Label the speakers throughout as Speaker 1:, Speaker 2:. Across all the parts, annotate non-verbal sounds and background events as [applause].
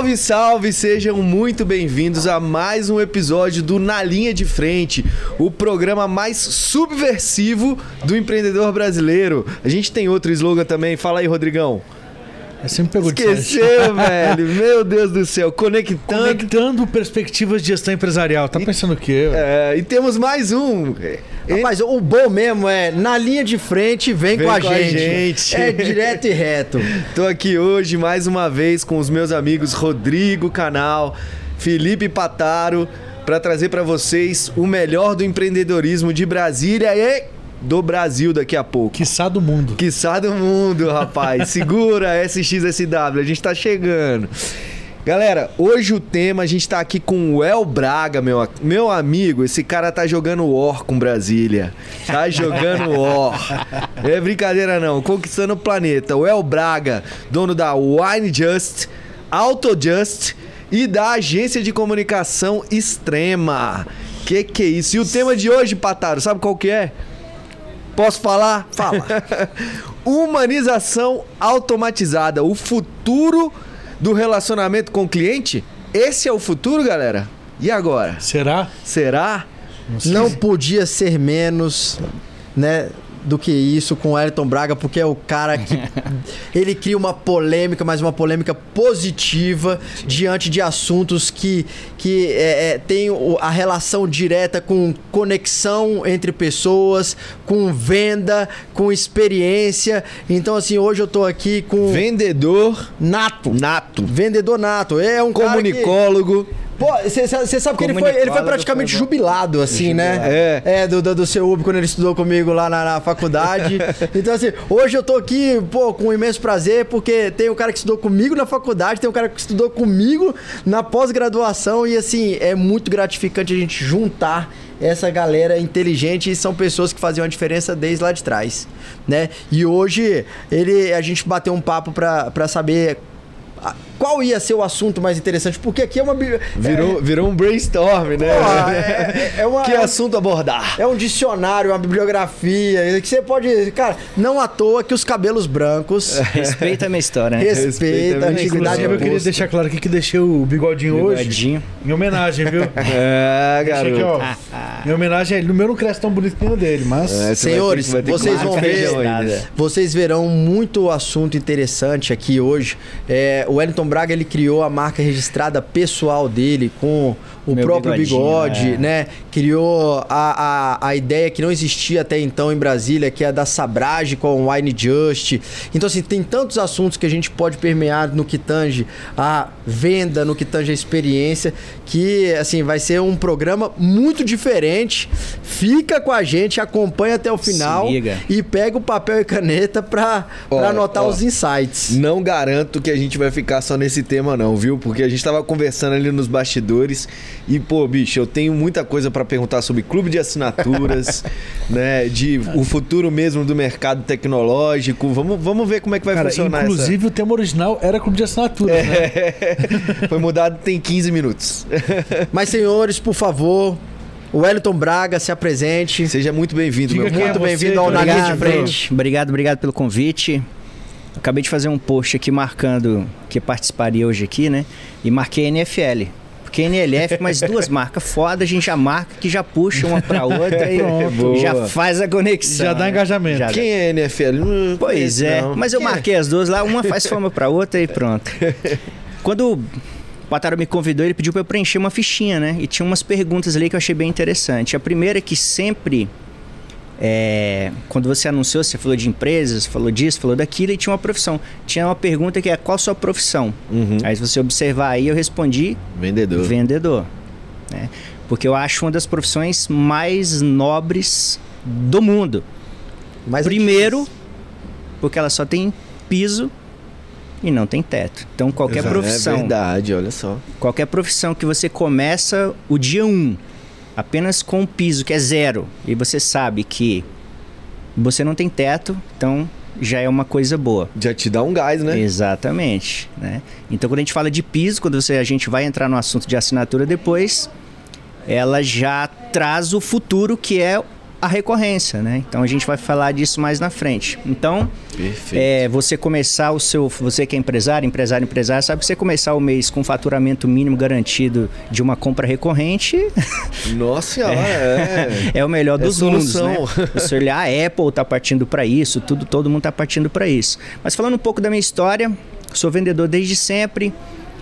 Speaker 1: Salve, salve! Sejam muito bem-vindos a mais um episódio do Na Linha de Frente, o programa mais subversivo do empreendedor brasileiro. A gente tem outro slogan também, fala aí, Rodrigão.
Speaker 2: Você me pegou de
Speaker 1: Esqueceu, velho. [laughs] Meu Deus do céu. Conectando.
Speaker 2: Conectando perspectivas de gestão empresarial. Tá pensando o quê?
Speaker 1: É, e temos mais um.
Speaker 3: Rapaz, o bom mesmo é na linha de frente, vem,
Speaker 1: Vem
Speaker 3: com, a,
Speaker 1: com a
Speaker 3: gente.
Speaker 1: gente.
Speaker 3: É direto e reto. [laughs]
Speaker 1: Tô aqui hoje mais uma vez com os meus amigos Rodrigo Canal, Felipe Pataro, para trazer para vocês o melhor do empreendedorismo de Brasília e do Brasil daqui a pouco.
Speaker 2: Quiçá do mundo.
Speaker 1: Quiçá do mundo, rapaz. [laughs] Segura SXSW, a gente tá chegando. Galera, hoje o tema, a gente tá aqui com o El Braga, meu, meu amigo. Esse cara tá jogando War com Brasília. Tá jogando War. É brincadeira não, conquistando o planeta. O El Braga, dono da Wine Just, AutoJust e da agência de comunicação Extrema. Que que é isso? E o tema de hoje, Pataro, sabe qual que é? Posso falar?
Speaker 3: Fala. [laughs]
Speaker 1: Humanização automatizada, o futuro do relacionamento com o cliente? Esse é o futuro, galera? E agora?
Speaker 2: Será?
Speaker 1: Será?
Speaker 3: Não podia ser menos, né? Do que isso com o Elton Braga, porque é o cara que [laughs] ele cria uma polêmica, mas uma polêmica positiva diante de assuntos que, que é, é, tem a relação direta com conexão entre pessoas, com venda, com experiência. Então, assim, hoje eu tô aqui com
Speaker 1: Vendedor
Speaker 3: Nato.
Speaker 1: nato,
Speaker 3: Vendedor nato. É um cara que-
Speaker 1: comunicólogo.
Speaker 3: Pô, você sabe que ele foi, ele foi praticamente jubilado, assim, né?
Speaker 1: É.
Speaker 3: É, do, do, do seu Uber, quando ele estudou comigo lá na, na faculdade. [laughs] então, assim, hoje eu tô aqui, pô, com um imenso prazer, porque tem o cara que estudou comigo na faculdade, tem o cara que estudou comigo na pós-graduação, e assim, é muito gratificante a gente juntar essa galera inteligente e são pessoas que faziam a diferença desde lá de trás, né? E hoje ele, a gente bateu um papo pra, pra saber qual ia ser o assunto mais interessante, porque aqui é uma...
Speaker 1: Virou, virou um brainstorm, né?
Speaker 3: Pô, é- é uma-
Speaker 1: que assunto abordar?
Speaker 3: É um dicionário, uma bibliografia, que você pode. Cara, não à toa que os cabelos brancos [laughs]
Speaker 4: Respeita a minha história, né?
Speaker 3: respeita,
Speaker 1: Respeita
Speaker 3: a
Speaker 1: a
Speaker 3: antiguidade é
Speaker 2: eu queria deixar claro aqui que deixei o bigodinho hoje
Speaker 4: Bigodinho.
Speaker 2: em homenagem, viu? [laughs]
Speaker 1: É,
Speaker 2: Deixa aqui,
Speaker 1: garoto.
Speaker 2: ó. Em homenagem a ele. No meu não cresce tão bonito que nem o dele, mas.
Speaker 1: É, você
Speaker 3: Senhores,
Speaker 1: vai ter vai ter
Speaker 3: vocês vão ver-
Speaker 1: ainda.
Speaker 3: Vocês verão muito assunto interessante aqui hoje. É, o Wellington Braga ele criou a marca registrada pessoal dele com o
Speaker 4: Meu
Speaker 3: próprio bigode,
Speaker 4: é.
Speaker 3: né? Criou a, a, a ideia que não existia até então em Brasília, que é a da Sabrage com o Wine Just. Então, assim, tem tantos assuntos que a gente pode permear no que tange a venda, no que tange a experiência, que, assim, vai ser um programa muito diferente. Fica com a gente, acompanha até o final e pega o papel e caneta pra anotar
Speaker 1: ó.
Speaker 3: os insights.
Speaker 1: Não garanto que a gente vai ficar só nesse tema, não, viu? Porque a gente tava conversando ali nos bastidores e, pô, bicho, eu tenho muita coisa pra perguntar sobre clube de assinaturas, [laughs] né? De o futuro mesmo do mercado tecnológico. Vamos, vamos ver como é que vai
Speaker 2: Cara,
Speaker 1: funcionar
Speaker 2: inclusive o tema original era clube de assinatura, né?
Speaker 1: essa. [laughs] Foi mudado tem 15 minutos. [laughs]
Speaker 3: Mas, senhores, por favor, o Wellington Braga se apresente.
Speaker 1: Seja muito bem-vindo, meu
Speaker 2: é.
Speaker 3: Muito bem-vindo ao Na Linha de
Speaker 4: Obrigado,
Speaker 3: Frente.
Speaker 4: obrigado, obrigado pelo convite. Acabei de fazer um post aqui marcando que participaria hoje aqui, né? E marquei NFL. Porque NLF, mas duas [laughs] marcas foda, a gente já marca que já puxa uma pra outra e [laughs]
Speaker 1: Pronto.
Speaker 4: já faz a conexão.
Speaker 2: Já dá
Speaker 4: né?
Speaker 2: engajamento.
Speaker 4: Já dá.
Speaker 1: Quem é NFL? Não
Speaker 4: Pois é,
Speaker 1: não.
Speaker 4: mas eu
Speaker 1: Quem é?
Speaker 4: marquei as duas lá, uma faz fama pra outra e pronto. [laughs] Quando o Pataro me convidou, ele pediu pra eu preencher uma fichinha, né? E tinha umas perguntas ali que eu achei bem interessante. A primeira é que sempre, é, quando você anunciou, você falou de empresas, falou disso, falou daquilo e tinha uma profissão. Tinha uma pergunta que é qual a sua profissão?
Speaker 1: Uhum.
Speaker 4: Aí se você observar aí, eu respondi
Speaker 1: Vendedor.
Speaker 4: vendedor. né? Porque eu acho uma das profissões mais nobres do mundo.
Speaker 3: Mas
Speaker 4: Primeiro, porque ela só tem piso e não tem teto. Então qualquer
Speaker 1: Exato.
Speaker 4: profissão,
Speaker 1: É verdade, olha só.
Speaker 4: qualquer profissão que você começa o dia 1 apenas com um piso que é zero e você sabe que você não tem teto, então já é uma coisa boa.
Speaker 1: Já te dá um gás, né?
Speaker 4: Exatamente, né? Então quando a gente fala de piso, quando você, a gente vai entrar no assunto de assinatura depois, ela já traz o futuro que é a recorrência, né? Então a gente vai falar disso mais na frente. Então, é, você começar o seu. Você que é empresário, empresário, empresário, sabe que você começar o mês com faturamento mínimo garantido de uma compra recorrente [laughs]
Speaker 1: Nossa senhora, é.
Speaker 4: é o melhor
Speaker 1: É
Speaker 4: dos mundos, né?
Speaker 1: solução.
Speaker 4: Você olhar, a Apple tá partindo para isso, tudo, todo mundo tá partindo para isso. Mas falando um pouco da minha história, sou vendedor desde sempre.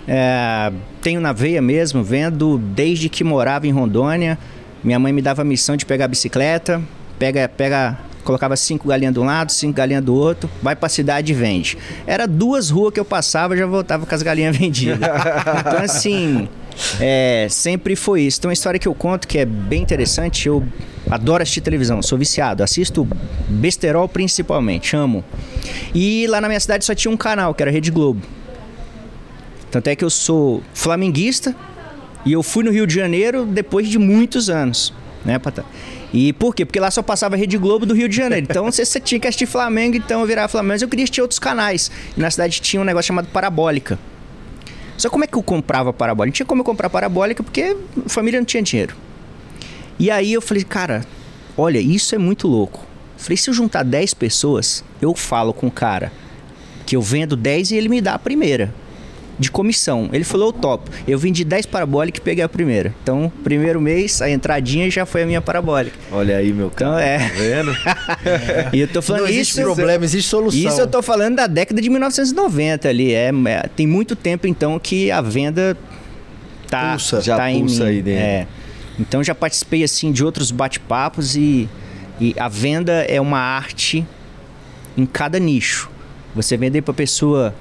Speaker 4: é, tenho na veia mesmo, vendo desde que morava em Rondônia. Minha mãe me dava a missão de pegar a bicicleta, pega, pega, colocava cinco galinhas de um lado, cinco galinhas do outro, vai pra cidade e vende. Era duas ruas que eu passava, já voltava com as galinhas [laughs] vendidas. Então assim, é, sempre foi isso. Então, uma história que eu conto que é bem interessante. Eu adoro assistir televisão, sou viciado. Assisto besterol principalmente, amo. E lá na minha cidade só tinha um canal, que era Rede Globo. Tanto é que eu sou flamenguista e eu fui no Rio de Janeiro depois de muitos anos, né, Patá? E por quê? Porque lá só passava Rede Globo do Rio de Janeiro. Então você, você tinha que assistir Flamengo, então eu virava Flamengo. Mas eu queria assistir outros canais. E na cidade tinha um negócio chamado Parabólica. Só como é que eu comprava parabólica? Não tinha como eu comprar parabólica porque a família não tinha dinheiro. E aí eu falei, cara, olha, isso é muito louco. Falei, se eu juntar 10 pessoas, eu falo com o cara que eu vendo 10 e ele me dá a primeira. De comissão. Ele falou, top. Eu vendi 10 parabólicas e peguei a primeira. Então, primeiro mês, a entradinha já foi a minha parabólica.
Speaker 1: Olha aí, meu
Speaker 4: Então,
Speaker 1: cara.
Speaker 4: é.
Speaker 1: Tá vendo?
Speaker 3: É. [laughs]
Speaker 4: E eu tô falando
Speaker 3: Não existe
Speaker 4: isso.
Speaker 3: problema, existe solução.
Speaker 4: Isso eu tô falando da década de 1990 ali. É, é, tem muito tempo então que a venda tá,
Speaker 3: Pulsa.
Speaker 1: Já
Speaker 4: tá em
Speaker 1: pulsa aí dentro.
Speaker 4: É. Então já participei assim de outros bate-papos e, e a venda é uma arte em cada nicho. Você vender para pessoa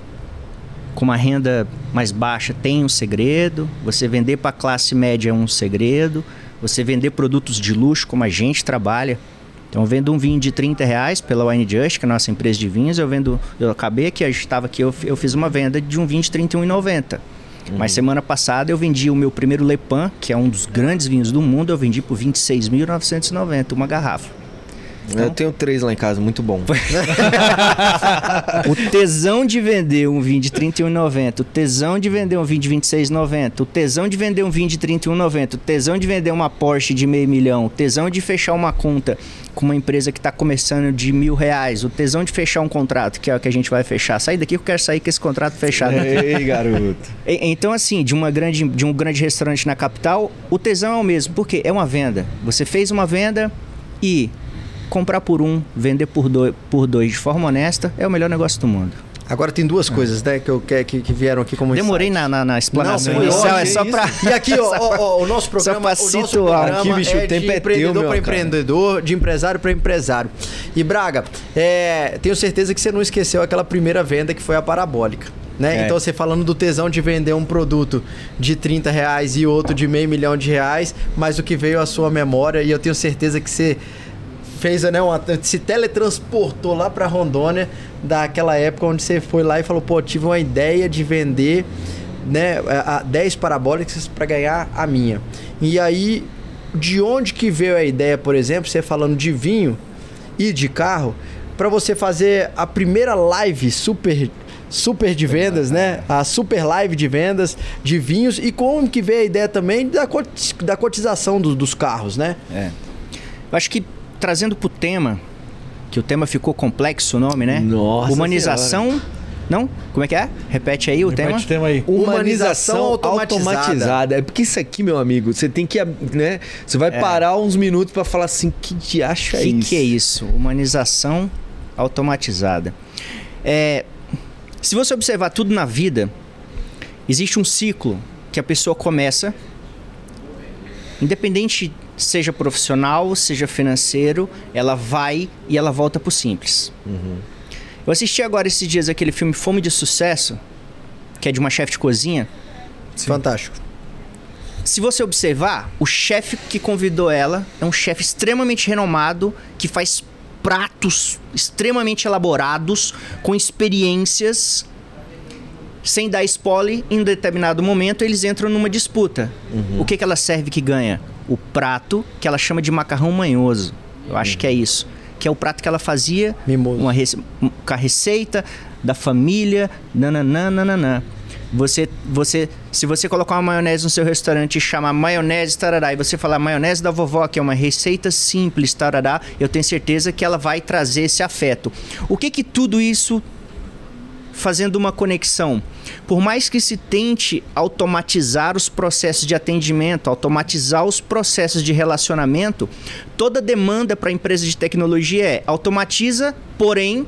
Speaker 4: com uma renda mais baixa tem um segredo. Você vender para classe média é um segredo. Você vender produtos de luxo como a gente trabalha. Então eu vendo um vinho de 30 reais pela Wine Just, que é a nossa empresa de vinhos. Eu vendo, eu acabei aqui, a gente estava aqui, eu, eu fiz uma venda de um vinho de 31,90. Mas semana passada eu vendi o meu primeiro Le Pen, que é um dos grandes vinhos do mundo, eu vendi por 26.990 uma garrafa.
Speaker 1: Eu tenho três lá em casa, muito bom. [laughs]
Speaker 4: O tesão de vender um vinho de 31,90, o tesão de vender um vinho de 26,90, o tesão de vender um vinho de 31,90, o tesão de vender uma Porsche de meio milhão, o tesão de fechar uma conta com uma empresa que está começando de mil reais, o tesão de fechar um contrato, que é o que a gente vai fechar. Sai daqui que eu quero sair com esse contrato fechado.
Speaker 1: Ei, garoto. [laughs]
Speaker 4: Então, assim, de, uma grande, de um grande restaurante na capital, o tesão é o mesmo, porque é uma venda. Você fez uma venda e comprar por um, vender por dois, por dois de forma honesta é o melhor negócio do mundo.
Speaker 3: Agora tem duas coisas, né, que, eu, que, que vieram aqui como
Speaker 4: Demorei
Speaker 3: insight.
Speaker 4: na, na, na explanação
Speaker 3: Não,
Speaker 4: inicial, é só.
Speaker 3: E aqui, ó, ó, ó, o nosso [laughs] programa,
Speaker 4: pra
Speaker 3: o nosso programa
Speaker 1: Aqui, bicho,
Speaker 3: é
Speaker 1: tempo
Speaker 3: de
Speaker 1: é
Speaker 3: empreendedor para empreendedor, de empresário para empresário. E Braga, é, tenho certeza que você não esqueceu aquela primeira venda que foi a parabólica. Né?
Speaker 1: É.
Speaker 3: Então você falando do tesão de vender um produto de 30 reais e outro de meio milhão de reais, mas o que veio à sua memória, e eu tenho certeza que você fez, né, uma, se teletransportou lá para Rondônia, daquela época onde você foi lá e falou, pô, tive uma ideia de vender né, a, a 10 parabólicas para ganhar a minha. E aí, de onde que veio a ideia, por exemplo, você falando de vinho e de carro, para você fazer a primeira live super super de vendas, né? [laughs] A super live de vendas de vinhos e como que veio a ideia também da, coti- da cotização dos- dos carros, né?
Speaker 4: É. Eu acho que trazendo pro tema, que o tema ficou complexo o nome, né?
Speaker 1: Nossa
Speaker 4: Humanização. Não? Como é que é? Repete aí o
Speaker 2: Repete
Speaker 4: tema.
Speaker 2: o tema aí.
Speaker 3: Humanização automatizada.
Speaker 1: É porque isso aqui, meu amigo, você tem que, né? Você vai parar uns minutos pra falar assim, que de acha
Speaker 4: O que,
Speaker 1: isso?
Speaker 4: que é isso? Humanização automatizada. É, se você observar tudo na vida, existe um ciclo que a pessoa começa, independente seja profissional, seja financeiro, ela vai e ela volta pro simples. Eu assisti agora esses dias aquele filme Fome de Sucesso, que é de uma chefe de cozinha.
Speaker 3: Fantástico.
Speaker 4: Se você observar, o chefe que convidou ela é um chefe extremamente renomado que faz pratos extremamente elaborados, com experiências. Sem dar spoiler, em determinado momento eles entram numa disputa. O que, que ela serve que ganha? O prato que ela chama de macarrão manhoso. Eu acho que é isso. Que é o prato que ela fazia
Speaker 3: Mimoso.
Speaker 4: uma rece- com a receita da família, nananã, nananã. Você, você, se você colocar uma maionese no seu restaurante e chamar maionese tarará, e você falar maionese da vovó, que é uma receita simples tarará, eu tenho certeza que ela vai trazer esse afeto. O que que tudo isso fazendo uma conexão. Por mais que se tente automatizar os processos de atendimento, automatizar os processos de relacionamento, toda demanda para a empresa de tecnologia é automatiza, porém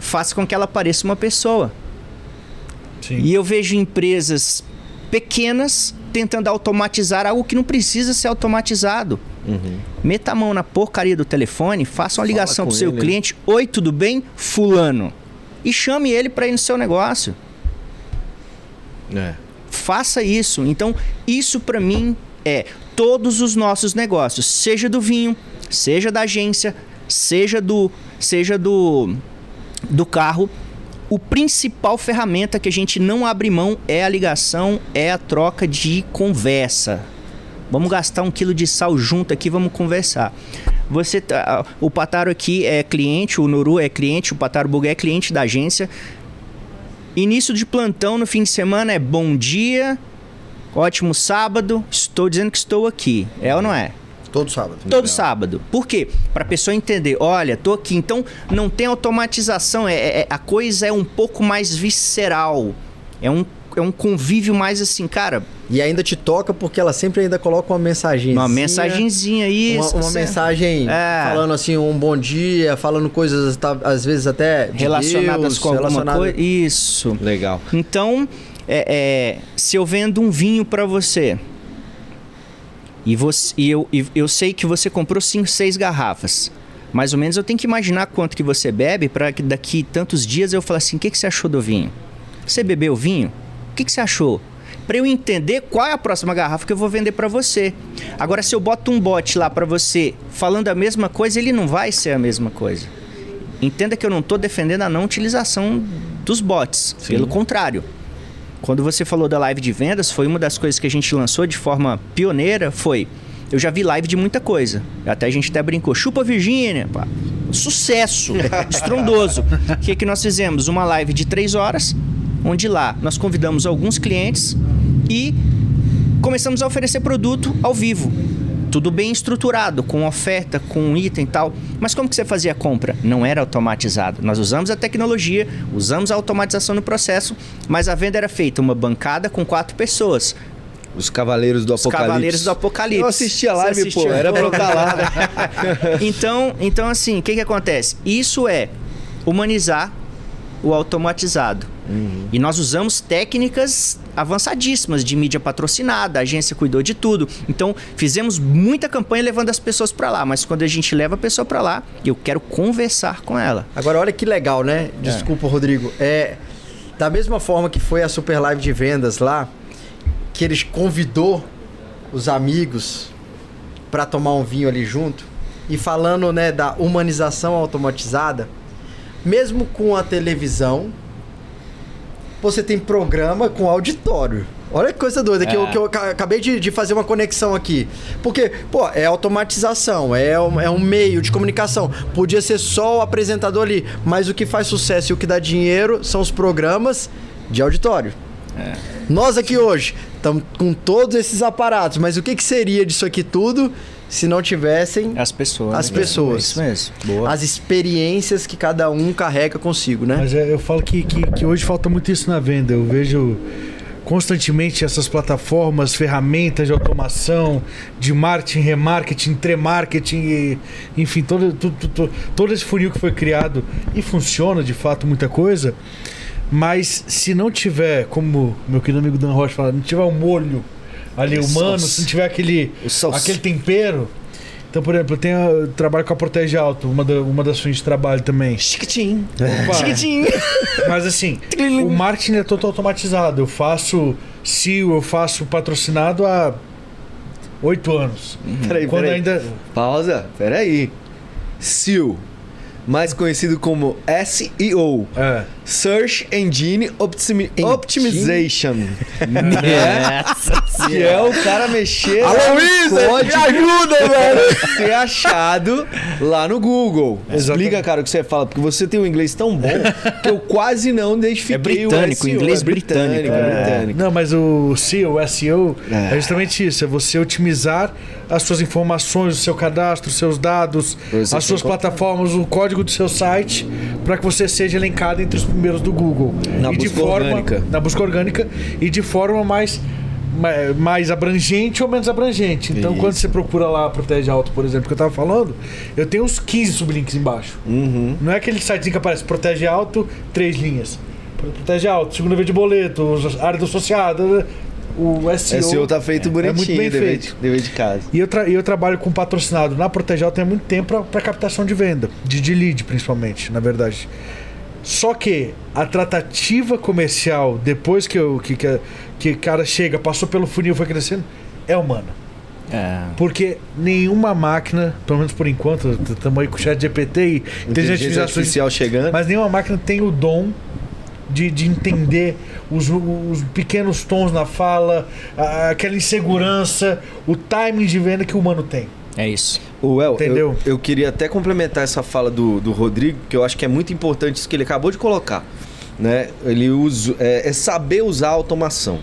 Speaker 4: faça com que ela pareça uma pessoa.
Speaker 2: Sim.
Speaker 4: E eu vejo empresas pequenas tentando automatizar algo que não precisa ser automatizado. Meta a mão na porcaria do telefone, faça uma
Speaker 1: Fala
Speaker 4: ligação
Speaker 1: com
Speaker 4: pro seu
Speaker 1: ele,
Speaker 4: cliente. Oi, tudo bem? Fulano. E chame ele para ir no seu negócio.
Speaker 1: É.
Speaker 4: Faça isso. Então, isso para mim é todos os nossos negócios, seja do vinho, seja da agência, seja do seja do do carro, o principal ferramenta que a gente não abre mão é a ligação, é a troca de conversa. Vamos gastar um quilo de sal junto aqui, vamos conversar. Você, tá- o Pataro aqui é cliente, o Noru é cliente, o Pataro Bug é cliente da agência. Início de plantão no fim de semana é bom dia, ótimo sábado, estou dizendo que estou aqui. É ou não é?
Speaker 3: Todo sábado.
Speaker 4: Todo sábado. Por quê? Para a pessoa entender, olha, tô aqui. Então não tem automatização, é, é- a coisa é um pouco mais visceral. É um, é um convívio mais assim, cara,
Speaker 3: E ainda te toca porque ela sempre ainda coloca uma mensagem.
Speaker 4: uma mensagenzinha aí.
Speaker 3: Uma, uma mensagem
Speaker 4: É.
Speaker 3: falando assim, um bom dia, falando coisas, tá, às vezes até de
Speaker 4: relacionadas
Speaker 3: Deus,
Speaker 4: com alguma
Speaker 3: relacionada-
Speaker 4: coisa. Isso.
Speaker 1: Legal.
Speaker 4: Então, é, é, se eu vendo um vinho para você e, você, e eu, e eu sei que você comprou 5, 6 garrafas, mais ou menos eu tenho que imaginar quanto que você bebe para que daqui tantos dias eu falar assim: o que, que você achou do vinho? Você bebeu vinho? O que, que você achou? Para eu entender qual é a próxima garrafa que eu vou vender para você. Agora, se eu boto um bot lá para você falando a mesma coisa, ele não vai ser a mesma coisa. Entenda que eu não estou defendendo a não utilização dos bots. Pelo contrário. Quando você falou da live de vendas, foi uma das coisas que a gente lançou de forma pioneira, foi... Eu já vi live de muita coisa. Até a gente até brincou. Chupa Virgínia. pá. Sucesso. [laughs] estrondoso. O que, que nós fizemos? Uma live de três horas, onde lá nós convidamos alguns clientes e começamos a oferecer produto ao vivo. Tudo bem estruturado, com oferta, com item e tal. Mas como que você fazia a compra? Não era automatizado. Nós usamos a tecnologia, usamos a automatização no processo, mas a venda era feita uma bancada com quatro pessoas.
Speaker 1: Os Cavaleiros do
Speaker 4: Os
Speaker 1: Apocalipse.
Speaker 4: Cavaleiros do Apocalipse.
Speaker 1: Eu assisti a live,
Speaker 4: assistiu?
Speaker 1: pô. Era pra eu estar lá. [laughs]
Speaker 4: então, então, assim, o que, que acontece? Isso é humanizar o automatizado. E nós usamos técnicas avançadíssimas de mídia patrocinada, a agência cuidou de tudo. Então, fizemos muita campanha levando as pessoas para lá, mas quando a gente leva a pessoa para lá, eu quero conversar com ela.
Speaker 3: Agora, olha que legal, né? Desculpa, Rodrigo. É, da mesma forma que foi a Super Live de vendas lá, que eles convidou os amigos para tomar um vinho ali junto, e falando, né, da humanização automatizada, mesmo com a televisão, você tem programa com auditório. Olha que coisa doida, que, eu, que eu ca- acabei de, de fazer uma conexão aqui. Porque, pô, é automatização, é um, é um meio de comunicação. Podia ser só o apresentador ali, mas o que faz sucesso e o que dá dinheiro são os programas de auditório. Nós aqui hoje estamos com todos esses aparatos, mas o que, que seria disso aqui tudo se não tivessem
Speaker 4: As pessoas.
Speaker 3: As
Speaker 4: né?
Speaker 3: pessoas.
Speaker 4: Isso mesmo. Boa.
Speaker 3: as experiências que cada um carrega consigo, né?
Speaker 2: Mas é, eu falo que, que, que hoje falta muito isso na venda. Eu vejo constantemente essas plataformas, ferramentas de automação, de marketing, remarketing, entremarketing, e, enfim, todo, tu- todo esse funil que foi criado e funciona de fato muita coisa. Mas se não tiver, como meu querido amigo Dan Rocha fala, não tiver o molho ali humano, se não tiver aquele, aquele tempero. Então, por exemplo, eu, tenho, eu trabalho com a Protege Alto, uma, da, uma das frentes de trabalho também.
Speaker 4: Chiquitinho.
Speaker 2: Opa.
Speaker 4: Chiquitinho.
Speaker 2: Mas assim, o marketing é todo automatizado. Eu faço SEO, eu faço patrocinado há oito anos.
Speaker 1: Peraí,
Speaker 2: Quando
Speaker 1: peraí.
Speaker 2: ainda.
Speaker 1: Pausa. Peraí. Sil. Mais conhecido como SEO.
Speaker 2: É.
Speaker 1: Search Engine Optimi-
Speaker 3: Engine?
Speaker 1: Optimization.
Speaker 4: É.
Speaker 1: Que é o cara mexer
Speaker 3: Alô, Luísa, me ajuda, velho!
Speaker 1: ser achado lá no Google.
Speaker 2: Exatamente.
Speaker 1: Explica, cara, o que você fala, porque você tem um inglês tão bom que eu quase não identifiquei
Speaker 4: É britânico,
Speaker 1: o SEO.
Speaker 4: inglês
Speaker 1: é britânico.
Speaker 4: britânico,
Speaker 1: É
Speaker 4: é.
Speaker 1: britânico.
Speaker 2: Não, mas o SEO, o SEO
Speaker 1: É.
Speaker 2: é. justamente isso: é você otimizar as suas informações, o seu cadastro, os seus dados,
Speaker 1: você
Speaker 2: as suas plataformas, o código do seu site, para que você seja elencado entre os primeiros do Google.
Speaker 1: Na
Speaker 2: e de
Speaker 1: busca
Speaker 2: forma,
Speaker 1: orgânica.
Speaker 2: Na busca orgânica e de forma mais. ma- Mais abrangente ou menos abrangente. Então,
Speaker 1: Isso.
Speaker 2: quando você procura lá Protege Alto, por exemplo, que eu tava falando, eu tenho uns 15 sublinks embaixo.
Speaker 1: Uhum.
Speaker 2: Não é aquele sitezinho que aparece Protege Alto, três linhas. Protege Alto, segunda vez de boleto, área associada, o SEO.
Speaker 1: SEO tá feito
Speaker 2: é muito
Speaker 1: bonitinho,
Speaker 2: bem
Speaker 1: dever,
Speaker 2: feito.
Speaker 1: de, dever de casa.
Speaker 2: E eu, tra- e eu trabalho com patrocinado na Protege Alto há muito tempo para captação de venda, de, de lead principalmente, na verdade. Só que a tratativa comercial, depois que o que, que, que cara chega, passou pelo funil, foi crescendo, é humana.
Speaker 4: É.
Speaker 2: Porque nenhuma máquina, pelo menos por enquanto, estamos aí com o chat GPT e
Speaker 1: Inteligência artificial chegando.
Speaker 2: mas nenhuma máquina tem o dom de, de entender os, os pequenos tons na fala, a- aquela insegurança, o timing de venda que o humano tem.
Speaker 4: É isso.
Speaker 1: O El,
Speaker 2: Entendeu?
Speaker 1: Eu, eu queria até complementar essa fala do, do Rodrigo, que eu acho que é muito importante isso que ele acabou de colocar. Né? Ele usa, é, é saber usar a automação.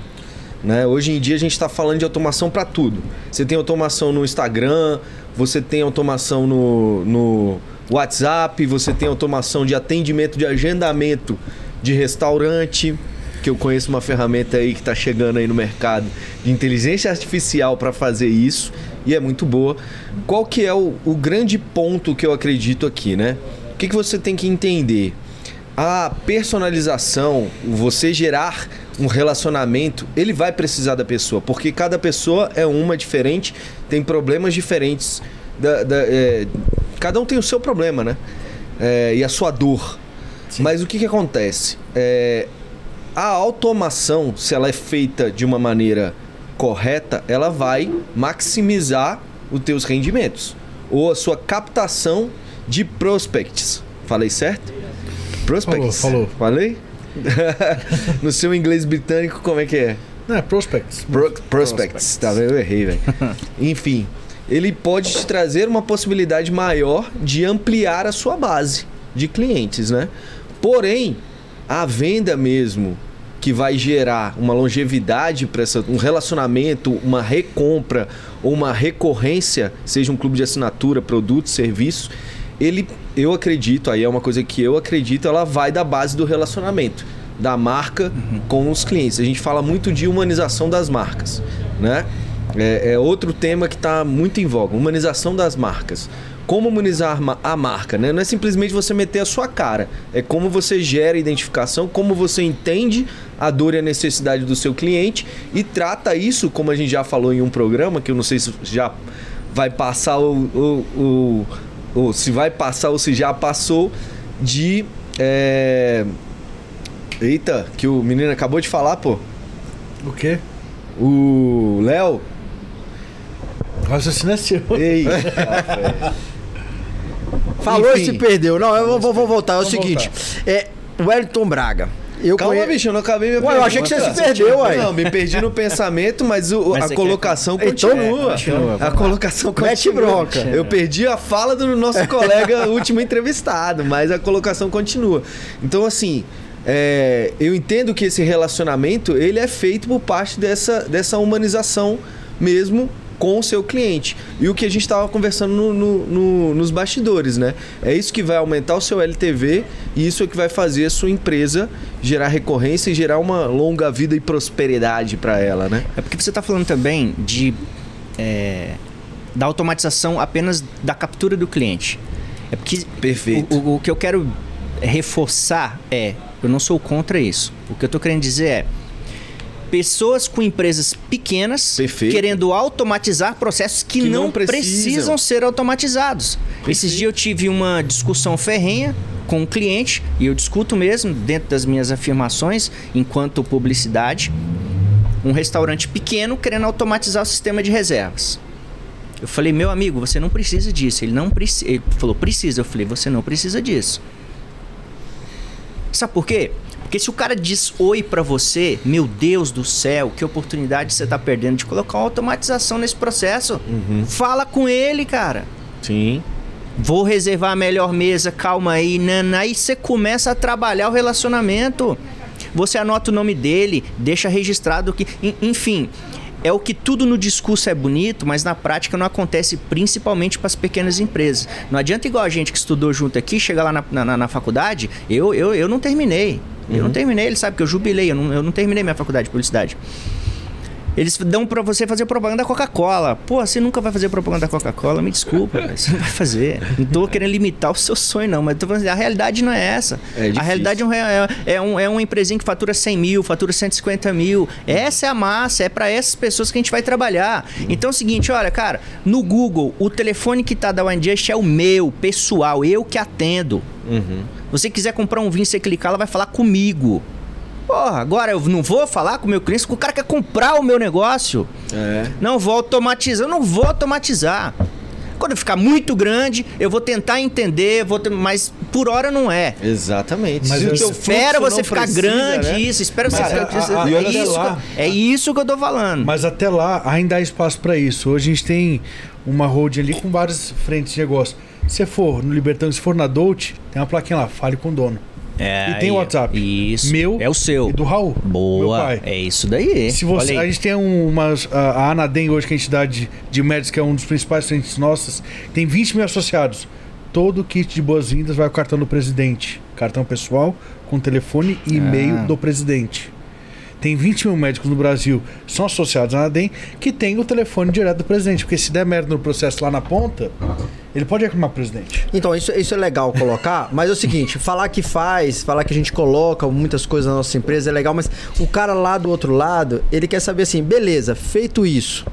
Speaker 1: Né? Hoje em dia a gente está falando de automação para tudo. Você tem automação no Instagram, você tem automação no, no WhatsApp, você tem automação de atendimento de agendamento de restaurante, que eu conheço uma ferramenta aí que está chegando aí no mercado de inteligência artificial para fazer isso e é muito boa. Qual que é o, o grande ponto que eu acredito aqui, né? O que, que você tem que entender? A personalização, você gerar um relacionamento, ele vai precisar da pessoa, porque cada pessoa é uma diferente, tem problemas diferentes. da- da- é, cada um tem o seu problema, né? É, e a sua dor. Mas o que, que acontece? É, a automação, se ela é feita de uma maneira correta, ela vai maximizar os teus rendimentos ou a sua captação de prospects. Falei certo? Prospects.
Speaker 2: Falou, falou.
Speaker 1: Falei? [laughs] no seu inglês britânico, como é que é?
Speaker 2: Não, é prospects.
Speaker 1: Pro- prospects. Tá vendo? Eu errei, velho. [laughs] Enfim, ele pode te trazer uma possibilidade maior de ampliar a sua base de clientes, né? Porém, a venda mesmo que vai gerar uma longevidade para um relacionamento, uma recompra ou uma recorrência, seja um clube de assinatura, produto, serviço, ele, eu acredito, aí é uma coisa que eu acredito, ela vai da base do relacionamento, da marca com os clientes. A gente fala muito de humanização das marcas, né? É, é outro tema que está muito em voga, humanização das marcas. Como humanizar ma- a marca, né? Não é simplesmente você meter a sua cara, é como você gera identificação, como você entende a dor e a necessidade do seu cliente e trata isso, como a gente já falou em um programa, que eu não sei se já vai passar o, o, o- ou se vai passar ou se já passou, de. é, Eita, que o menino acabou de falar, pô.
Speaker 2: O quê?
Speaker 1: O Léo.
Speaker 2: O raciocínio é seu.
Speaker 1: Ei, [laughs]
Speaker 3: Falou e
Speaker 1: Enfim.
Speaker 3: se perdeu. Não, eu vou, vou voltar. É o seguinte: é Wellington Braga. Eu
Speaker 1: Calma,
Speaker 3: conhe-
Speaker 1: bicho, eu não acabei minha
Speaker 3: Ué, eu achei que você se perdeu, ué.
Speaker 1: Não, me perdi no pensamento, mas, o-
Speaker 4: Mas
Speaker 1: a colocação
Speaker 3: quer- Então,
Speaker 1: continua.
Speaker 4: continua,
Speaker 1: a colocação
Speaker 3: Mete
Speaker 1: continua.
Speaker 3: bronca.
Speaker 1: Eu perdi a fala do nosso colega [laughs] último entrevistado, mas a colocação continua. Então, assim, é, eu entendo que esse relacionamento ele é feito por parte dessa, dessa humanização mesmo com o seu cliente. E o que a gente estava conversando no- no- no- nos bastidores, né? É isso que vai aumentar o seu LTV e isso é que vai fazer a sua empresa gerar recorrência e gerar uma longa vida e prosperidade para ela, né?
Speaker 4: É porque você está falando também de é, da automatização apenas da captura do cliente. É porque
Speaker 1: Perfeito.
Speaker 4: O, o- o que eu quero reforçar é, eu não sou contra isso. O que eu estou querendo dizer é pessoas com empresas pequenas
Speaker 1: Perfeito.
Speaker 4: querendo automatizar processos que,
Speaker 1: Que
Speaker 4: não,
Speaker 1: não precisam.
Speaker 4: precisam ser automatizados. Esses dias eu tive uma discussão ferrenha com um cliente e eu discuto mesmo dentro das minhas afirmações enquanto publicidade um restaurante pequeno querendo automatizar o sistema de reservas. Eu falei, meu amigo, você não precisa disso. Ele não precisa. Ele falou, precisa. Eu falei, você não precisa disso. Sabe por quê? Porque se o cara diz oi pra você, meu Deus do céu, que oportunidade você tá perdendo de colocar uma automatização nesse processo. Fala com ele, cara.
Speaker 1: Sim.
Speaker 4: Vou reservar a melhor mesa, calma aí, nana. Aí você começa a trabalhar o relacionamento. Você anota o nome dele, deixa registrado que. en- Enfim, é o que tudo no discurso é bonito, mas na prática não acontece principalmente para as pequenas empresas. Não adianta igual a gente que estudou junto aqui, chegar lá na, na, na faculdade, eu, eu, eu não terminei. Eu não terminei, ele sabe que eu jubilei, eu não, eu não terminei minha faculdade de publicidade. Eles dão pra você fazer propaganda da Coca-Cola. Pô, você nunca vai fazer propaganda da Coca-Cola, me desculpa, você não vai fazer. Não tô querendo limitar o seu sonho, não, mas tô falando assim, a realidade não é essa.
Speaker 1: É
Speaker 4: a realidade é, um, é, é, um, é uma empresinha que fatura 100 mil, fatura 150 mil. Essa é a massa, é pra essas pessoas que a gente vai trabalhar. Então é o seguinte, olha, cara, no Google, o telefone que tá da OneJust é o meu, pessoal, eu que atendo.
Speaker 1: Uhum.
Speaker 4: você quiser comprar um vinho, você clicar, ela vai falar comigo. Porra, agora eu não vou falar com o meu cliente, porque o cara quer comprar o meu negócio.
Speaker 1: É.
Speaker 4: Não vou automatizar, eu não vou automatizar. Quando ficar muito grande, eu vou tentar entender, vou ter- mas por hora não é.
Speaker 1: Exatamente.
Speaker 2: Mas
Speaker 4: Espera você ficar
Speaker 1: precisa,
Speaker 4: grande,
Speaker 1: né?
Speaker 4: isso, espera você
Speaker 2: Mas
Speaker 4: ficar.
Speaker 2: a- a-
Speaker 4: é, isso
Speaker 2: lá.
Speaker 4: que, eu- é isso que eu tô falando.
Speaker 2: Mas até lá ainda há espaço para isso. Hoje a gente tem uma holding ali com várias frentes de negócio. Se for no Libertão, se for na Dolce, tem uma plaquinha lá, fale com o dono.
Speaker 4: É,
Speaker 2: e tem o WhatsApp.
Speaker 4: Isso.
Speaker 2: Meu
Speaker 4: É o seu.
Speaker 2: E do Raul.
Speaker 4: Boa. É isso daí.
Speaker 2: Se você, a gente tem um- umas. A, Anadem hoje, que é a entidade de médicos, que é um dos principais frentes nossas, tem 20 mil associados. Todo o kit de boas-vindas vai ao cartão do presidente. Cartão pessoal, com telefone e e-mail
Speaker 4: Ah.
Speaker 2: do presidente. Tem 20 mil médicos no Brasil, são associados à Anadem, que tem o telefone direto do presidente. Porque se der merda no processo lá na ponta, ele pode reclamar pro presidente.
Speaker 3: Então, isso, isso é legal colocar, [laughs] mas é o seguinte, falar que faz, falar que a gente coloca muitas coisas na nossa empresa é legal, mas o cara lá do outro lado, ele quer saber assim, beleza, feito isso,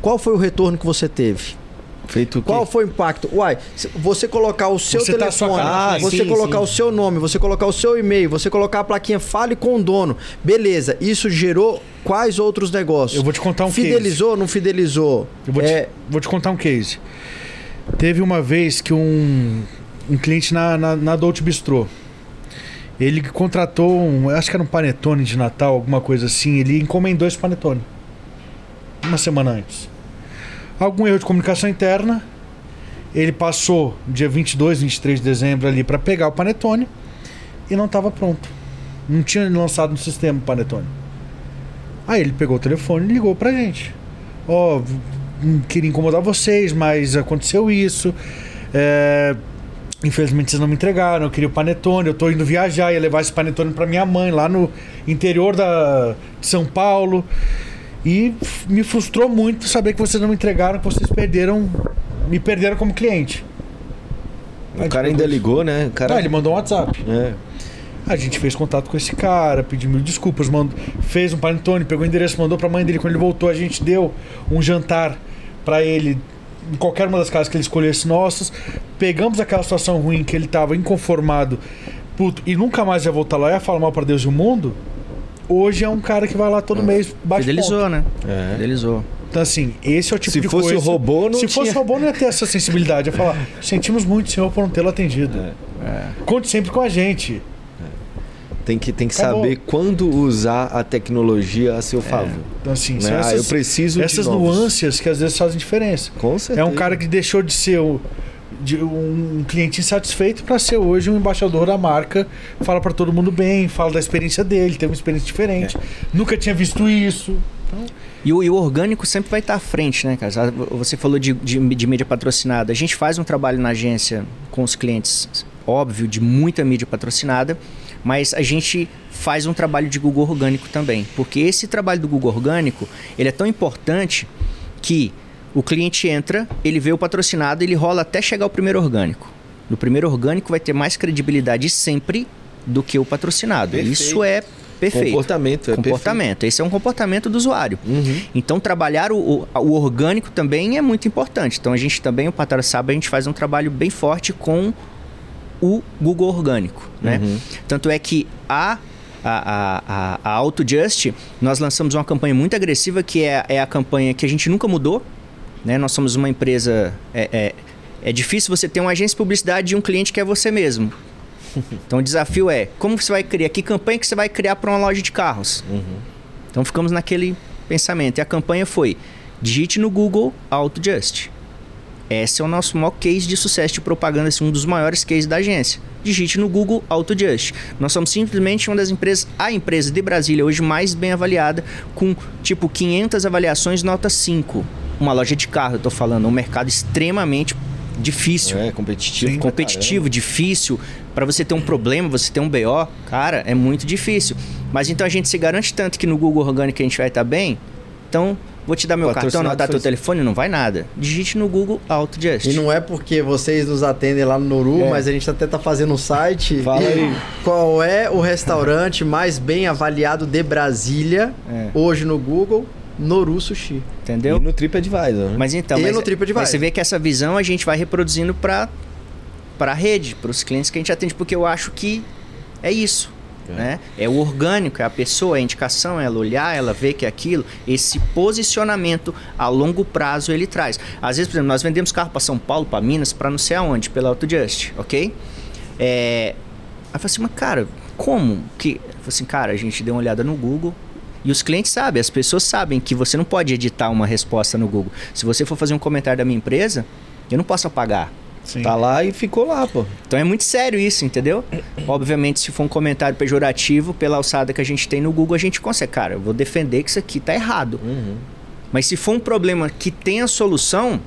Speaker 3: qual foi o retorno que você teve?
Speaker 1: Feito o quê?
Speaker 3: Qual foi o impacto? Uai, você colocar o seu
Speaker 2: Você tá
Speaker 3: telefone,
Speaker 1: cara-
Speaker 3: você
Speaker 1: sim,
Speaker 3: colocar
Speaker 1: sim.
Speaker 3: o seu nome, você colocar o seu e-mail, você colocar a plaquinha fale com o dono. Beleza, isso gerou quais outros negócios?
Speaker 2: Eu vou te contar um
Speaker 3: Fidelizou, não fidelizou?
Speaker 2: Eu vou,
Speaker 3: É,
Speaker 2: te, vou te contar um case. Teve uma vez que um, um cliente na, na, na Dolce Bistrô, ele contratou, um, acho que era um panetone de Natal, alguma coisa assim, ele encomendou esse panetone. Uma semana antes. Algum erro de comunicação interna, ele passou dia 22, 23 de dezembro ali para pegar o panetone e não estava pronto. Não tinha lançado no sistema o panetone. Aí ele pegou o telefone e ligou pra gente. Ó, não queria incomodar vocês, mas aconteceu isso. É, Infelizmente vocês não me entregaram, eu queria o panetone, eu tô indo viajar, ia levar esse panetone pra minha mãe lá no interior da, de São Paulo. E me frustrou muito saber que vocês não me entregaram, que vocês perderam, me perderam como cliente.
Speaker 1: O cara ainda ligou, né? O cara...
Speaker 2: Ah, ele mandou um WhatsApp.
Speaker 1: É.
Speaker 2: A gente fez contato com esse cara, pediu mil desculpas, mandou, fez um panetone, pegou o endereço, mandou pra mãe dele. Quando ele voltou, a gente deu um jantar pra ele em qualquer uma das casas que ele escolhesse nossas. Pegamos aquela situação ruim que ele tava inconformado, puto, e nunca mais ia voltar lá, ia falar mal pra Deus e o mundo. Hoje é um cara que vai lá todo mês, bate
Speaker 4: Fidelizou,
Speaker 2: ponto.
Speaker 4: né?
Speaker 1: É.
Speaker 4: Fidelizou.
Speaker 2: Então, assim, esse é o tipo
Speaker 1: Se
Speaker 2: de
Speaker 1: fosse
Speaker 2: coisa...
Speaker 1: o robô, não
Speaker 2: Se fosse
Speaker 1: tinha-
Speaker 2: robô, não ia ter essa sensibilidade. Ia falar, [laughs] sentimos muito, senhor, por não tê-lo atendido.
Speaker 1: É.
Speaker 2: Conte sempre com a gente.
Speaker 1: Tem que, tem que
Speaker 2: Acabou.
Speaker 1: saber quando usar a tecnologia a seu favor.
Speaker 2: Então, assim,
Speaker 1: Né?
Speaker 2: são
Speaker 1: Ah,
Speaker 2: essas,
Speaker 1: eu preciso de
Speaker 2: essas
Speaker 1: novos.
Speaker 2: nuances que às vezes fazem diferença.
Speaker 1: Com certeza.
Speaker 2: É um cara que deixou de ser o- de um cliente insatisfeito para ser hoje um embaixador da marca, fala para todo mundo bem, fala da experiência dele, tem uma experiência diferente. Nunca tinha visto isso. Então,
Speaker 4: E o, e o orgânico sempre vai estar à frente, né, cara? Você falou de, de, de mídia patrocinada. A gente faz um trabalho na agência com os clientes, óbvio, de muita mídia patrocinada, mas a gente faz um trabalho de Google orgânico também. Porque esse trabalho do Google orgânico, ele é tão importante que o cliente entra, ele vê o patrocinado, ele rola até chegar ao primeiro orgânico. No primeiro orgânico vai ter mais credibilidade sempre do que o patrocinado.
Speaker 1: Perfeito.
Speaker 4: Isso é perfeito.
Speaker 1: Comportamento, é
Speaker 4: comportamento. Esse é um comportamento do usuário.
Speaker 1: Uhum.
Speaker 4: Então, trabalhar o, o, orgânico também é muito importante. Então, a gente também, o Patara Saba, a gente faz um trabalho bem forte com o Google orgânico, né?
Speaker 1: Uhum.
Speaker 4: Tanto é que a a, a, a AutoJust, nós lançamos uma campanha muito agressiva que é, é a campanha que a gente nunca mudou, Né? Nós somos uma empresa. É, é, é difícil você ter uma agência de publicidade de um cliente que é você mesmo. [laughs] Então o desafio é como você vai criar, que campanha que você vai criar para uma loja de carros. Então ficamos naquele pensamento. E a campanha foi: digite no Google AutoJust. Esse é o nosso maior case de sucesso de propaganda, assim, um dos maiores cases da agência. Digite no Google AutoJust. Nós somos simplesmente uma das empresas, a empresa de Brasília hoje mais bem avaliada, com tipo 500 avaliações nota 5. Uma loja de carro, eu tô falando, um mercado extremamente difícil
Speaker 1: É, competitivo. pra
Speaker 4: competitivo, difícil. Para você ter um problema, você ter um BO, cara, é muito difícil. Mas então a gente se garante tanto que no Google Orgânico a gente vai estar bem. Então, vou te dar meu cartão, anotar
Speaker 1: foi
Speaker 4: teu
Speaker 1: isso.
Speaker 4: telefone, não vai nada. Digite no Google AutoJust.
Speaker 3: E não é porque vocês nos atendem lá no Noru,
Speaker 1: É.
Speaker 3: mas a gente até tá fazendo um site. [laughs]
Speaker 1: Fala
Speaker 3: E
Speaker 1: aí.
Speaker 3: Qual é o restaurante mais bem avaliado de Brasília
Speaker 4: É.
Speaker 3: hoje no Google? Noru Sushi.
Speaker 4: Entendeu?
Speaker 1: E no TripAdvisor, né?
Speaker 4: Mas então,
Speaker 3: E
Speaker 4: mas,
Speaker 3: no TripAdvisor.
Speaker 4: mas você vê que essa visão a gente vai reproduzindo para para a rede, para os clientes que a gente atende, porque eu acho que é isso.
Speaker 1: É.
Speaker 4: Né? É o orgânico, é a pessoa, é a indicação, é ela olhar, ela ver que é aquilo, esse posicionamento a longo prazo ele traz. Às vezes, por exemplo, nós vendemos carro para São Paulo, para Minas, para não sei aonde, pela AutoJust, ok? É... Aí eu falei assim, mas cara, como? Que... Eu falei assim, cara, a gente deu uma olhada no Google, e os clientes sabem, as pessoas sabem que você não pode editar uma resposta no Google. Se você for fazer um comentário da minha empresa, eu não posso apagar.
Speaker 2: Sim.
Speaker 1: Tá lá e ficou lá, pô.
Speaker 4: Então é muito sério isso, entendeu? [coughs] Obviamente, se for um comentário pejorativo, pela alçada que a gente tem no Google, a gente consegue. Cara, eu vou defender que isso aqui tá errado. Mas se for um problema que tem a solução,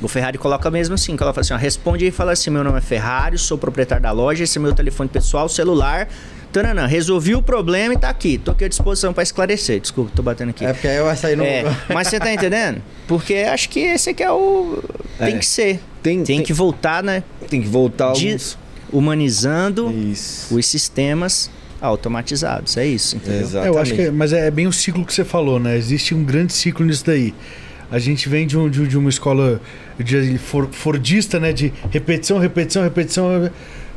Speaker 4: o Ferrari coloca mesmo assim, que ela fala assim, ó, responde aí e fala assim, meu nome é Ferrari, sou proprietário da loja, esse é meu telefone pessoal, celular, tananã, resolvi o problema e tá aqui, tô aqui à disposição para esclarecer. Desculpa, tô batendo aqui.
Speaker 3: É porque aí vai sair no.
Speaker 4: É, mas você tá entendendo? Porque acho que esse aqui é o... Tem
Speaker 1: É.
Speaker 4: que ser.
Speaker 1: Tem,
Speaker 4: Tem que voltar, né?
Speaker 1: tem que voltar
Speaker 4: de-
Speaker 1: alguns...
Speaker 4: humanizando
Speaker 1: Isso.
Speaker 4: os sistemas automatizados. É isso, entendeu?
Speaker 2: É,
Speaker 1: Exatamente.
Speaker 2: eu acho que, é- mas é bem o ciclo que você falou, né? Existe um grande ciclo nisso daí. A gente vem de, um- de, de uma escola de for- fordista, né? De repetição, repetição, repetição.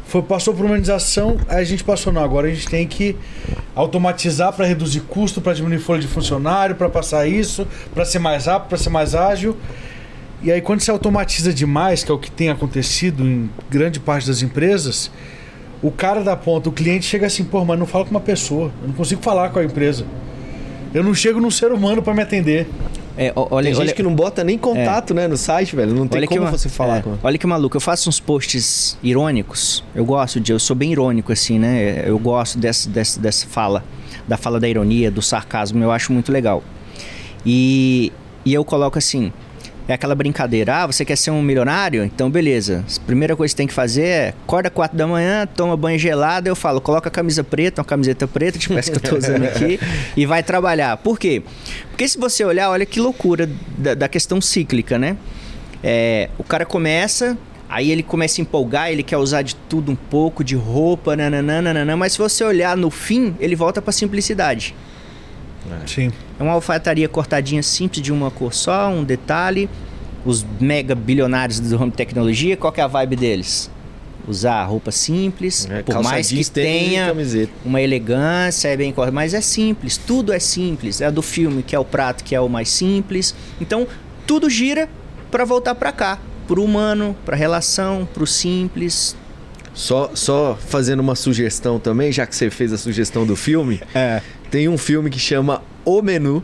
Speaker 2: Foi, passou por humanização, aí a gente passou, não. Agora a gente tem que automatizar para reduzir custo, para diminuir folha de funcionário, para passar isso, para ser mais rápido, para ser mais ágil. E aí, quando você automatiza demais, que é o que tem acontecido em grande parte das empresas, o cara da ponta, o cliente chega assim, pô, mas não fala com uma pessoa, eu não consigo falar com a empresa. Eu não chego num ser humano para me atender.
Speaker 4: É, olha,
Speaker 1: Tem gente
Speaker 4: olha,
Speaker 1: que não bota nem contato, né, no site, velho. Não tem como você falar
Speaker 4: é,
Speaker 1: com
Speaker 4: Olha que maluco, eu faço uns posts irônicos. Eu gosto de, eu sou bem irônico assim, né? Eu gosto dessa, dessa, dessa fala, da fala da ironia, do sarcasmo, eu acho muito legal. E, e eu coloco assim, é aquela brincadeira, ah, você quer ser um milionário? Então beleza, a primeira coisa que você tem que fazer é, acorda 4 da manhã, toma banho gelado, eu falo, coloca a camisa preta, uma camiseta preta, tipo essa que eu tô usando aqui, [laughs] e vai trabalhar. Por quê? Porque se você olhar, olha que loucura da, da questão cíclica, né? É, o cara começa, aí ele começa a empolgar, ele quer usar de tudo um pouco, de roupa, nananã, mas se você olhar no fim, ele volta pra simplicidade.
Speaker 2: Sim.
Speaker 4: É uma alfaiataria cortadinha simples de uma cor só, um detalhe. Os mega bilionários do ramo de tecnologia, qual que é a vibe deles? Usar roupa simples,
Speaker 1: É,
Speaker 4: por mais que tenha uma elegância, é bem correto, mas é simples, tudo é simples. É do filme que é o prato que é o mais simples. Então, tudo gira para voltar para cá, pro humano, pra relação, pro simples.
Speaker 1: Só, só fazendo uma sugestão também, já que você fez a sugestão do filme,
Speaker 4: É.
Speaker 1: tem um filme que chama O Menu.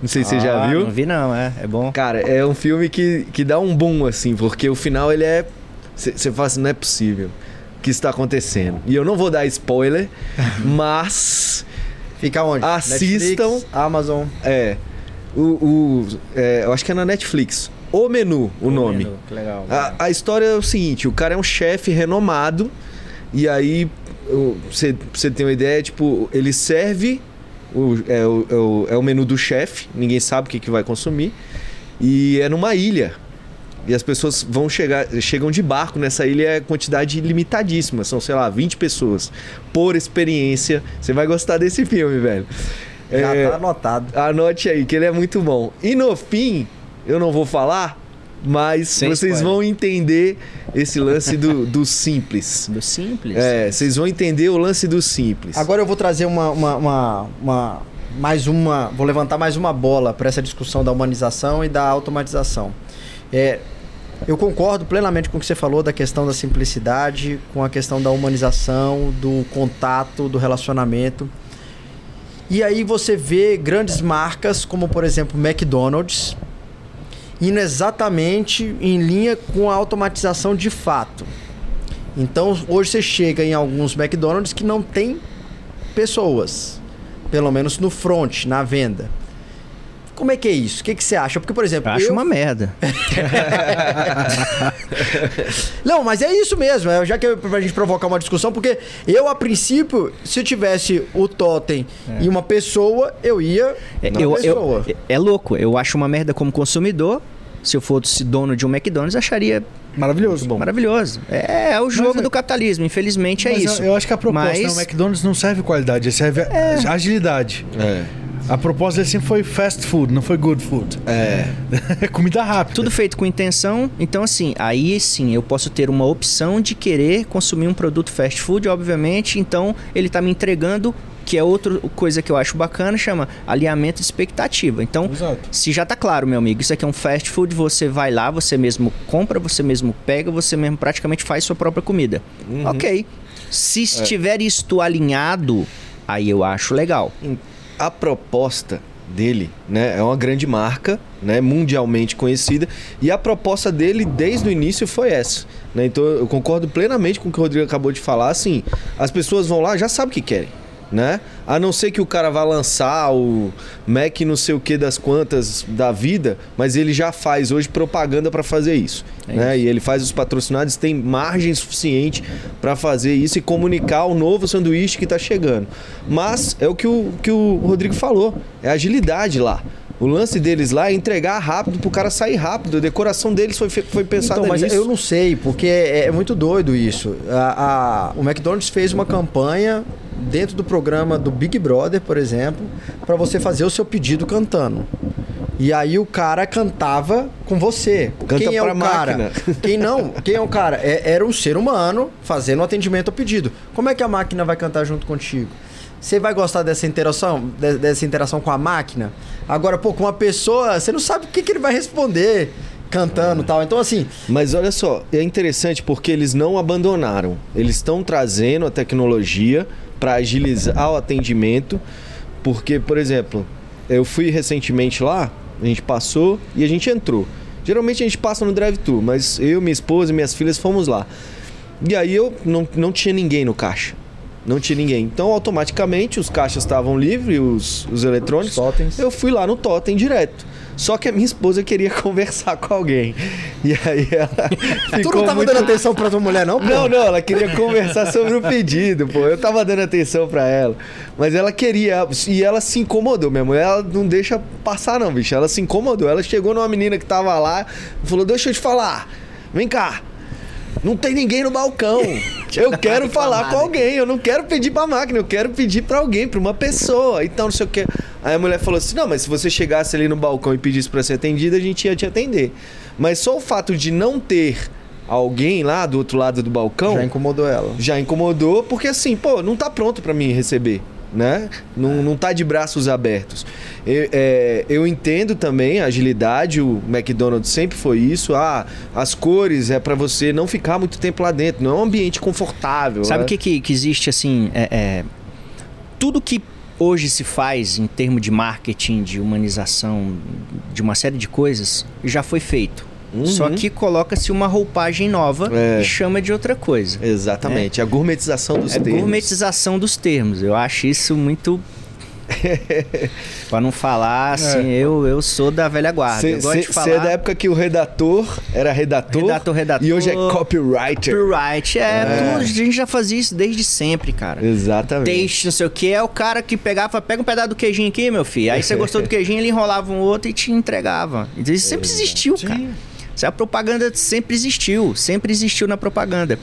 Speaker 1: Não sei se você já viu.
Speaker 4: Não vi não, é, é bom.
Speaker 1: Cara, é um filme que, que dá um boom, assim, porque o final ele é. Você fala assim, não é possível. O que está acontecendo? E eu não vou dar spoiler, [laughs] mas.
Speaker 3: Fica onde?
Speaker 1: Assistam.
Speaker 3: Netflix, Amazon.
Speaker 1: É. O. o- é, eu acho que é na Netflix. O Menu, o nome.
Speaker 4: Que legal.
Speaker 1: A, a história é o seguinte: o cara é um chefe renomado, e aí, o- você você tem uma ideia, tipo, ele serve, o, é, o, é o- é o menu do chefe, ninguém sabe o que, que vai consumir, e é numa ilha. E as pessoas vão chegar, chegam de barco nessa ilha, é quantidade limitadíssima, são, sei lá, 20 pessoas. Por experiência, você vai gostar desse filme, velho.
Speaker 3: Já
Speaker 1: É,
Speaker 3: tá anotado.
Speaker 1: Anote aí, que ele é muito bom. E no fim, eu não vou falar, mas
Speaker 4: Sem
Speaker 1: vocês
Speaker 4: spoiler.
Speaker 1: vão entender esse lance do, do simples. [laughs]
Speaker 4: Do simples.
Speaker 1: É, vocês vão entender o lance do simples.
Speaker 3: Agora eu vou trazer uma, uma, uma, uma mais uma, vou levantar mais uma bola para essa discussão da humanização e da automatização. É, eu concordo plenamente com o que você falou da questão da simplicidade, com a questão da humanização, do contato, do relacionamento. E aí você vê grandes marcas, como por exemplo McDonald's, indo exatamente em linha com a automatização de fato. Então hoje você chega em alguns McDonald's que não tem pessoas, pelo menos no front, na venda. Como é que é isso? O que, que você acha? Porque, por exemplo.
Speaker 4: Eu acho
Speaker 3: eu-
Speaker 4: uma merda. [laughs]
Speaker 3: Não, mas é isso mesmo. É, já que é pra gente provocar uma discussão, porque eu, a princípio, se eu tivesse o totem e uma pessoa, eu ia
Speaker 4: É,
Speaker 3: na
Speaker 4: eu- eu-
Speaker 3: pessoa.
Speaker 4: é louco. Eu acho uma merda como consumidor. Se eu fosse dono de um McDonald's, acharia
Speaker 2: Maravilhoso.
Speaker 4: maravilhoso. É, é o jogo
Speaker 2: é-
Speaker 4: do capitalismo, infelizmente é
Speaker 2: Mas eu-
Speaker 4: isso.
Speaker 2: Eu, acho que a proposta
Speaker 4: Mas-
Speaker 2: no McDonald's não serve qualidade, serve a- agilidade.
Speaker 1: É.
Speaker 2: A proposta dele sempre foi fast food, não foi good food.
Speaker 1: É.
Speaker 2: É [laughs] comida rápida.
Speaker 4: Tudo feito com intenção, então assim, aí sim eu posso ter uma opção de querer consumir um produto fast food, obviamente, então ele tá me entregando, que é outra coisa que eu acho bacana, chama alinhamento de expectativa. Então,
Speaker 2: Exato.
Speaker 4: se já tá claro, meu amigo, isso aqui é um fast food, você vai lá, você mesmo compra, você mesmo pega, você mesmo praticamente faz sua própria comida. Ok. Se estiver isto alinhado, aí eu acho legal.
Speaker 1: A proposta dele, né, é uma grande marca, né, mundialmente conhecida, e a proposta dele desde o início foi essa, né? Então eu concordo plenamente com o que o Rodrigo acabou de falar, assim, as pessoas vão lá já sabem o que querem, né? A não ser que o cara vá lançar o Mac não sei o que das quantas da vida, mas ele já faz hoje propaganda para fazer isso,
Speaker 4: É
Speaker 1: né? E ele faz os patrocinados, tem margem suficiente para fazer isso e comunicar o novo sanduíche que está chegando. Mas é o que o, que o Rodrigo falou, é agilidade lá. O lance deles lá é entregar rápido pro cara sair rápido. A decoração deles foi, foi pensada
Speaker 3: Então, mas
Speaker 1: nisso.
Speaker 3: eu não sei, porque é, é muito doido isso. A- a- o McDonald's fez uma campanha dentro do programa do Big Brother, por exemplo, para você fazer o seu pedido cantando. E aí o cara cantava com você.
Speaker 1: Canta
Speaker 3: quem é
Speaker 1: pra
Speaker 3: o cara?
Speaker 1: máquina. [laughs]
Speaker 3: Quem não? Quem é o cara? É- era um ser humano fazendo um atendimento ao pedido. Como é que a máquina vai cantar junto contigo? Você vai gostar dessa interação, de- dessa interação com a máquina? Agora, pô, com uma pessoa, você não sabe o que, que ele vai responder cantando e tal. Então, assim,
Speaker 1: Mas olha só, é interessante porque eles não abandonaram. Eles estão trazendo a tecnologia para agilizar o atendimento. Porque, por exemplo, eu fui recentemente lá, a gente passou e a gente entrou. Geralmente a gente passa no drive-thru, mas eu, minha esposa e minhas filhas fomos lá. E aí eu não, não tinha ninguém no caixa. Não tinha ninguém. Então, automaticamente, os caixas estavam livres, os, os eletrônicos.
Speaker 3: Totens.
Speaker 1: Eu fui lá no Totem direto. Só que a minha esposa queria [laughs] conversar com alguém. E aí ela [laughs]
Speaker 3: tu
Speaker 1: ficou
Speaker 3: não tava
Speaker 1: muito...
Speaker 3: dando atenção pra tua mulher, não? pô?
Speaker 1: Não, não, ela queria conversar sobre o pedido, pô. Eu tava dando atenção pra ela. Mas ela queria. E ela se incomodou. Mulher ela não deixa passar, não, bicho. Ela se incomodou. Ela chegou numa menina que tava lá e falou: Deixa eu te falar. Vem cá. Não tem ninguém no balcão. [laughs] Eu quero falar com alguém. Eu não quero pedir pra máquina. Eu quero pedir pra alguém, pra uma pessoa. Então, não sei o que. Aí a mulher falou assim: Não, mas se você chegasse ali no balcão e pedisse pra ser atendida, a gente ia te atender. Mas só o fato de não ter alguém lá do outro lado do balcão
Speaker 3: Já incomodou ela.
Speaker 1: já incomodou, porque assim, pô, não tá pronto pra mim receber, né? Não, não tá de braços abertos. Eu, é, eu entendo também a agilidade, o McDonald's sempre foi isso. Ah, as cores é pra você não ficar muito tempo lá dentro, não é um ambiente confortável.
Speaker 4: Sabe o
Speaker 1: né?
Speaker 4: que, que, que existe assim? É, é, tudo que hoje se faz em termos de marketing, de humanização, de uma série de coisas, já foi feito.
Speaker 1: Uhum.
Speaker 4: Só que coloca-se uma roupagem nova
Speaker 1: É.
Speaker 4: e chama de outra coisa.
Speaker 1: Exatamente, a gourmetização dos
Speaker 4: É
Speaker 1: termos.
Speaker 4: gourmetização dos termos. Eu acho isso muito. [laughs] Pra não falar assim, eu, eu sou da velha guarda.
Speaker 1: Você é da época que o redator era redator,
Speaker 4: Redator, redator.
Speaker 1: e hoje é copywriter.
Speaker 4: Copyright, é,
Speaker 1: É.
Speaker 4: tudo, a gente já fazia isso desde sempre, cara.
Speaker 1: Exatamente.
Speaker 4: Texto, não sei o que, é o cara que pegava, pega um pedaço do queijinho aqui, meu filho. Aí você gostou do [laughs] queijinho, ele enrolava um outro e te entregava. Então, Isso sempre existiu, cara. Isso, a propaganda sempre existiu, sempre existiu na propaganda.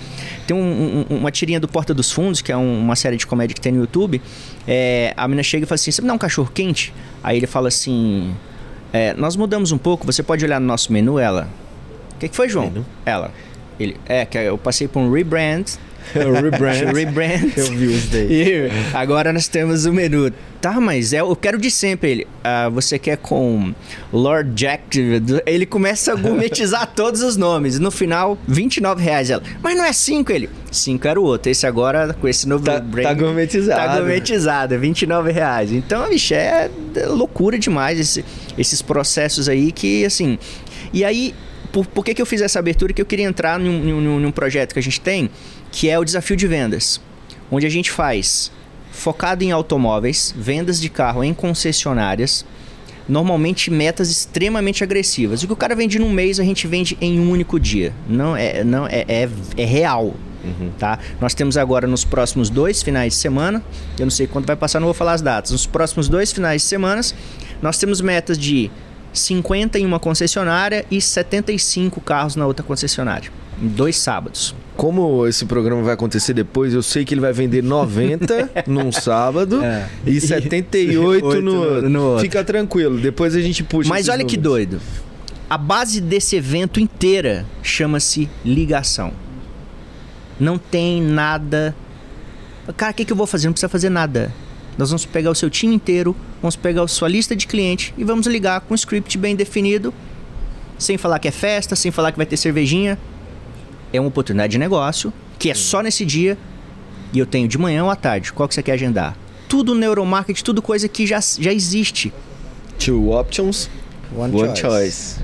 Speaker 4: Tem um- um- uma tirinha do Porta dos Fundos, que é um- uma série de comédia que tem no YouTube. É, a menina chega e fala assim: Você me dá um cachorro quente? Aí ele fala assim: é, Nós mudamos um pouco, você pode olhar no nosso menu, ela. O que, que foi, João?
Speaker 1: Menu?
Speaker 4: Ela. Ele, é, que eu passei por um rebrand
Speaker 3: Rebrand. [laughs]
Speaker 4: Rebrand.
Speaker 3: Eu vi isso daí.
Speaker 4: E agora nós temos o menu. Tá, mas é, eu quero de sempre ele. Ah, você quer com Lord Jack? Ele começa a gourmetizar [laughs] todos os nomes. No final, 29 reais ela. Mas não é 5 ele. 5 era o outro. Esse agora, com esse novo
Speaker 1: Tá,
Speaker 4: brand,
Speaker 1: tá gourmetizado.
Speaker 4: Tá gourmetizado, é 29 reais. Então, bicho, é loucura demais esse- esses processos aí que, assim... E aí, por, por que, que eu fiz essa abertura? Que eu queria entrar num, num, num projeto que a gente tem, que é o Desafio de Vendas. Onde a gente faz, focado em automóveis, vendas de carro em concessionárias, normalmente metas extremamente agressivas. O que o cara vende num mês, a gente vende em um único dia. Não é, não é, é, é real. Tá? Nós temos agora nos próximos dois finais de semana, eu não sei quando vai passar, não vou falar as datas. Nos próximos dois finais de semana, nós temos metas de 50 em uma concessionária e 75 carros na outra concessionária. Em dois sábados.
Speaker 1: Como esse programa vai acontecer depois, eu sei que ele vai vender 90 [laughs] num sábado
Speaker 4: É.
Speaker 1: e 78
Speaker 4: Oito
Speaker 1: no,
Speaker 4: no- no outro.
Speaker 1: Fica tranquilo, depois a gente puxa.
Speaker 4: Mas olha que
Speaker 1: números.
Speaker 4: doido. A base desse evento inteira chama-se ligação. Não tem nada. Cara, o que, que eu vou fazer? Não precisa fazer nada. Nós vamos pegar o seu time inteiro, vamos pegar a sua lista de cliente e vamos ligar com um script bem definido, sem falar que é festa, sem falar que vai ter cervejinha. É uma oportunidade de negócio que é só nesse dia e eu tenho de manhã ou à tarde. Qual que você quer agendar? Tudo neuromarketing, tudo coisa que já, já existe.
Speaker 1: Two options,
Speaker 3: One,
Speaker 1: one,
Speaker 3: choice.
Speaker 1: choice.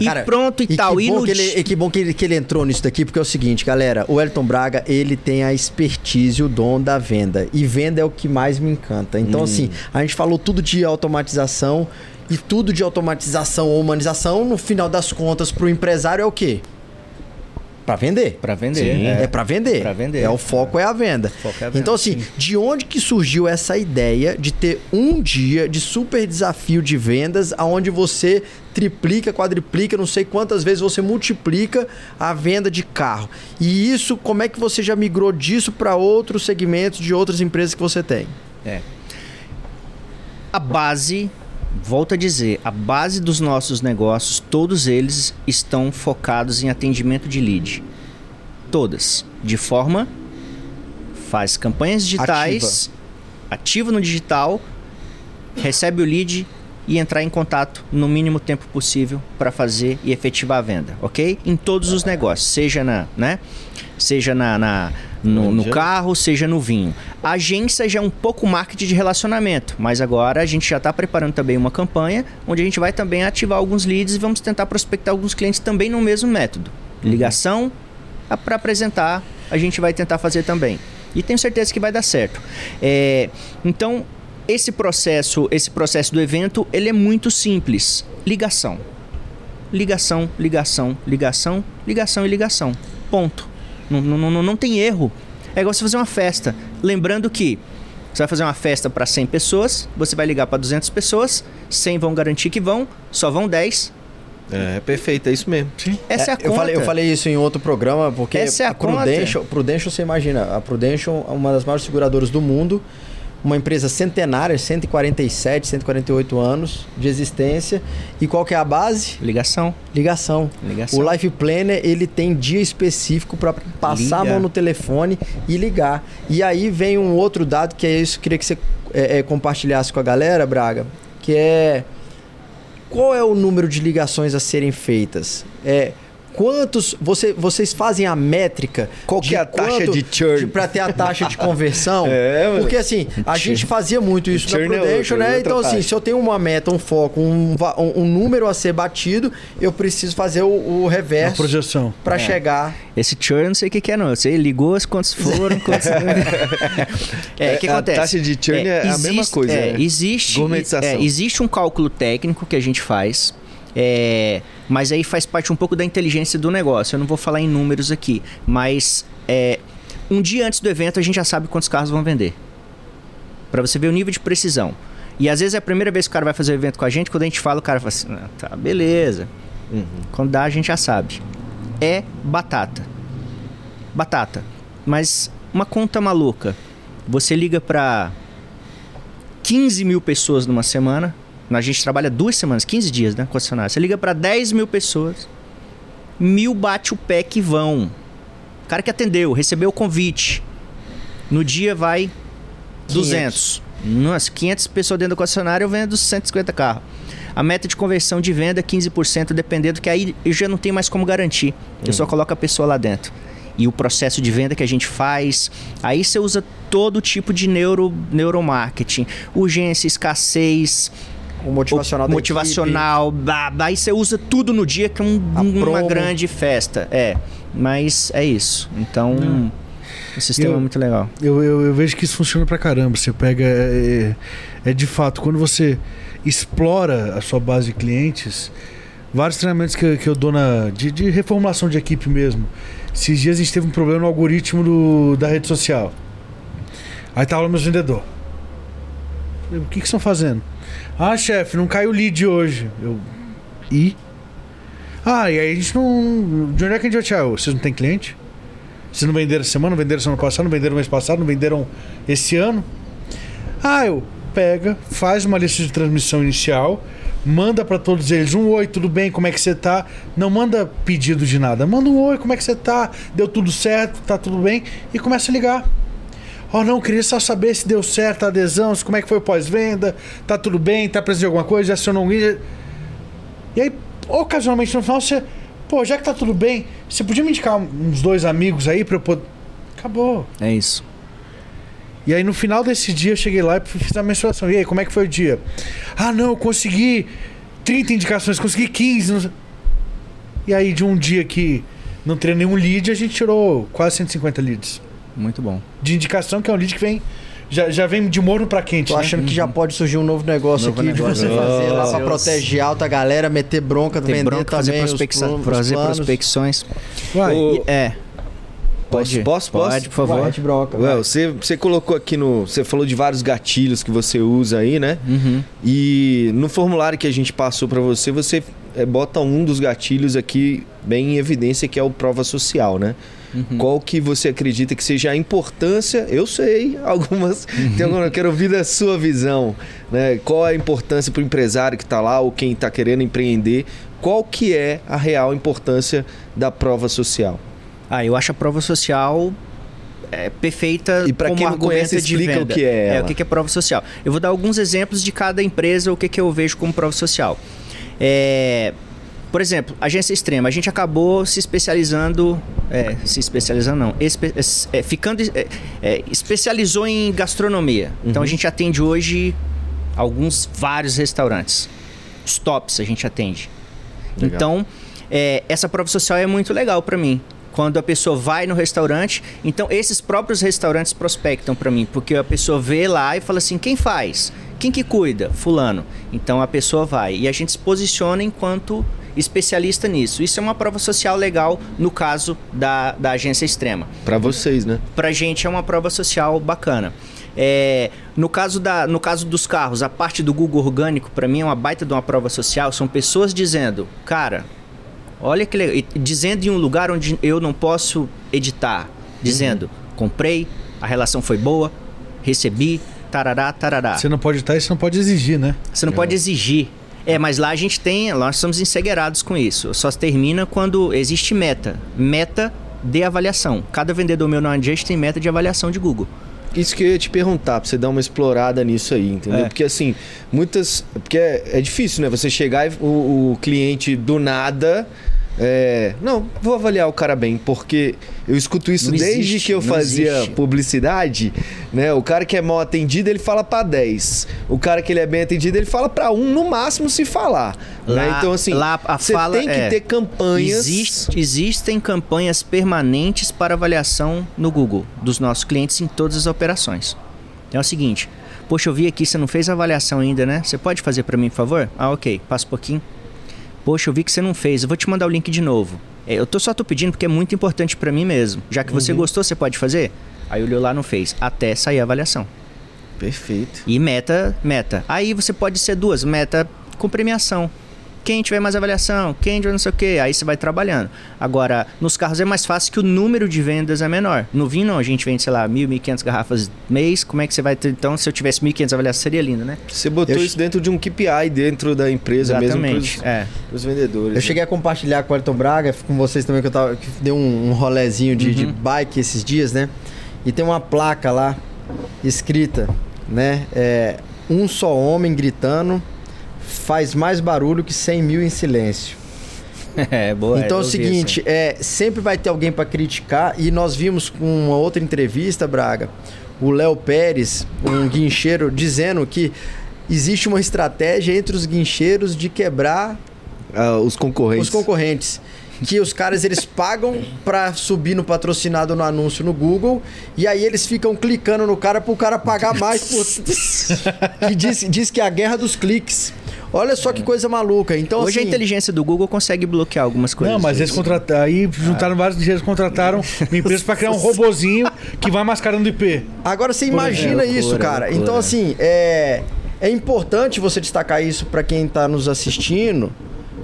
Speaker 4: E
Speaker 3: Cara,
Speaker 4: pronto e, tal.
Speaker 3: Que
Speaker 4: E
Speaker 3: bom
Speaker 4: no
Speaker 3: que, ele, e que bom que ele, que ele entrou nisso daqui, porque é o seguinte, galera. O Elton Braga, ele tem a expertise e o dom da venda. E venda é o que mais me encanta. Então, assim, a gente falou tudo de automatização. E tudo de automatização ou humanização, no final das contas, pro empresário é o quê? Pra vender.
Speaker 4: Pra vender.
Speaker 3: Sim,
Speaker 4: é.
Speaker 3: é, pra vender.
Speaker 4: Pra vender.
Speaker 3: É o foco é a venda.
Speaker 4: é a venda,
Speaker 3: Então assim,
Speaker 4: sim.
Speaker 3: de onde que surgiu essa ideia de ter um dia de super desafio de vendas aonde você triplica, quadriplica, não sei quantas vezes você multiplica a venda de carro. E isso, como é que você já migrou disso para outros segmentos de outras empresas que você tem?
Speaker 4: A base, volto a dizer, a base dos nossos negócios, todos eles estão focados em atendimento de lead. Todas. De forma. Faz campanhas digitais, ativa no digital, recebe o lead e entrar em contato no mínimo tempo possível para fazer e efetivar a venda, ok? Em todos os negócios, seja na, né? Seja na, na- no, no carro, seja no vinho. A agência já é um pouco marketing de relacionamento, mas agora a gente já está preparando também uma campanha onde a gente vai também ativar alguns leads e vamos tentar prospectar alguns clientes também no mesmo método. Ligação para apresentar, a gente vai tentar fazer também. E tenho certeza que vai dar certo. É, então, esse processo, esse processo do evento, ele é muito simples. Ligação. Ligação, ligação, ligação, ligação e ligação. Ponto. Não, não, não, não tem erro. É igual você fazer uma festa. Lembrando que você vai fazer uma festa para 100 pessoas, você vai ligar para 200 pessoas, 100 vão garantir que vão, só vão 10.
Speaker 1: É, perfeito, é isso mesmo.
Speaker 4: Essa é, a conta.
Speaker 3: eu, falei, eu falei isso em outro programa, porque
Speaker 4: Essa é a
Speaker 3: a Prudential, Prudential, você imagina, a Prudential é uma das maiores seguradoras do mundo, uma empresa centenária, 147, 148 anos de existência. E qual que é a base?
Speaker 4: Ligação.
Speaker 3: Ligação.
Speaker 4: Ligação.
Speaker 3: O Life Planner, ele tem dia específico para passar a
Speaker 4: Liga.
Speaker 3: mão no telefone e ligar. E aí vem um outro dado que é isso, que eu queria que você é, é, compartilhasse com a galera, Braga, que é qual é o número de ligações a serem feitas? É quantos você, vocês fazem a métrica
Speaker 1: Qual que é a taxa de churn?
Speaker 3: para ter a taxa de conversão? [laughs]
Speaker 1: É, mano.
Speaker 3: Porque assim, a gente fazia muito isso na
Speaker 1: é
Speaker 3: Prudential, né?
Speaker 1: outra
Speaker 3: Então assim, se eu tenho uma meta, um foco, um, um, um número a ser batido, eu preciso fazer o, o
Speaker 2: A
Speaker 3: reverso
Speaker 2: projeção.
Speaker 3: para
Speaker 4: É.
Speaker 3: chegar.
Speaker 4: Esse churn, não sei o que, que é, não. Você ligou, quantos foram, [laughs] quantos... é, o que
Speaker 1: a
Speaker 4: acontece?
Speaker 1: taxa de churn é a mesma coisa,
Speaker 4: É,
Speaker 1: né?
Speaker 4: existe, é, existe um cálculo técnico que a gente faz, é, mas aí faz parte um pouco da inteligência do negócio. Eu não vou falar em números aqui, mas é, um dia antes do evento a gente já sabe quantos carros vão vender. Pra você ver o nível de precisão. E às vezes é a primeira vez que o cara vai fazer o evento com a gente, quando a gente fala, o cara fala assim, "Ah, tá, beleza. Quando dá, a gente já sabe. É batata. Batata. Mas uma conta maluca. Você liga pra 15 mil pessoas numa semana. A gente trabalha duas semanas, 15 dias, né? Concessionário. Você liga pra 10 mil pessoas. Mil bate o pé que vão. cara que atendeu, recebeu o convite. No dia vai 200. Nossa, 500 pessoas dentro do concessionário, eu vendo 150 carros. A meta de conversão de venda é 15%, dependendo, que aí eu já não tenho mais como garantir. Eu só coloco a pessoa lá dentro. E o processo de venda que a gente faz, aí você usa todo tipo de neuro, neuromarketing. Urgência, escassez,
Speaker 3: O motivacional
Speaker 4: o
Speaker 3: da
Speaker 4: motivacional, blá, aí você usa tudo no dia que é um- uma grande festa. É, mas é isso. Então, o sistema
Speaker 2: Eu-
Speaker 4: é muito legal.
Speaker 2: Eu, eu, eu vejo que isso funciona pra caramba. Você pega. É, é- é de fato, quando você explora a sua base de clientes, vários treinamentos que, eu- que eu dou na, de, de reformulação de equipe mesmo. Esses dias a gente teve um problema no algoritmo do- da rede social. Aí tava lá meus vendedores. Eu, O que, que estão fazendo? Ah, chefe, não caiu lead hoje. Eu. E? Ah, e aí a gente não. De onde é que a gente vai tirar? Vocês não têm cliente? Vocês não venderam semana, não venderam semana passada, não venderam mês passado, não venderam esse ano? Ah, eu pega, faz uma lista de transmissão inicial, manda pra todos eles um oi, tudo bem, como é que você tá? Não manda pedido de nada, manda um oi, como é que você tá? Deu tudo certo, tá tudo bem? E começa a ligar. Oh, não, queria só saber se deu certo a adesão, se como é que foi o pós-venda, tá tudo bem, tá precisando de alguma coisa, já acionou um... E aí, ocasionalmente no final, você... Pô, já que tá tudo bem, você podia me indicar uns dois amigos aí pra eu poder... Acabou.
Speaker 4: É isso.
Speaker 2: E aí no final desse dia eu cheguei lá e fiz a mensuração. E aí, como é que foi o dia? Ah, não, eu consegui 30 indicações, consegui 15. não E aí de um dia que não teria nenhum lead, a gente tirou quase 150 leads.
Speaker 4: Muito bom.
Speaker 2: De indicação, que é um lead que vem. Já, já vem de morno pra quente.
Speaker 3: Tô
Speaker 2: né?
Speaker 3: achando que já pode surgir um novo negócio
Speaker 4: Novo
Speaker 3: aqui
Speaker 4: negócio.
Speaker 3: de você fazer lá pra
Speaker 4: Nossa.
Speaker 3: proteger alta galera, meter bronca,
Speaker 4: Tem
Speaker 3: vender
Speaker 4: bronca, fazer,
Speaker 3: também os,
Speaker 4: prospecção,
Speaker 3: plu- os
Speaker 4: fazer
Speaker 3: planos.
Speaker 4: prospecções.
Speaker 2: Vai.
Speaker 1: O-
Speaker 4: é.
Speaker 1: Posso,
Speaker 4: ir.
Speaker 1: posso, posso?
Speaker 4: Pode, por favor.
Speaker 3: Vai.
Speaker 1: Well, você, você colocou aqui no. Você falou de vários gatilhos que você usa aí, né?
Speaker 4: Uhum.
Speaker 1: E no formulário que a gente passou pra você, você eh, bota um dos gatilhos aqui bem em evidência, que é o prova social, né?
Speaker 4: Uhum.
Speaker 1: Qual que você acredita que seja a importância? Eu sei, [laughs] algumas. Tem alguma, eu quero ouvir da sua visão, né? Qual a importância para o empresário que está lá ou quem está querendo empreender? Qual que é a real importância da prova social?
Speaker 4: Ah, eu acho a prova social é, perfeita
Speaker 1: E pra
Speaker 4: como
Speaker 1: quem não conhece,
Speaker 4: de
Speaker 1: explica o que é
Speaker 4: É,
Speaker 1: ela.
Speaker 4: o que que é prova social. Eu vou dar alguns exemplos de cada empresa, o que, que eu vejo como prova social. É, por exemplo, agência extrema. A gente acabou se especializando, é, se especializando não, espe- é, ficando, é, é, especializou em gastronomia. Então a gente atende hoje alguns, vários restaurantes. Os tops a gente atende.
Speaker 1: Legal.
Speaker 4: Então, é, essa prova social é muito legal para mim. Quando a pessoa vai no restaurante, então esses próprios restaurantes prospectam para mim, porque a pessoa vê lá e fala assim: quem faz? Quem que cuida? Fulano. Então a pessoa vai. E a gente se posiciona enquanto especialista nisso. Isso é uma prova social legal no caso da, da agência extrema
Speaker 1: Para vocês, né?
Speaker 4: pra gente é uma prova social bacana. É, no, caso da, no caso dos carros, a parte do Google orgânico, pra mim, é uma baita de uma prova social. São pessoas dizendo, cara, olha que legal. Dizendo em um lugar onde eu não posso editar. Dizendo, comprei, a relação foi boa, recebi, tarará, tarará.
Speaker 2: Você não pode estar e você não pode exigir, né?
Speaker 4: Você não pode exigir. É, mas lá a gente tem, nós somos ensegueirados com isso. Só se termina quando existe meta. Meta de avaliação. Cada vendedor meu no Unjust tem meta de avaliação de Google.
Speaker 1: Isso que eu ia te perguntar, pra você dar uma explorada nisso aí, entendeu?
Speaker 4: É.
Speaker 1: Porque assim, muitas. Porque é, é difícil, né? Você chegar e o, o cliente do nada. É, não, vou avaliar o cara bem, porque eu escuto isso
Speaker 4: Não
Speaker 1: desde
Speaker 4: existe,
Speaker 1: que eu fazia
Speaker 4: existe.
Speaker 1: publicidade, né? O cara que é mal atendido, ele fala pra 10. O cara que ele é bem atendido, ele fala pra um, no máximo, se falar. né?
Speaker 4: Lá-
Speaker 1: Então, assim,
Speaker 4: lá a
Speaker 1: você
Speaker 4: fala
Speaker 1: tem que
Speaker 4: é,
Speaker 1: ter campanhas.
Speaker 4: Existe- existem campanhas permanentes para avaliação no Google dos nossos clientes em todas as operações. Então é o seguinte, poxa, eu vi aqui, você não fez avaliação ainda, né? Você pode fazer para mim, por favor? Ah, ok, passa um pouquinho. Poxa, eu vi que você não fez, eu vou te mandar o link de novo. É, eu tô só tô pedindo porque é muito importante para mim mesmo. Já que
Speaker 1: Uhum.
Speaker 4: você gostou, você pode fazer? Aí olhou lá, não fez, até sair a avaliação.
Speaker 1: Perfeito.
Speaker 4: E meta, meta. Aí você pode ser duas, meta com premiação. Quem tiver mais avaliação, quem tiver não sei o que, aí você vai trabalhando. Agora, nos carros é mais fácil que o número de vendas é menor. No vinho não, a gente vende, sei lá, 1.000, 1.500 garrafas mês, como é que você vai ter? Então, se eu tivesse 1.500 avaliações, seria lindo, né?
Speaker 1: Você botou
Speaker 3: Eu-
Speaker 1: isso dentro de um KPI dentro da empresa
Speaker 4: Exatamente,
Speaker 1: mesmo pros,
Speaker 4: é.
Speaker 1: pros vendedores.
Speaker 3: Eu
Speaker 1: né?
Speaker 3: cheguei a compartilhar com o Ayrton Braga, com vocês também, que eu tava, que dei um, um rolezinho de,
Speaker 4: Uhum.
Speaker 3: de bike esses dias, né? E tem uma placa lá, escrita, né? É, um só homem gritando faz mais barulho que 100 mil em silêncio. [laughs]
Speaker 4: É, boa.
Speaker 3: então é o seguinte,
Speaker 4: isso
Speaker 3: é, sempre vai ter alguém para criticar e nós vimos com uma outra entrevista, Braga, o Léo Pérez, um guincheiro, dizendo que existe uma estratégia entre os guincheiros de quebrar
Speaker 1: Ah, os concorrentes.
Speaker 3: os concorrentes. Que os caras eles pagam pra subir no patrocinado no anúncio no Google e aí eles ficam clicando no cara pro cara pagar mais por... [laughs] que diz, diz que é a guerra dos cliques. Olha só que coisa maluca. Então
Speaker 4: Hoje a
Speaker 3: assim,
Speaker 4: inteligência do Google consegue bloquear algumas coisas.
Speaker 2: Não, mas eles contrataram. Aí juntaram vários engenheiros, contrataram [laughs] uma empresa pra criar um robozinho que vai mascarando IP.
Speaker 3: Agora você imagina
Speaker 4: loucura,
Speaker 3: isso, cara.
Speaker 4: loucura.
Speaker 3: Então, assim, é, é importante você destacar isso pra quem tá nos assistindo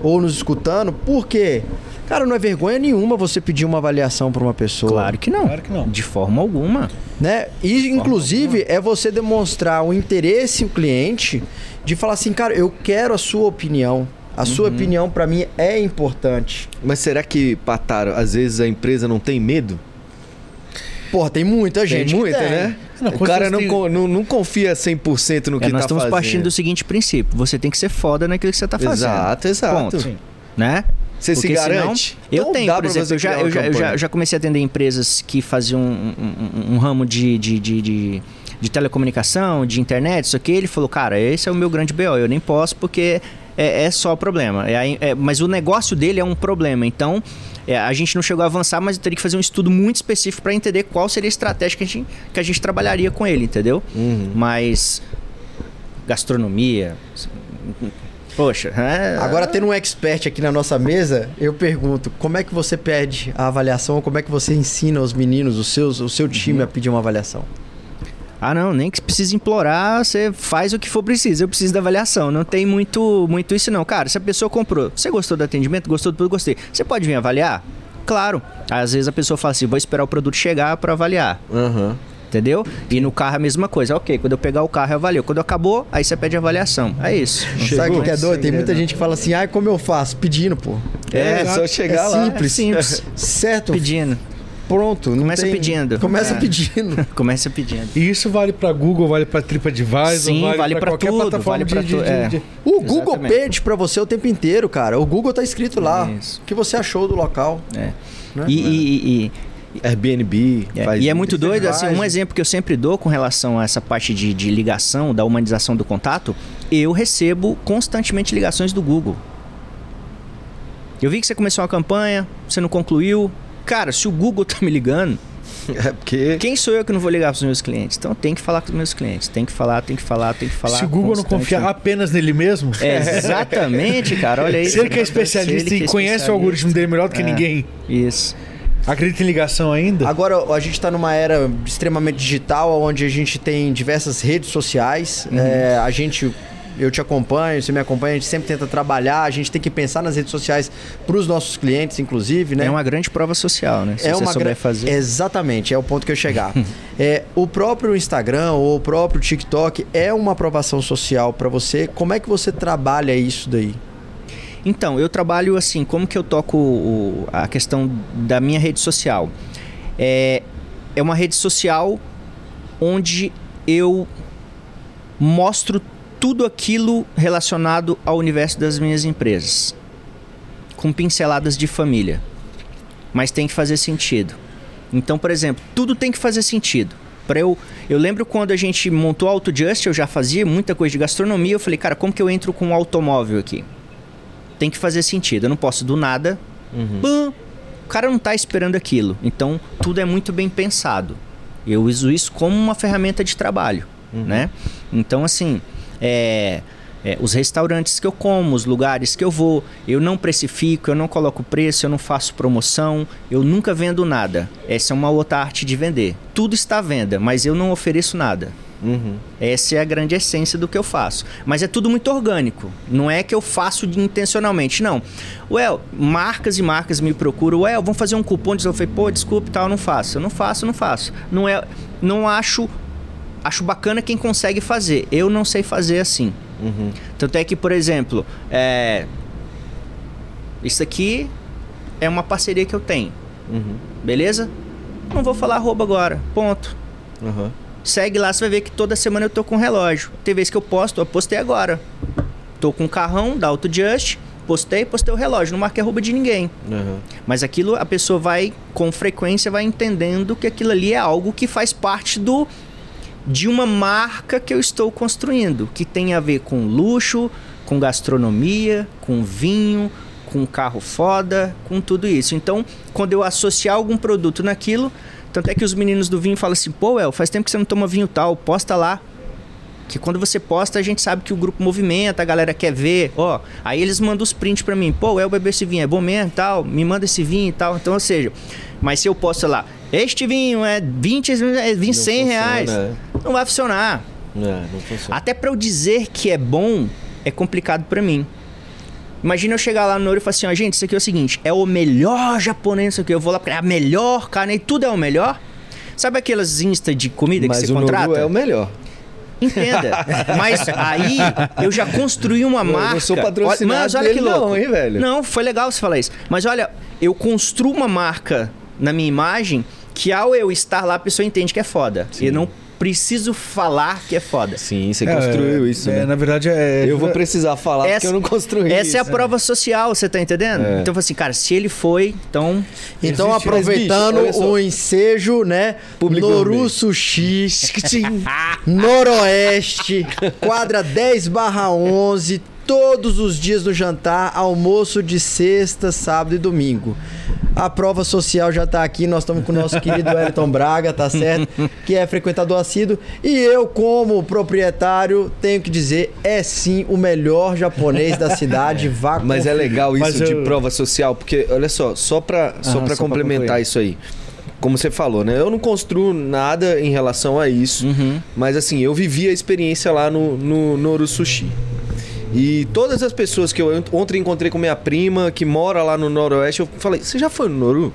Speaker 3: ou nos escutando, porque, cara, não é vergonha nenhuma você pedir uma avaliação pra uma pessoa.
Speaker 4: Claro que não.
Speaker 2: Claro que não.
Speaker 4: De forma alguma.
Speaker 3: Né? E, inclusive, é você demonstrar o interesse o cliente de falar assim, cara, eu quero a sua opinião. A sua opinião, pra mim, é importante.
Speaker 1: Mas será que, Pataro, às vezes a empresa não tem medo?
Speaker 3: Porra, tem muita gente.
Speaker 1: tem
Speaker 3: que
Speaker 1: muita,
Speaker 3: tem.
Speaker 1: né?
Speaker 2: Não,
Speaker 1: o cara não,
Speaker 2: tem-
Speaker 1: não, não confia 100% no
Speaker 4: É,
Speaker 1: que
Speaker 4: nós
Speaker 1: tá
Speaker 4: estamos
Speaker 1: fazendo.
Speaker 4: partindo do seguinte princípio: você tem que ser foda naquilo que você tá fazendo.
Speaker 1: Exato, exato.
Speaker 4: Né?
Speaker 1: Você se
Speaker 4: Porque senão-
Speaker 1: garante?
Speaker 4: eu
Speaker 1: Então
Speaker 4: tenho,
Speaker 1: dá
Speaker 4: por exemplo,
Speaker 1: você
Speaker 4: eu já, eu, já, eu, já,
Speaker 1: campanha.
Speaker 4: eu já comecei a atender empresas que faziam um, um- um ramo de, de, de, de, de telecomunicação, de internet, isso aqui. Ele falou, cara, esse é o meu grande BO, eu nem posso porque é, é só problema. É, é- mas o negócio dele é um problema. Então, é, a gente não chegou a avançar, mas eu teria que fazer um estudo muito específico para entender qual seria a estratégia que a gente, que a gente trabalharia com ele, entendeu?
Speaker 1: Uhum.
Speaker 4: Mas gastronomia. Poxa, é,
Speaker 3: Agora, tendo um expert aqui na nossa mesa, eu pergunto, como é que você pede a avaliação? ou Como é que você ensina os meninos, os seus, o seu time a pedir uma avaliação?
Speaker 4: Ah, não, nem que precisa implorar, você faz o que for preciso. Eu preciso da avaliação. Não tem muito, muito isso, não. Cara, se a pessoa comprou, você gostou do atendimento, gostou do produto, gostei. Você pode vir avaliar? Claro. Às vezes a pessoa fala assim: vou esperar o produto chegar para avaliar.
Speaker 1: Aham.
Speaker 4: Entendeu? E no carro é a mesma coisa. Ok, quando eu pegar o carro, eu avalio. Quando acabou, aí você pede avaliação. É isso.
Speaker 3: Sabe o que, é doido? Tem muita gente que fala assim, ai, como eu faço? Pedindo, pô.
Speaker 1: É,
Speaker 2: exato.
Speaker 1: só chegar
Speaker 3: É
Speaker 1: lá.
Speaker 3: simples.
Speaker 4: É simples.
Speaker 3: Certo?
Speaker 4: Pedindo.
Speaker 3: Pronto. não
Speaker 4: Começa
Speaker 3: tem-
Speaker 4: pedindo.
Speaker 3: Começa
Speaker 4: É.
Speaker 3: pedindo. [laughs]
Speaker 4: Começa pedindo.
Speaker 2: E isso vale pra Google, vale pra TripAdvisor,
Speaker 4: Sim, vale pra
Speaker 2: qualquer
Speaker 4: tudo,
Speaker 2: plataforma
Speaker 4: vale pra
Speaker 2: de, de,
Speaker 4: tu-
Speaker 2: de-
Speaker 4: é.
Speaker 2: de-
Speaker 3: O Google
Speaker 4: Exatamente.
Speaker 3: pede pra você o tempo inteiro, cara. O Google tá escrito lá.
Speaker 4: Isso.
Speaker 3: O que você achou do local.
Speaker 4: É.
Speaker 3: Né?
Speaker 4: E, e- e-
Speaker 1: Airbnb
Speaker 4: É,
Speaker 1: faz
Speaker 4: e é muito doido, assim, um exemplo que eu sempre dou com relação a essa parte de, de ligação, da humanização do contato, eu recebo constantemente ligações do Google. Eu vi que você começou uma campanha, você não concluiu. Cara, se o Google tá me ligando, [laughs]
Speaker 1: É porque
Speaker 4: quem sou eu que não vou ligar pros meus clientes? Então tem que falar com os meus clientes, tem que falar, tem que falar, tem que falar.
Speaker 2: Se o Google não confiar apenas nele mesmo,
Speaker 4: É, exatamente, cara, olha [laughs] aí.
Speaker 2: se ele que é especialista e
Speaker 4: é
Speaker 2: conhece o
Speaker 4: especialista.
Speaker 2: algoritmo dele melhor do que
Speaker 4: É.
Speaker 2: ninguém,
Speaker 4: Isso.
Speaker 2: acredita em ligação ainda?
Speaker 3: Agora, a gente está numa era extremamente digital, onde a gente tem diversas redes sociais.
Speaker 4: Uhum.
Speaker 3: É, a gente, eu te acompanho, você me acompanha, a gente sempre tenta trabalhar, a gente tem que pensar nas redes sociais para os nossos clientes, inclusive, né?
Speaker 4: É uma grande prova social, né? Se
Speaker 3: é
Speaker 4: você
Speaker 3: uma
Speaker 4: souber fazer.
Speaker 3: Exatamente, é o ponto que eu chegar. [laughs] é, o próprio Instagram ou o próprio TikTok é uma aprovação social para você. Como é que você trabalha isso daí?
Speaker 4: Então, eu trabalho assim, como que eu toco o- a questão da minha rede social? É, é uma rede social onde eu mostro tudo aquilo relacionado ao universo das minhas empresas, com pinceladas de família. Mas tem que fazer sentido. Então, por exemplo, tudo tem que fazer sentido. Para eu, eu lembro quando a gente montou a AutoJust, eu já fazia muita coisa de gastronomia, eu falei, cara, como que eu entro com um automóvel aqui? tem que fazer sentido. Eu não posso do nada. pã, o cara não tá esperando aquilo. Então, tudo é muito bem pensado. Eu uso isso como uma ferramenta de trabalho, né? Então, assim, é, é, os restaurantes que eu como, os lugares que eu vou, eu não precifico, eu não coloco preço, eu não faço promoção, eu nunca vendo nada. Essa é uma outra arte de vender. Tudo está à venda, mas eu não ofereço nada.
Speaker 1: Uhum.
Speaker 4: Essa é a grande essência do que eu faço. Mas é tudo muito orgânico. Não é que eu faço intencionalmente, não. Well, marcas e marcas me procuram. Well, vamos fazer um cupom. Eu falei, pô, desculpe, tal, não faço. Eu não faço, eu não faço. Não é, não acho, acho bacana quem consegue fazer. Eu não sei fazer assim.
Speaker 1: Uhum.
Speaker 4: Tanto é que, por exemplo, é, isso aqui é uma parceria que eu tenho,
Speaker 1: Uhum.
Speaker 4: beleza? Não vou falar arroba agora, ponto.
Speaker 1: Uhum.
Speaker 4: Segue lá, você vai ver que toda semana eu tô com relógio. Tem vez que eu posto, eu postei agora. Tô com um carrão da AutoJust, postei, postei o relógio, não marquei arroba de ninguém.
Speaker 1: Uhum.
Speaker 4: Mas aquilo a pessoa vai, com frequência, vai entendendo que aquilo ali é algo que faz parte do de uma marca que eu estou construindo, que tem a ver com luxo, com gastronomia, com vinho, com carro foda, com tudo isso. Então, quando eu associar algum produto naquilo, tanto é que os meninos do vinho falam assim: pô, El, faz tempo que você não toma vinho tal, posta lá. Que quando você posta, a gente sabe que o grupo movimenta, a galera quer ver, ó. Aí eles mandam os prints pra mim, pô, El, beber esse vinho é bom mesmo tal, me manda esse vinho e tal. Então, ou seja, mas se eu posto lá, este vinho é 20, é 20 100 reais,
Speaker 1: funciona,
Speaker 4: não vai funcionar.
Speaker 1: É, não funciona.
Speaker 4: Até pra eu dizer que é bom, é complicado pra mim. Imagina eu chegar lá no Noro e falar assim, ó, gente, isso aqui é o seguinte, é o melhor japonês, isso aqui. Eu vou lá porque é a melhor carne, e tudo é o melhor. Sabe aquelas insta de comida
Speaker 1: Mas
Speaker 4: que você
Speaker 1: o
Speaker 4: contrata?
Speaker 1: Noru é o melhor.
Speaker 4: Entenda. Mas aí eu já construí uma
Speaker 1: Eu
Speaker 4: marca.
Speaker 1: sou patrocinado
Speaker 4: Olha- Mas olha que
Speaker 1: dele não,
Speaker 4: louco.
Speaker 1: hein, velho?
Speaker 4: Não, foi legal você falar isso. Mas olha, eu construo uma marca na minha imagem que ao eu estar lá a pessoa entende que é foda.
Speaker 1: Sim.
Speaker 4: Eu não preciso falar que é foda.
Speaker 1: Sim, você construiu
Speaker 2: É,
Speaker 1: isso,
Speaker 2: é,
Speaker 1: né?
Speaker 2: Na verdade, é.
Speaker 1: Eu vou precisar falar porque eu não construí
Speaker 4: essa
Speaker 1: isso.
Speaker 4: é a prova social, você tá entendendo?
Speaker 1: É.
Speaker 4: Então, assim, cara, se ele foi, então.
Speaker 3: Então,
Speaker 1: Existe,
Speaker 3: aproveitando
Speaker 1: mas, bicho,
Speaker 3: o ensejo, né? Noru. Sushi, [laughs] Noroeste, quadra 10 barra 11, todos os dias no jantar, almoço de sexta, sábado e domingo. A prova social já tá aqui, nós estamos com o nosso [laughs] querido Wellington Braga, tá certo? Que é frequentador assíduo. E eu, como proprietário, tenho que dizer, é sim o melhor japonês da cidade. [laughs] Vá
Speaker 1: Mas é legal isso
Speaker 2: Mas
Speaker 1: de
Speaker 2: eu-
Speaker 1: prova social, porque, olha só, só pra, só pra
Speaker 3: pra
Speaker 1: complementar
Speaker 3: concluir.
Speaker 1: isso aí. Como você falou, né? Eu não construo nada em relação a isso.
Speaker 4: Uhum.
Speaker 1: Mas assim, eu vivi a experiência lá no, no Noru Sushi. E todas as pessoas que eu ontem encontrei com minha prima, que mora lá no Noroeste, eu falei, você já foi no Noru?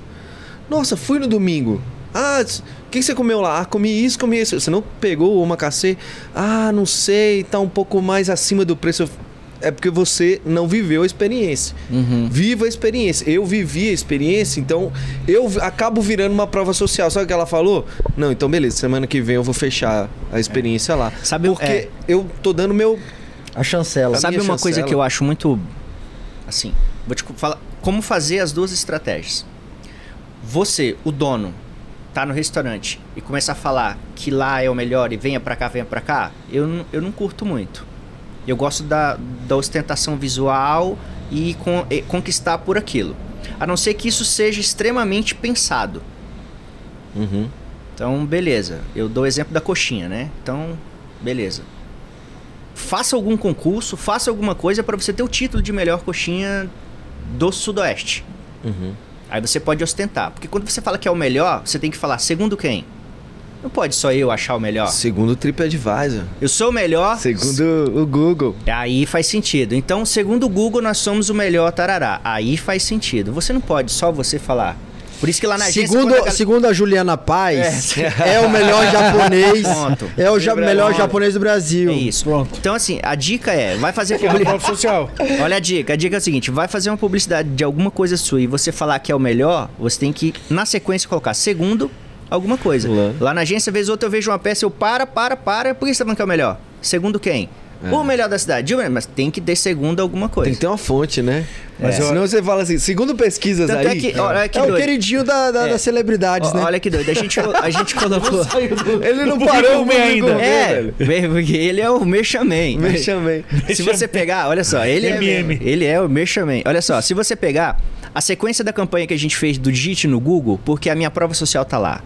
Speaker 1: Nossa, fui no domingo. Ah, o que, que você comeu lá? Ah, comi isso, comi isso. Você não pegou o omakase? Ah, não sei, tá um pouco mais acima do preço. É porque você não viveu a experiência.
Speaker 4: Uhum.
Speaker 1: Viva a experiência. Eu vivi a experiência, então eu acabo virando uma prova social. Sabe o que ela falou? Não, então beleza, semana que vem eu vou fechar a experiência lá.
Speaker 4: Sabe,
Speaker 1: Porque
Speaker 4: é.
Speaker 1: eu tô dando meu.
Speaker 3: A chancela.
Speaker 1: A
Speaker 4: Sabe uma coisa
Speaker 1: chancela.
Speaker 4: que eu acho muito. Assim, vou te falar. Como fazer as duas estratégias. Você, o dono, tá no restaurante e começa a falar que lá é o melhor e venha pra cá, venha pra cá, eu, não- eu não curto muito. Eu gosto da, da ostentação visual e, con- e conquistar por aquilo. A não ser que isso seja extremamente pensado.
Speaker 1: Uhum.
Speaker 4: Então, beleza. Eu dou o exemplo da coxinha, né? Então, beleza. Faça algum concurso, faça alguma coisa para você ter o título de melhor coxinha do Sudoeste.
Speaker 1: Uhum.
Speaker 4: Aí você pode ostentar. Porque quando você fala que é o melhor, você tem que falar segundo quem? Não pode só eu achar o melhor.
Speaker 1: Segundo o TripAdvisor.
Speaker 4: Eu sou o melhor.
Speaker 1: Segundo o Google.
Speaker 4: Aí faz sentido. Então, segundo o Google, nós somos o melhor tarará. Aí faz sentido. Você não pode só você falar. Por isso que lá na agência...
Speaker 3: Segundo,
Speaker 4: quando a gal-
Speaker 3: segundo a Juliana Paz, é, o melhor [laughs] japonês.
Speaker 4: Pronto.
Speaker 3: É o ja- melhor
Speaker 4: Pronto.
Speaker 3: japonês do Brasil.
Speaker 4: É isso.
Speaker 2: Pronto.
Speaker 4: Então, assim, a dica é: vai fazer
Speaker 2: é
Speaker 4: publicidade.
Speaker 2: social. [laughs]
Speaker 4: Olha a dica. A dica é o seguinte: vai fazer uma publicidade de alguma coisa sua e você falar que é o melhor, você tem que, na sequência, colocar segundo alguma coisa.
Speaker 1: Lá.
Speaker 4: Lá na agência, vez ou outra, eu vejo uma peça, eu para, para, para. Por que você tá falando que é o melhor? Segundo quem? O melhor da cidade. Mas tem que ter segundo alguma coisa.
Speaker 1: Tem que ter uma fonte, né?
Speaker 2: Mas eu-
Speaker 1: Senão você fala assim, segundo pesquisas
Speaker 4: Tanto
Speaker 1: aí.
Speaker 4: é que, olha que
Speaker 3: É o queridinho da, da-
Speaker 4: É.
Speaker 3: das celebridades,
Speaker 4: Ó,
Speaker 3: né?
Speaker 4: Olha que doido. A gente, a gente [laughs] colocou. [laughs]
Speaker 1: Ele não
Speaker 2: Não
Speaker 1: parou
Speaker 2: publicou ainda.
Speaker 1: ainda,
Speaker 4: É,
Speaker 1: velho.
Speaker 4: porque ele é o Merchaman.
Speaker 1: Me chamei.
Speaker 4: Se você pegar, olha só, ele é,
Speaker 2: MM.
Speaker 4: ele é o Merchaman. Olha só, se você pegar a sequência da campanha que a gente fez do Digite no Google, porque a minha prova social tá lá.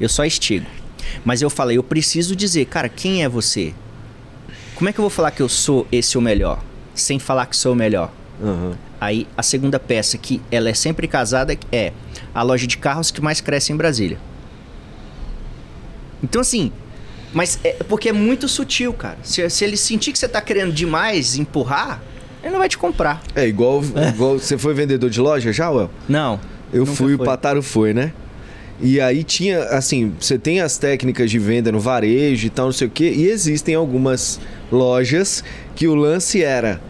Speaker 4: Eu só estigo. Mas eu falei, eu preciso dizer, cara, quem é você? Como é que eu vou falar que eu sou esse o melhor? Sem falar que sou o melhor.
Speaker 1: Aham.
Speaker 4: Aí a segunda peça, que ela é sempre casada, é a loja de carros que mais cresce em Brasília. Então, assim, Mas é porque é muito sutil, cara. Se, se ele sentir que você tá querendo demais empurrar, ele não vai te comprar.
Speaker 1: É igual, igual. Você foi vendedor de loja já, Well?
Speaker 4: Não.
Speaker 1: Eu fui, o
Speaker 4: foi.
Speaker 1: Pataro foi, né? E aí tinha, assim, você tem as técnicas de venda no varejo e tal, não sei o quê, e existem algumas lojas que o lance era,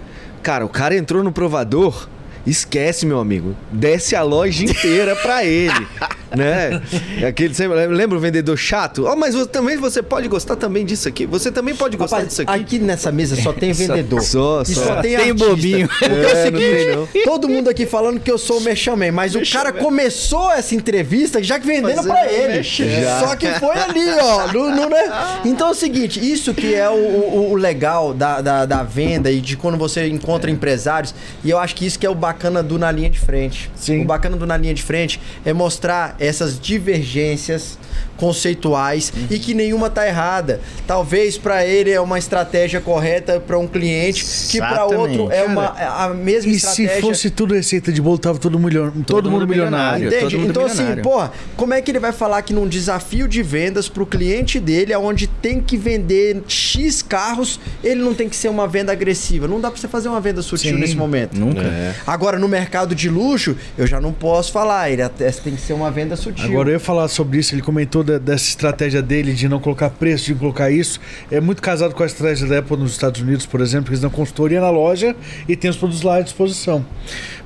Speaker 1: cara, o cara entrou no provador, esquece, meu amigo, desce a loja inteira pra ele, [laughs] né? Aquele, sempre- lembra o vendedor chato? Oh, mas você, também você pode gostar também disso aqui, você também pode gostar
Speaker 3: Rapaz,
Speaker 1: disso aqui.
Speaker 3: aqui nessa mesa só tem [laughs] vendedor.
Speaker 1: Só,
Speaker 3: E
Speaker 1: só.
Speaker 3: só tem,
Speaker 4: Tem bobinho. [laughs]
Speaker 3: Porque é, o
Speaker 1: É, não
Speaker 3: seguinte,
Speaker 1: tem, não.
Speaker 3: todo mundo aqui falando que eu sou o Merchaman, mas o cara começou essa entrevista já que vendendo pra ele. Só que foi ali, ó. no- no, né? Então é o seguinte, isso que é o, o- o legal da, da, da venda e de quando você encontra empresários, e eu acho que isso que é o bacana do Na Linha de Frente.
Speaker 2: Sim.
Speaker 3: O bacana do Na Linha de Frente é mostrar essas divergências conceituais e que nenhuma tá errada. Talvez pra ele é uma estratégia correta pra um cliente, que pra
Speaker 4: Exatamente.
Speaker 3: outro é uma a mesma
Speaker 2: E
Speaker 3: estratégia.
Speaker 2: se fosse tudo receita de bolo, tava todo, milhão, todo, mundo
Speaker 4: mundo
Speaker 2: milionário.
Speaker 4: milionário.
Speaker 3: Entende?
Speaker 4: todo mundo
Speaker 3: Então, assim,
Speaker 4: milionário.
Speaker 3: porra, como é que ele vai falar que num desafio de vendas pro cliente dele, onde tem que vender X carros, ele não tem que ser uma venda agressiva? Não dá pra você fazer uma venda sutil
Speaker 2: Sim.
Speaker 3: nesse momento.
Speaker 4: Nunca.
Speaker 1: É.
Speaker 3: Agora, no mercado de luxo, eu já não posso falar. Ele até tem que ser uma venda sutil.
Speaker 2: Agora eu ia falar sobre isso, ele comentou da- dessa estratégia dele de não colocar preço, de colocar isso. É muito casado com a estratégia da Apple nos Estados Unidos, por exemplo, que eles dão consultoria na loja e tem os produtos lá à disposição.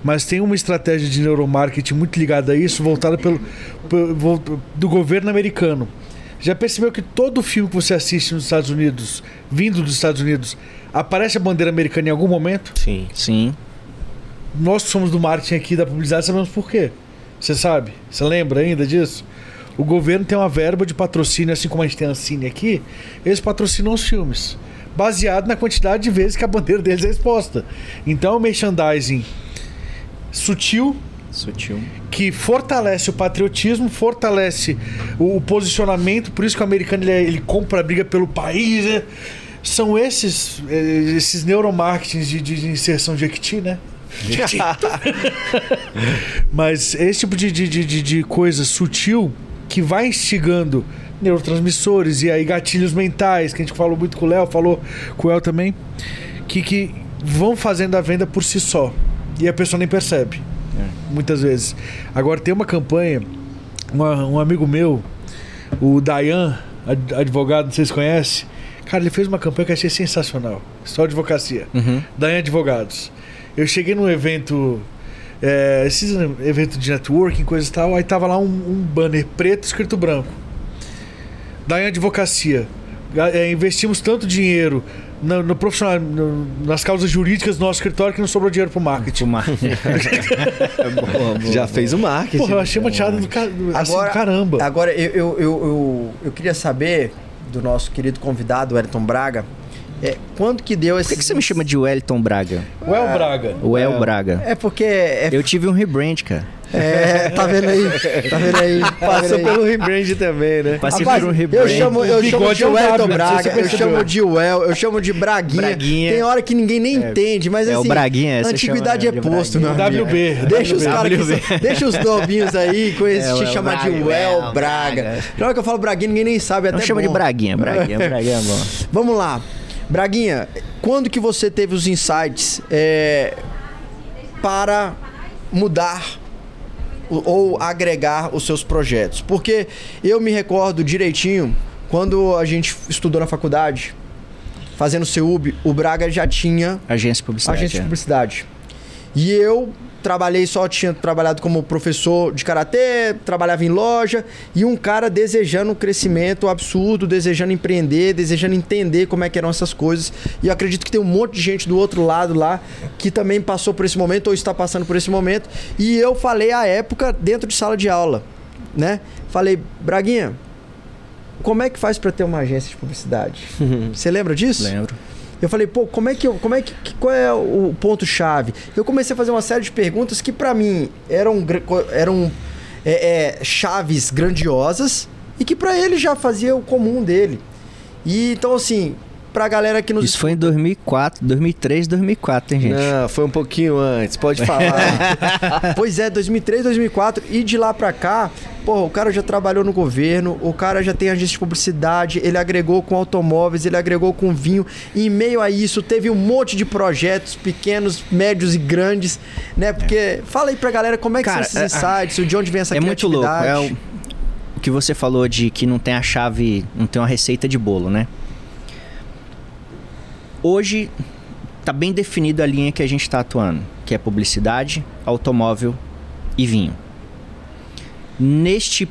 Speaker 2: Mas tem uma estratégia de neuromarketing muito ligada a isso, voltada pelo, pelo- do governo americano. Já percebeu que todo filme que você assiste nos Estados Unidos, vindo dos Estados Unidos, aparece a bandeira americana em algum momento?
Speaker 1: Sim.
Speaker 4: Sim.
Speaker 2: Nós que somos do marketing aqui, da publicidade, sabemos por quê. Você sabe? Você lembra ainda disso? O governo tem uma verba de patrocínio, assim como a gente tem a Ancine aqui, eles patrocinam os filmes, baseado na quantidade de vezes que a bandeira deles é exposta. Então é um merchandising sutil,
Speaker 4: Sutil.
Speaker 2: que fortalece o patriotismo, fortalece o, o posicionamento, por isso que o americano ele, é- ele compra a briga pelo país. né? São esses, eh, esses neuromarketings de, de inserção de equity, né? [laughs] Mas esse tipo de, de, de- de coisa sutil que vai instigando neurotransmissores e aí gatilhos mentais, que a gente falou muito com o Léo, falou com o El também, que, que vão fazendo a venda por si só. E a pessoa nem percebe. Muitas vezes. Agora tem uma campanha, uma- um amigo meu, o Dayan, ad- advogado, não sei se conhece. Cara, ele fez uma campanha que eu achei sensacional. Só advocacia.
Speaker 4: Uhum.
Speaker 2: Dayan Advogados. Eu cheguei num evento, é, esses evento de networking, coisa e tal, aí tava lá um, um banner preto escrito branco. Dayan Advocacia. É, investimos tanto dinheiro no, no profissional, no- nas causas jurídicas do nosso escritório que não sobrou dinheiro pro marketing.
Speaker 4: Fumar. [laughs] [laughs]
Speaker 1: Já fez o marketing.
Speaker 2: Porra, eu achei uma tirada do, ca- do- assim,
Speaker 3: Agora-
Speaker 2: caramba.
Speaker 3: Agora, eu, eu, eu, eu, eu queria saber do nosso querido convidado, Wellington Braga, é, quando que deu
Speaker 4: Por
Speaker 3: esse.
Speaker 4: que, que você me chama de Wellington Braga?
Speaker 2: O El Braga.
Speaker 4: O El Braga.
Speaker 3: É porque. É,
Speaker 4: Eu tive um rebrand, cara.
Speaker 3: é, tá vendo aí? Tá vendo aí? [laughs] Tá
Speaker 1: Passou pelo rebrand também, né?
Speaker 4: Passei
Speaker 3: Rapaz,
Speaker 4: por um
Speaker 3: eu
Speaker 4: rebrand.
Speaker 3: chamo, eu
Speaker 2: O
Speaker 3: chamo
Speaker 2: bigode
Speaker 3: de
Speaker 2: é um
Speaker 3: Wellington Braga, eu chamo de Well, eu chamo de Braguinha.
Speaker 4: Braguinha.
Speaker 3: Tem hora que ninguém nem entende, mas
Speaker 4: É, o
Speaker 3: assim,
Speaker 4: Braguinha, você
Speaker 3: antiguidade é
Speaker 4: chama de
Speaker 3: posto,
Speaker 4: Braguinha.
Speaker 3: amigo.
Speaker 2: WB.
Speaker 3: Deixa os caras deixa os novinhos aí com esse
Speaker 4: É, o
Speaker 3: te chamar de
Speaker 4: Braga,
Speaker 3: Well
Speaker 4: El
Speaker 3: Braga. Na hora que eu falo Braguinha, ninguém nem sabe, é
Speaker 4: Não
Speaker 3: até
Speaker 4: chama de. Braguinha, Braguinha, [laughs] Braguinha é bom.
Speaker 3: Vamos lá. Braguinha, quando que você teve os insights é, para mudar ou agregar os seus projetos? Porque eu me recordo direitinho, quando a gente estudou na faculdade, fazendo CEUB, o Braga já tinha
Speaker 4: Agência de publicidade.
Speaker 3: agência de
Speaker 4: é.
Speaker 3: publicidade. E eu trabalhei só, tinha trabalhado como professor de karatê, trabalhava em loja, e um cara desejando um crescimento absurdo, desejando empreender, desejando entender como é que eram essas coisas. E eu acredito que tem um monte de gente do outro lado lá que também passou por esse momento ou está passando por esse momento. E eu falei à época dentro de sala de aula, né? Falei, Braguinha, como é que faz para ter uma agência de publicidade? [laughs] Você lembra disso?
Speaker 4: Lembro.
Speaker 3: Eu falei, pô, como é que eu, como é que, qual é o ponto chave? Eu comecei a fazer uma série de perguntas que pra mim eram eram é, é, chaves grandiosas e que pra ele já fazia o comum dele. E então assim, pra galera que nos
Speaker 4: Isso foi em 2004, 2003, 2004, hein, gente?
Speaker 1: Não, foi um pouquinho antes, pode falar. [laughs]
Speaker 3: Pois é, 2003, 2004 e de lá pra cá, pô, o cara já trabalhou no governo, o cara já tem agência de publicidade, ele agregou com automóveis, ele agregou com vinho. E em meio a isso, teve um monte de projetos pequenos, médios e grandes, né? Porque fala aí pra galera como é que
Speaker 4: Cara,
Speaker 3: são esses insights, de onde vem essa
Speaker 4: é muito louco. É o, o que você falou de que não tem a chave, não tem uma receita de bolo, né? Hoje tá bem definida a linha que a gente está atuando, que é publicidade, automóvel e vinho. Neste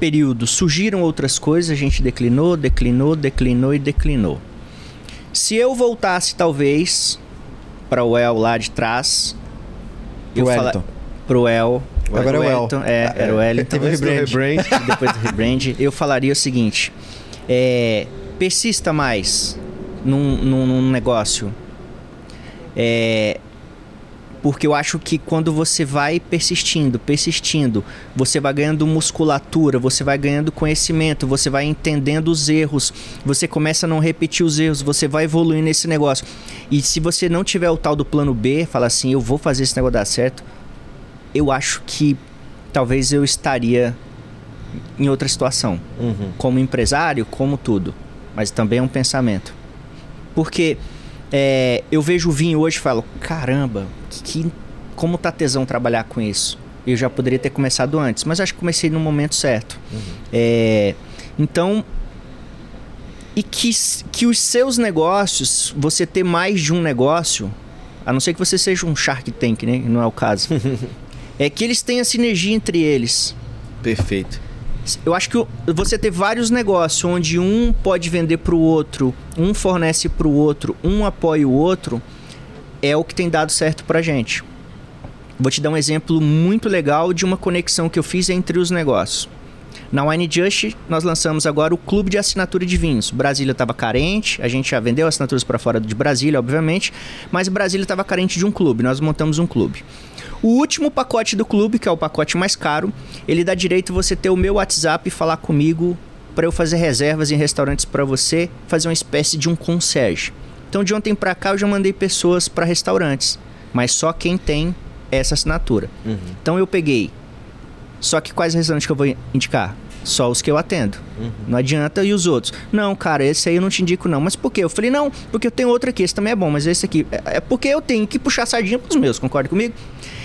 Speaker 4: período surgiram outras coisas, a gente declinou, declinou, declinou e declinou. Se eu voltasse talvez para o El lá de trás, fala-
Speaker 3: Wellington.
Speaker 4: pro El,
Speaker 3: Agora é o El.
Speaker 4: Wellington, é, era o Wellington.
Speaker 3: Teve o
Speaker 1: do
Speaker 3: rebrand.
Speaker 1: rebrand.
Speaker 4: depois do rebrand, eu falaria o seguinte: é, persista mais num, num- num negócio. É, porque eu acho que quando você vai persistindo, persistindo, você vai ganhando musculatura, você vai ganhando conhecimento, você vai entendendo os erros, você começa a não repetir os erros, você vai evoluindo nesse negócio. E se você não tiver o tal do plano B, fala assim, eu vou fazer esse negócio dar certo, eu acho que talvez eu estaria em outra situação
Speaker 1: Uhum.
Speaker 4: como empresário, como tudo. Mas também é um pensamento. Porque é, eu vejo o vinho hoje e falo, caramba, que, como tá tesão trabalhar com isso? Eu já poderia ter começado antes, mas acho que comecei no momento certo. É, então, e que, que os seus negócios, você ter mais de um negócio, a não ser que você seja um Shark Tank, né? Não é o caso. [laughs] é que eles tenham sinergia entre eles.
Speaker 1: Perfeito.
Speaker 4: Eu acho que você ter vários negócios onde um pode vender para o outro, um fornece para o outro, um apoia o outro, é o que tem dado certo para gente. Vou te dar um exemplo muito legal de uma conexão que eu fiz entre os negócios. Na Wine Just, nós lançamos agora o clube de assinatura de vinhos. Brasília estava carente, a gente já vendeu assinaturas para fora de Brasília, obviamente, mas Brasília estava carente de um clube, nós montamos um clube. O último pacote do clube, que é o pacote mais caro, ele dá direito você ter o meu WhatsApp e falar comigo para eu fazer reservas em restaurantes para você, fazer uma espécie de um concierge. Então de ontem para cá eu já mandei pessoas para restaurantes, mas só quem tem essa assinatura. Então eu peguei. Só que quais restaurantes que eu vou indicar? Só os que eu atendo. Não adianta e os outros. Não, cara, esse aí eu não te indico não. Mas por quê? Eu falei, não, porque eu tenho outro aqui, esse também é bom, mas esse aqui. É é porque eu tenho que puxar a sardinha pros meus, concorda comigo?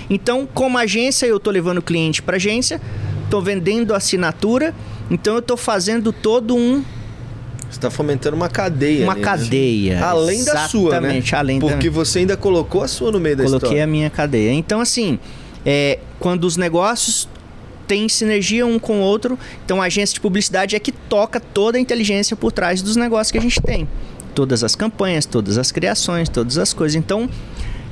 Speaker 4: Então, como agência, eu tô levando cliente pra agência, tô vendendo assinatura, então eu tô fazendo todo um
Speaker 1: Você tá fomentando uma cadeia.
Speaker 4: uma
Speaker 1: ali, né?
Speaker 4: cadeia.
Speaker 1: Além da sua, né?
Speaker 4: Exatamente, além da
Speaker 1: Porque você ainda colocou a sua no meio da
Speaker 4: Coloquei
Speaker 1: história.
Speaker 4: a minha cadeia. Então, assim, é, quando os negócios têm sinergia um com o outro, então a agência de publicidade é que toca toda a inteligência por trás dos negócios que a gente tem. Todas as campanhas, todas as criações, todas as coisas. Então,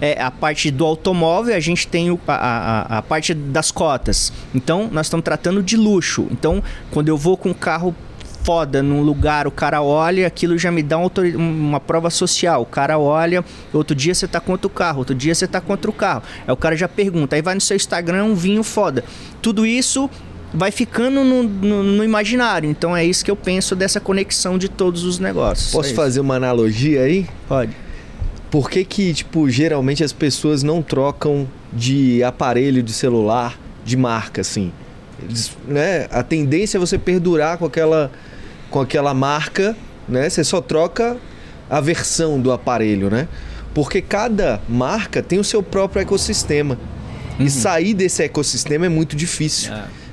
Speaker 4: é, a parte do automóvel, a gente tem o- a, a- a parte das cotas. Então, nós estamos tratando de luxo. Então, quando eu vou com carro foda num lugar, o cara olha, aquilo já me dá uma, prova social. O cara olha, outro dia você tá contra o carro, outro dia você tá contra o carro. Aí o cara já pergunta, aí vai no seu Instagram um vinho foda. Tudo isso vai ficando no, no- no imaginário. Então é isso que eu penso dessa conexão de todos os negócios.
Speaker 1: Posso
Speaker 4: É
Speaker 1: fazer uma analogia aí?
Speaker 4: Pode.
Speaker 1: Por que que, tipo, geralmente as pessoas não trocam de aparelho de celular de marca, assim? Eles, né? A tendência é você perdurar com aquela, com aquela marca, né? Você só troca a versão do aparelho, né? Porque cada marca tem o seu próprio ecossistema. E sair desse ecossistema é muito difícil.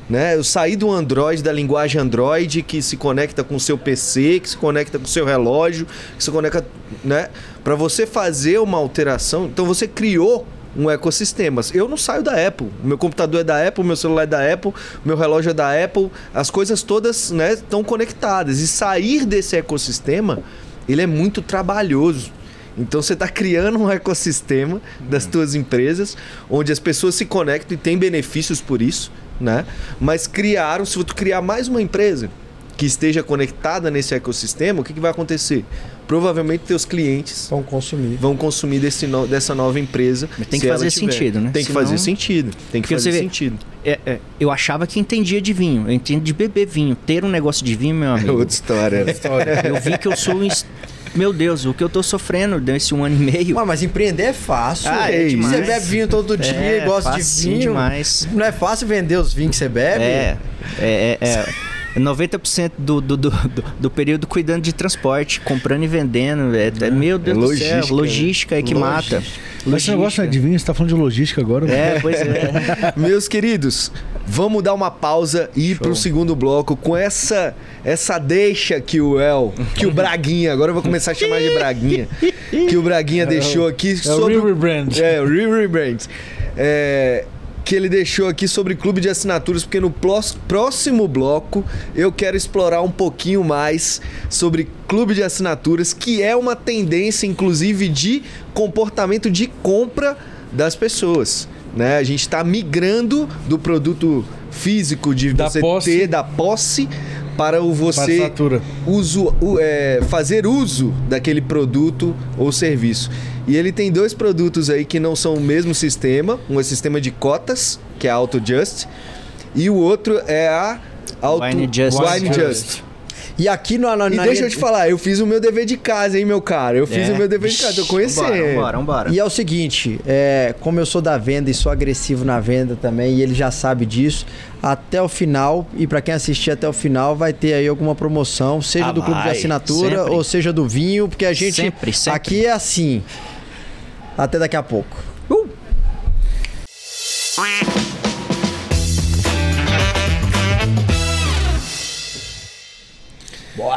Speaker 1: Né? Eu saí do Android, da linguagem Android, que se conecta com o seu PC, que se conecta com o seu relógio, que se conecta, né? Para você fazer uma alteração, então você criou um ecossistema. Eu não saio da Apple. O meu computador é da Apple, o meu celular é da Apple, o meu relógio é da Apple. As coisas todas, né, estão conectadas. E sair desse ecossistema, ele é muito trabalhoso. Então você está criando um ecossistema das tuas empresas, onde as pessoas se conectam e têm benefícios por isso, né? Mas criaram, se tu criar mais uma empresa que esteja conectada nesse ecossistema, o que, que vai acontecer? Provavelmente teus clientes
Speaker 3: Vão consumir.
Speaker 1: vão consumir desse no- dessa nova empresa.
Speaker 4: Mas tem que fazer sentido, né?
Speaker 1: Tem que
Speaker 4: Senão-
Speaker 1: fazer sentido. Tem que
Speaker 4: Porque
Speaker 1: fazer
Speaker 4: você vê-
Speaker 1: sentido.
Speaker 4: É, é, eu achava que entendia de vinho. Eu entendo de beber vinho. Ter um negócio de vinho, meu
Speaker 1: É
Speaker 4: amigo.
Speaker 1: outra história. né?
Speaker 2: História.
Speaker 4: Eu vi que eu sou um meu Deus, o que eu tô sofrendo nesse um ano e meio.
Speaker 3: Ué, mas empreender é fácil.
Speaker 4: Ah,
Speaker 3: é
Speaker 1: é.
Speaker 3: Você bebe vinho todo dia
Speaker 4: É,
Speaker 3: e gosta de vinho.
Speaker 4: demais.
Speaker 3: Não é fácil vender os vinhos que você bebe?
Speaker 4: É, é, é, é 90% do, do, do, do- do período cuidando de transporte, comprando e vendendo. É, é- meu Deus do
Speaker 1: logística,
Speaker 4: céu, logística aí que
Speaker 1: Logística.
Speaker 4: mata.
Speaker 2: Mas esse negócio é vinho, você tá falando de logística agora. mano.
Speaker 4: É, pois é. [laughs]
Speaker 1: Meus queridos, vamos dar uma pausa e ir pro segundo bloco com essa essa deixa que o El, que o [laughs] Braguinha, agora eu vou começar a chamar de Braguinha, que o Braguinha deixou aqui
Speaker 2: É o
Speaker 1: sobre
Speaker 2: River Brand.
Speaker 1: É, o River Brands. É, que ele deixou aqui sobre clube de assinaturas, porque no próximo bloco eu quero explorar um pouquinho mais sobre clube de assinaturas, que é uma tendência, inclusive, de comportamento de compra das pessoas. Né? A gente está migrando do produto físico de
Speaker 2: Da
Speaker 1: você
Speaker 2: posse.
Speaker 1: ter da posse para o você uso, o- é, fazer uso daquele produto ou serviço. E ele tem dois produtos aí que não são o mesmo sistema. Um é sistema de cotas, que é a AutoJust, e o outro é a Auto...
Speaker 4: Wine Just.
Speaker 1: Wine
Speaker 2: Wine
Speaker 1: Just.
Speaker 3: E aqui no, na,
Speaker 1: E
Speaker 3: na
Speaker 1: deixa eu te falar, eu fiz o meu dever de casa, hein, meu cara? Eu fiz
Speaker 4: É.
Speaker 1: o meu dever de casa, tô conhecendo.
Speaker 4: Vambora, vambora, vambora.
Speaker 3: E é o seguinte, é, como eu sou da venda e sou agressivo na venda também, e ele já sabe disso, até o final, e pra quem assistir até o final, vai ter aí alguma promoção, seja
Speaker 4: Ah,
Speaker 3: do clube de
Speaker 4: vai,
Speaker 3: assinatura
Speaker 4: sempre.
Speaker 3: ou seja do vinho, porque a gente
Speaker 4: Sempre, sempre.
Speaker 3: aqui é assim. Até daqui a pouco.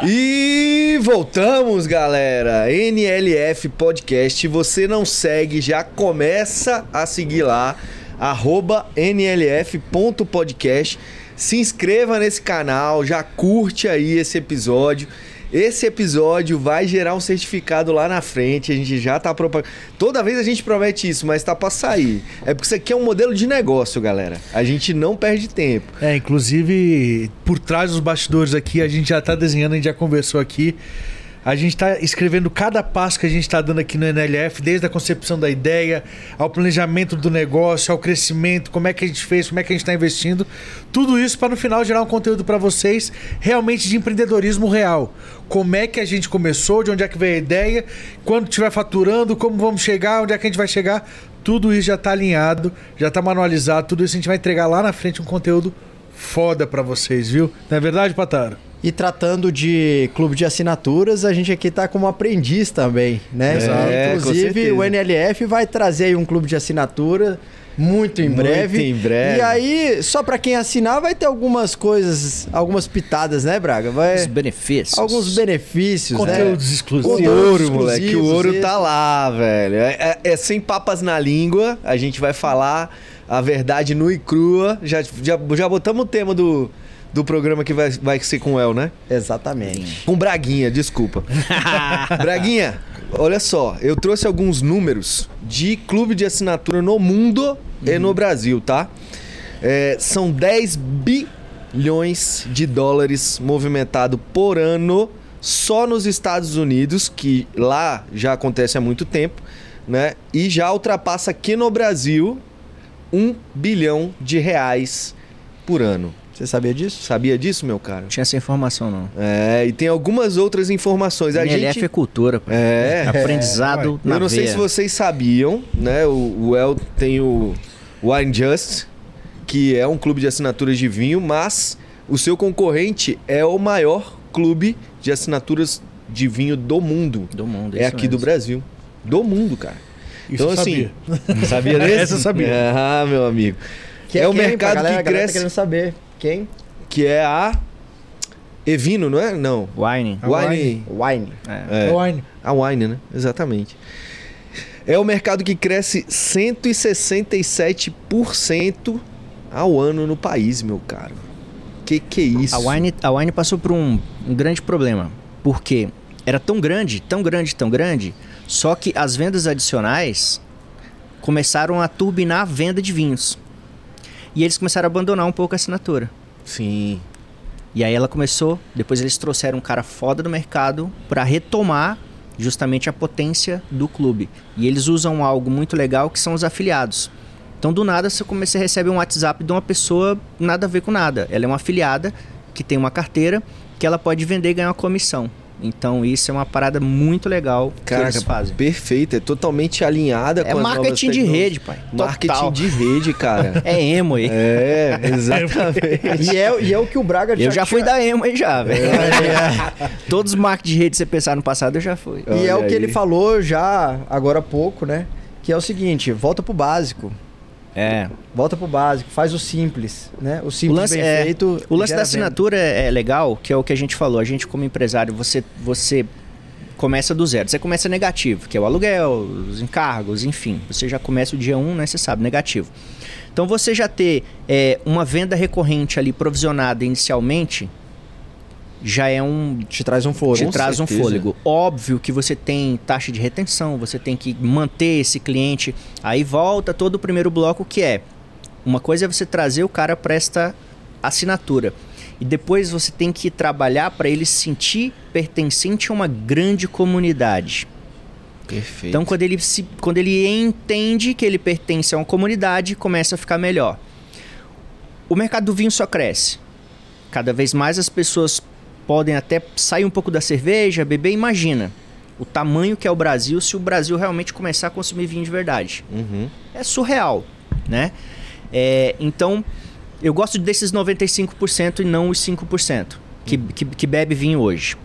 Speaker 1: E voltamos, galera. NLF Podcast. Você não segue, já começa a seguir lá. Nlf.podcast. Se inscreva nesse canal, já curte aí esse episódio. Esse episódio vai gerar um certificado lá na frente. A gente já tá propagando. Toda vez a gente promete isso, mas tá pra sair. É porque isso aqui é um modelo de negócio, galera. A gente não perde tempo.
Speaker 2: É, inclusive, por trás dos bastidores aqui, a gente já tá desenhando, a gente já conversou aqui. A gente tá escrevendo cada passo que a gente tá dando aqui no NLF, desde a concepção da ideia, ao planejamento do negócio, ao crescimento, como é que a gente fez, como é que a gente tá investindo. Tudo isso para no final gerar um conteúdo para vocês realmente de empreendedorismo real. Como é que a gente começou, de onde é que veio a ideia, quando estiver faturando, como vamos chegar, onde é que a gente vai chegar. Tudo isso já tá alinhado, já tá manualizado, tudo isso a gente vai entregar lá na frente um conteúdo foda pra vocês, viu? Não é verdade, Pataro?
Speaker 3: E tratando de clube de assinaturas, a gente aqui tá como aprendiz também, né?
Speaker 1: É,
Speaker 3: Inclusive, o NLF vai trazer aí um clube de assinatura muito em
Speaker 1: Muito
Speaker 3: breve.
Speaker 1: em breve.
Speaker 3: E aí, só pra quem assinar, vai ter algumas coisas, algumas pitadas, né, Braga?
Speaker 4: Os
Speaker 3: Vai
Speaker 4: benefícios.
Speaker 3: alguns benefícios, né?
Speaker 2: Conteúdos exclusivos.
Speaker 1: O ouro, moleque, o ouro
Speaker 3: isso.
Speaker 1: tá lá, velho. É, é- é sem papas na língua, a gente vai falar a verdade nua e crua. Já, já, já botamos o tema do, do programa que vai, vai ser com o El, né?
Speaker 3: Exatamente.
Speaker 1: Com Braguinha, desculpa. [laughs] Braguinha, olha só, eu trouxe alguns números de clube de assinatura no mundo e no Brasil, tá? É, são 10 bilhões de dólares movimentado por ano só nos Estados Unidos, que lá já acontece há muito tempo, né? E já ultrapassa aqui no Brasil um bilhão de reais por ano.
Speaker 3: Você sabia disso?
Speaker 1: Sabia disso, meu cara?
Speaker 4: Não tinha essa informação, não.
Speaker 1: É, e tem algumas outras informações. A
Speaker 4: NLF
Speaker 1: gente...
Speaker 4: é cultura, pô.
Speaker 1: É,
Speaker 4: Aprendizado na
Speaker 1: eu não sei
Speaker 4: veia.
Speaker 1: se vocês sabiam, né? O, o El tem o Wine Just, que é um clube de assinaturas de vinho, mas o seu concorrente é o maior clube de assinaturas de vinho do mundo.
Speaker 4: Do mundo,
Speaker 1: É
Speaker 4: isso
Speaker 1: aqui do. Brasil. Do mundo, cara.
Speaker 2: Isso
Speaker 1: então,
Speaker 2: eu
Speaker 1: assim.
Speaker 2: sabia.
Speaker 1: Sabia [laughs] desse?
Speaker 2: Essa eu sabia.
Speaker 1: Ah, meu amigo.
Speaker 3: Que
Speaker 1: é o
Speaker 3: quem, pra
Speaker 1: mercado
Speaker 3: galera,
Speaker 1: que
Speaker 3: a galera
Speaker 1: cresce.
Speaker 3: Tá querendo saber. Quem?
Speaker 1: Que é a Evino, não é? Não.
Speaker 4: Wine.
Speaker 2: A
Speaker 1: Wine.
Speaker 3: Wine.
Speaker 4: É.
Speaker 1: É.
Speaker 2: Wine.
Speaker 1: A Wine, né? Exatamente. É o mercado que cresce 167% ao ano no país, meu caro. Que que é isso?
Speaker 4: A Wine, a Wine passou por um, um grande problema. Porque era tão grande, tão grande, tão grande, só que as vendas adicionais começaram a turbinar a venda de vinhos. E eles começaram a abandonar um pouco a assinatura.
Speaker 1: Sim.
Speaker 4: E aí ela começou, depois eles trouxeram um cara foda do mercado para retomar justamente a potência do clube. E eles usam algo muito legal que são os afiliados. Então do nada você começa a receber um WhatsApp de uma pessoa nada a ver com nada. Ela é uma afiliada que tem uma carteira que ela pode vender e ganhar uma comissão. Então isso é uma parada muito legal que
Speaker 1: Caraca,
Speaker 4: eles fazem.
Speaker 1: perfeito. É totalmente alinhada
Speaker 4: É
Speaker 1: com as
Speaker 4: marketing de rede, pai.
Speaker 1: Marketing
Speaker 4: Total.
Speaker 1: de rede, cara. [laughs]
Speaker 4: É emo aí.
Speaker 1: É, exatamente. [laughs]
Speaker 3: E é, e é o que o Braga
Speaker 4: Eu já fui
Speaker 3: tinha-
Speaker 4: da emo aí já, velho.
Speaker 3: É,
Speaker 4: Todos os marketing de rede que você pensar no passado, eu já fui.
Speaker 3: E é o que ele falou já agora há pouco, né? Que é o seguinte, volta pro básico.
Speaker 4: É.
Speaker 3: Volta pro básico, faz o simples, né? O
Speaker 4: O
Speaker 3: simples
Speaker 4: lance,
Speaker 3: bem
Speaker 4: é,
Speaker 3: feito.
Speaker 4: o lance da assinatura é é legal, que é o que a gente falou. A gente, como empresário, você, você começa do zero. Você começa negativo, que é o aluguel, os encargos, enfim. Você já começa o dia 1, né? Você sabe, negativo. Então, você já ter é, uma venda recorrente ali provisionada inicialmente, já é um
Speaker 3: Te traz um foro.
Speaker 4: te
Speaker 1: Com
Speaker 4: traz um
Speaker 1: certeza.
Speaker 4: fôlego. Óbvio que você tem taxa de retenção, você tem que manter esse cliente. Aí volta todo o primeiro bloco que é uma coisa é você trazer o cara para esta assinatura. E depois você tem que trabalhar para ele se sentir pertencente a uma grande comunidade.
Speaker 1: Perfeito.
Speaker 4: Então, quando ele, se, quando ele entende que ele pertence a uma comunidade, começa a ficar melhor. O mercado do vinho só cresce. Cada vez mais as pessoas podem até sair um pouco da cerveja, beber. Imagina o tamanho que é o Brasil se o Brasil realmente começar a consumir vinho de verdade.
Speaker 1: Uhum.
Speaker 4: É surreal, né? É, então, eu gosto desses 95% e não os 5% que, que, que bebe vinho hoje.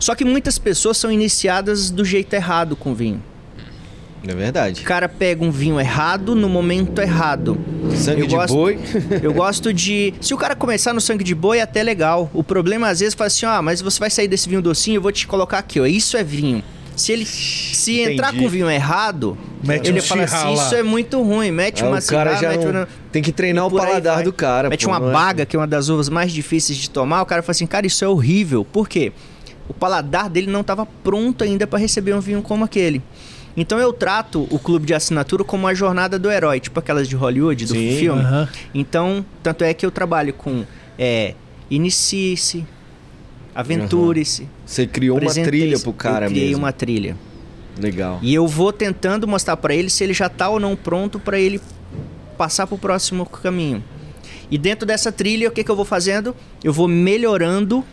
Speaker 4: Só que muitas pessoas são iniciadas do jeito errado com vinho.
Speaker 1: É
Speaker 4: O
Speaker 1: verdade.
Speaker 4: cara pega um vinho errado no momento errado.
Speaker 1: Sangue
Speaker 4: Eu
Speaker 1: de
Speaker 4: gosto-
Speaker 1: boi. [laughs]
Speaker 4: Eu gosto de. Se o cara começar no sangue de boi, é até legal. O problema às vezes fala assim: ah, mas você vai sair desse vinho docinho, eu vou te colocar aqui, ó. Isso é vinho. Se ele se entrar
Speaker 1: Entendi.
Speaker 4: com vinho errado,
Speaker 2: Mete
Speaker 4: ele
Speaker 2: um
Speaker 4: fala assim: isso é muito ruim. Mete
Speaker 1: Aí
Speaker 4: uma
Speaker 1: o cara
Speaker 4: cigarra,
Speaker 1: já
Speaker 4: mete
Speaker 1: não-
Speaker 4: uma-
Speaker 1: tem que treinar o paladar do cara.
Speaker 4: Mete
Speaker 1: pô,
Speaker 4: uma
Speaker 1: é?
Speaker 4: baga, que é uma das uvas mais difíceis de tomar. O cara fala assim: cara, isso é horrível. Por quê? O paladar dele não estava pronto ainda para receber um vinho como aquele. Então eu trato o clube de assinatura como a jornada do herói, tipo aquelas de Hollywood, do
Speaker 1: Sim,
Speaker 4: filme.
Speaker 2: Aham.
Speaker 4: Então, tanto é que eu trabalho com é, inicie-se, aventure-se.
Speaker 1: Você criou uma trilha pro cara
Speaker 4: eu criei
Speaker 1: mesmo.
Speaker 4: uma trilha.
Speaker 1: Legal.
Speaker 4: E eu vou tentando mostrar pra ele se ele já tá ou não pronto pra ele passar pro próximo caminho. E dentro dessa trilha, o que, que eu vou fazendo? Eu vou melhorando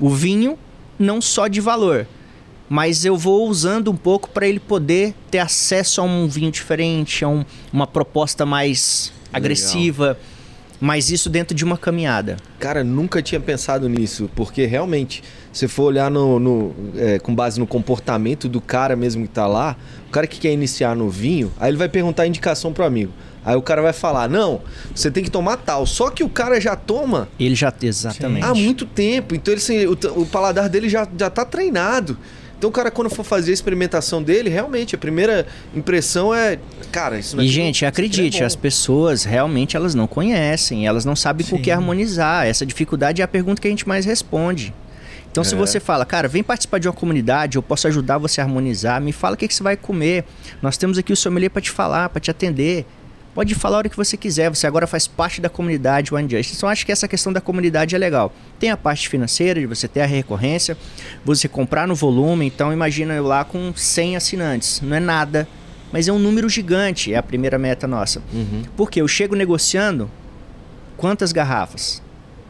Speaker 4: o vinho, não só de valor, mas eu vou usando um pouco para ele poder ter acesso a um vinho diferente, a um- uma proposta mais agressiva, mas isso dentro de uma caminhada.
Speaker 1: Cara, nunca tinha pensado nisso, porque realmente, se for olhar no, no- é, com base no comportamento do cara mesmo que tá lá, o cara que quer iniciar no vinho, aí ele vai perguntar a indicação pro amigo. Aí o cara vai falar, não, você tem que tomar tal. Só que o cara já toma
Speaker 4: Ele já exatamente.
Speaker 1: há muito tempo, então ele, assim, o, o paladar dele já, já tá treinado. Então o cara, quando for fazer a experimentação dele, realmente, a primeira impressão é, cara, isso
Speaker 4: E,
Speaker 1: daqui-
Speaker 4: gente,
Speaker 1: isso aqui
Speaker 4: acredite,
Speaker 1: é
Speaker 4: as pessoas realmente elas não conhecem, elas não sabem com o que harmonizar. Essa dificuldade é a pergunta que a gente mais responde. Então, se
Speaker 1: É.
Speaker 4: você fala, cara, vem participar de uma comunidade, eu posso ajudar você a harmonizar, me fala o que, que você vai comer. Nós temos aqui o sommelier para te falar, para te atender. Pode falar hora que você quiser, você agora faz parte da comunidade One Just. Então, acho que essa questão da comunidade é legal. Tem a parte financeira, de você ter a recorrência, você comprar no volume. Então, imagina eu lá com 100 assinantes. Não é nada, mas é um número gigante, é a primeira meta nossa.
Speaker 1: Uhum.
Speaker 4: Porque eu chego negociando quantas garrafas?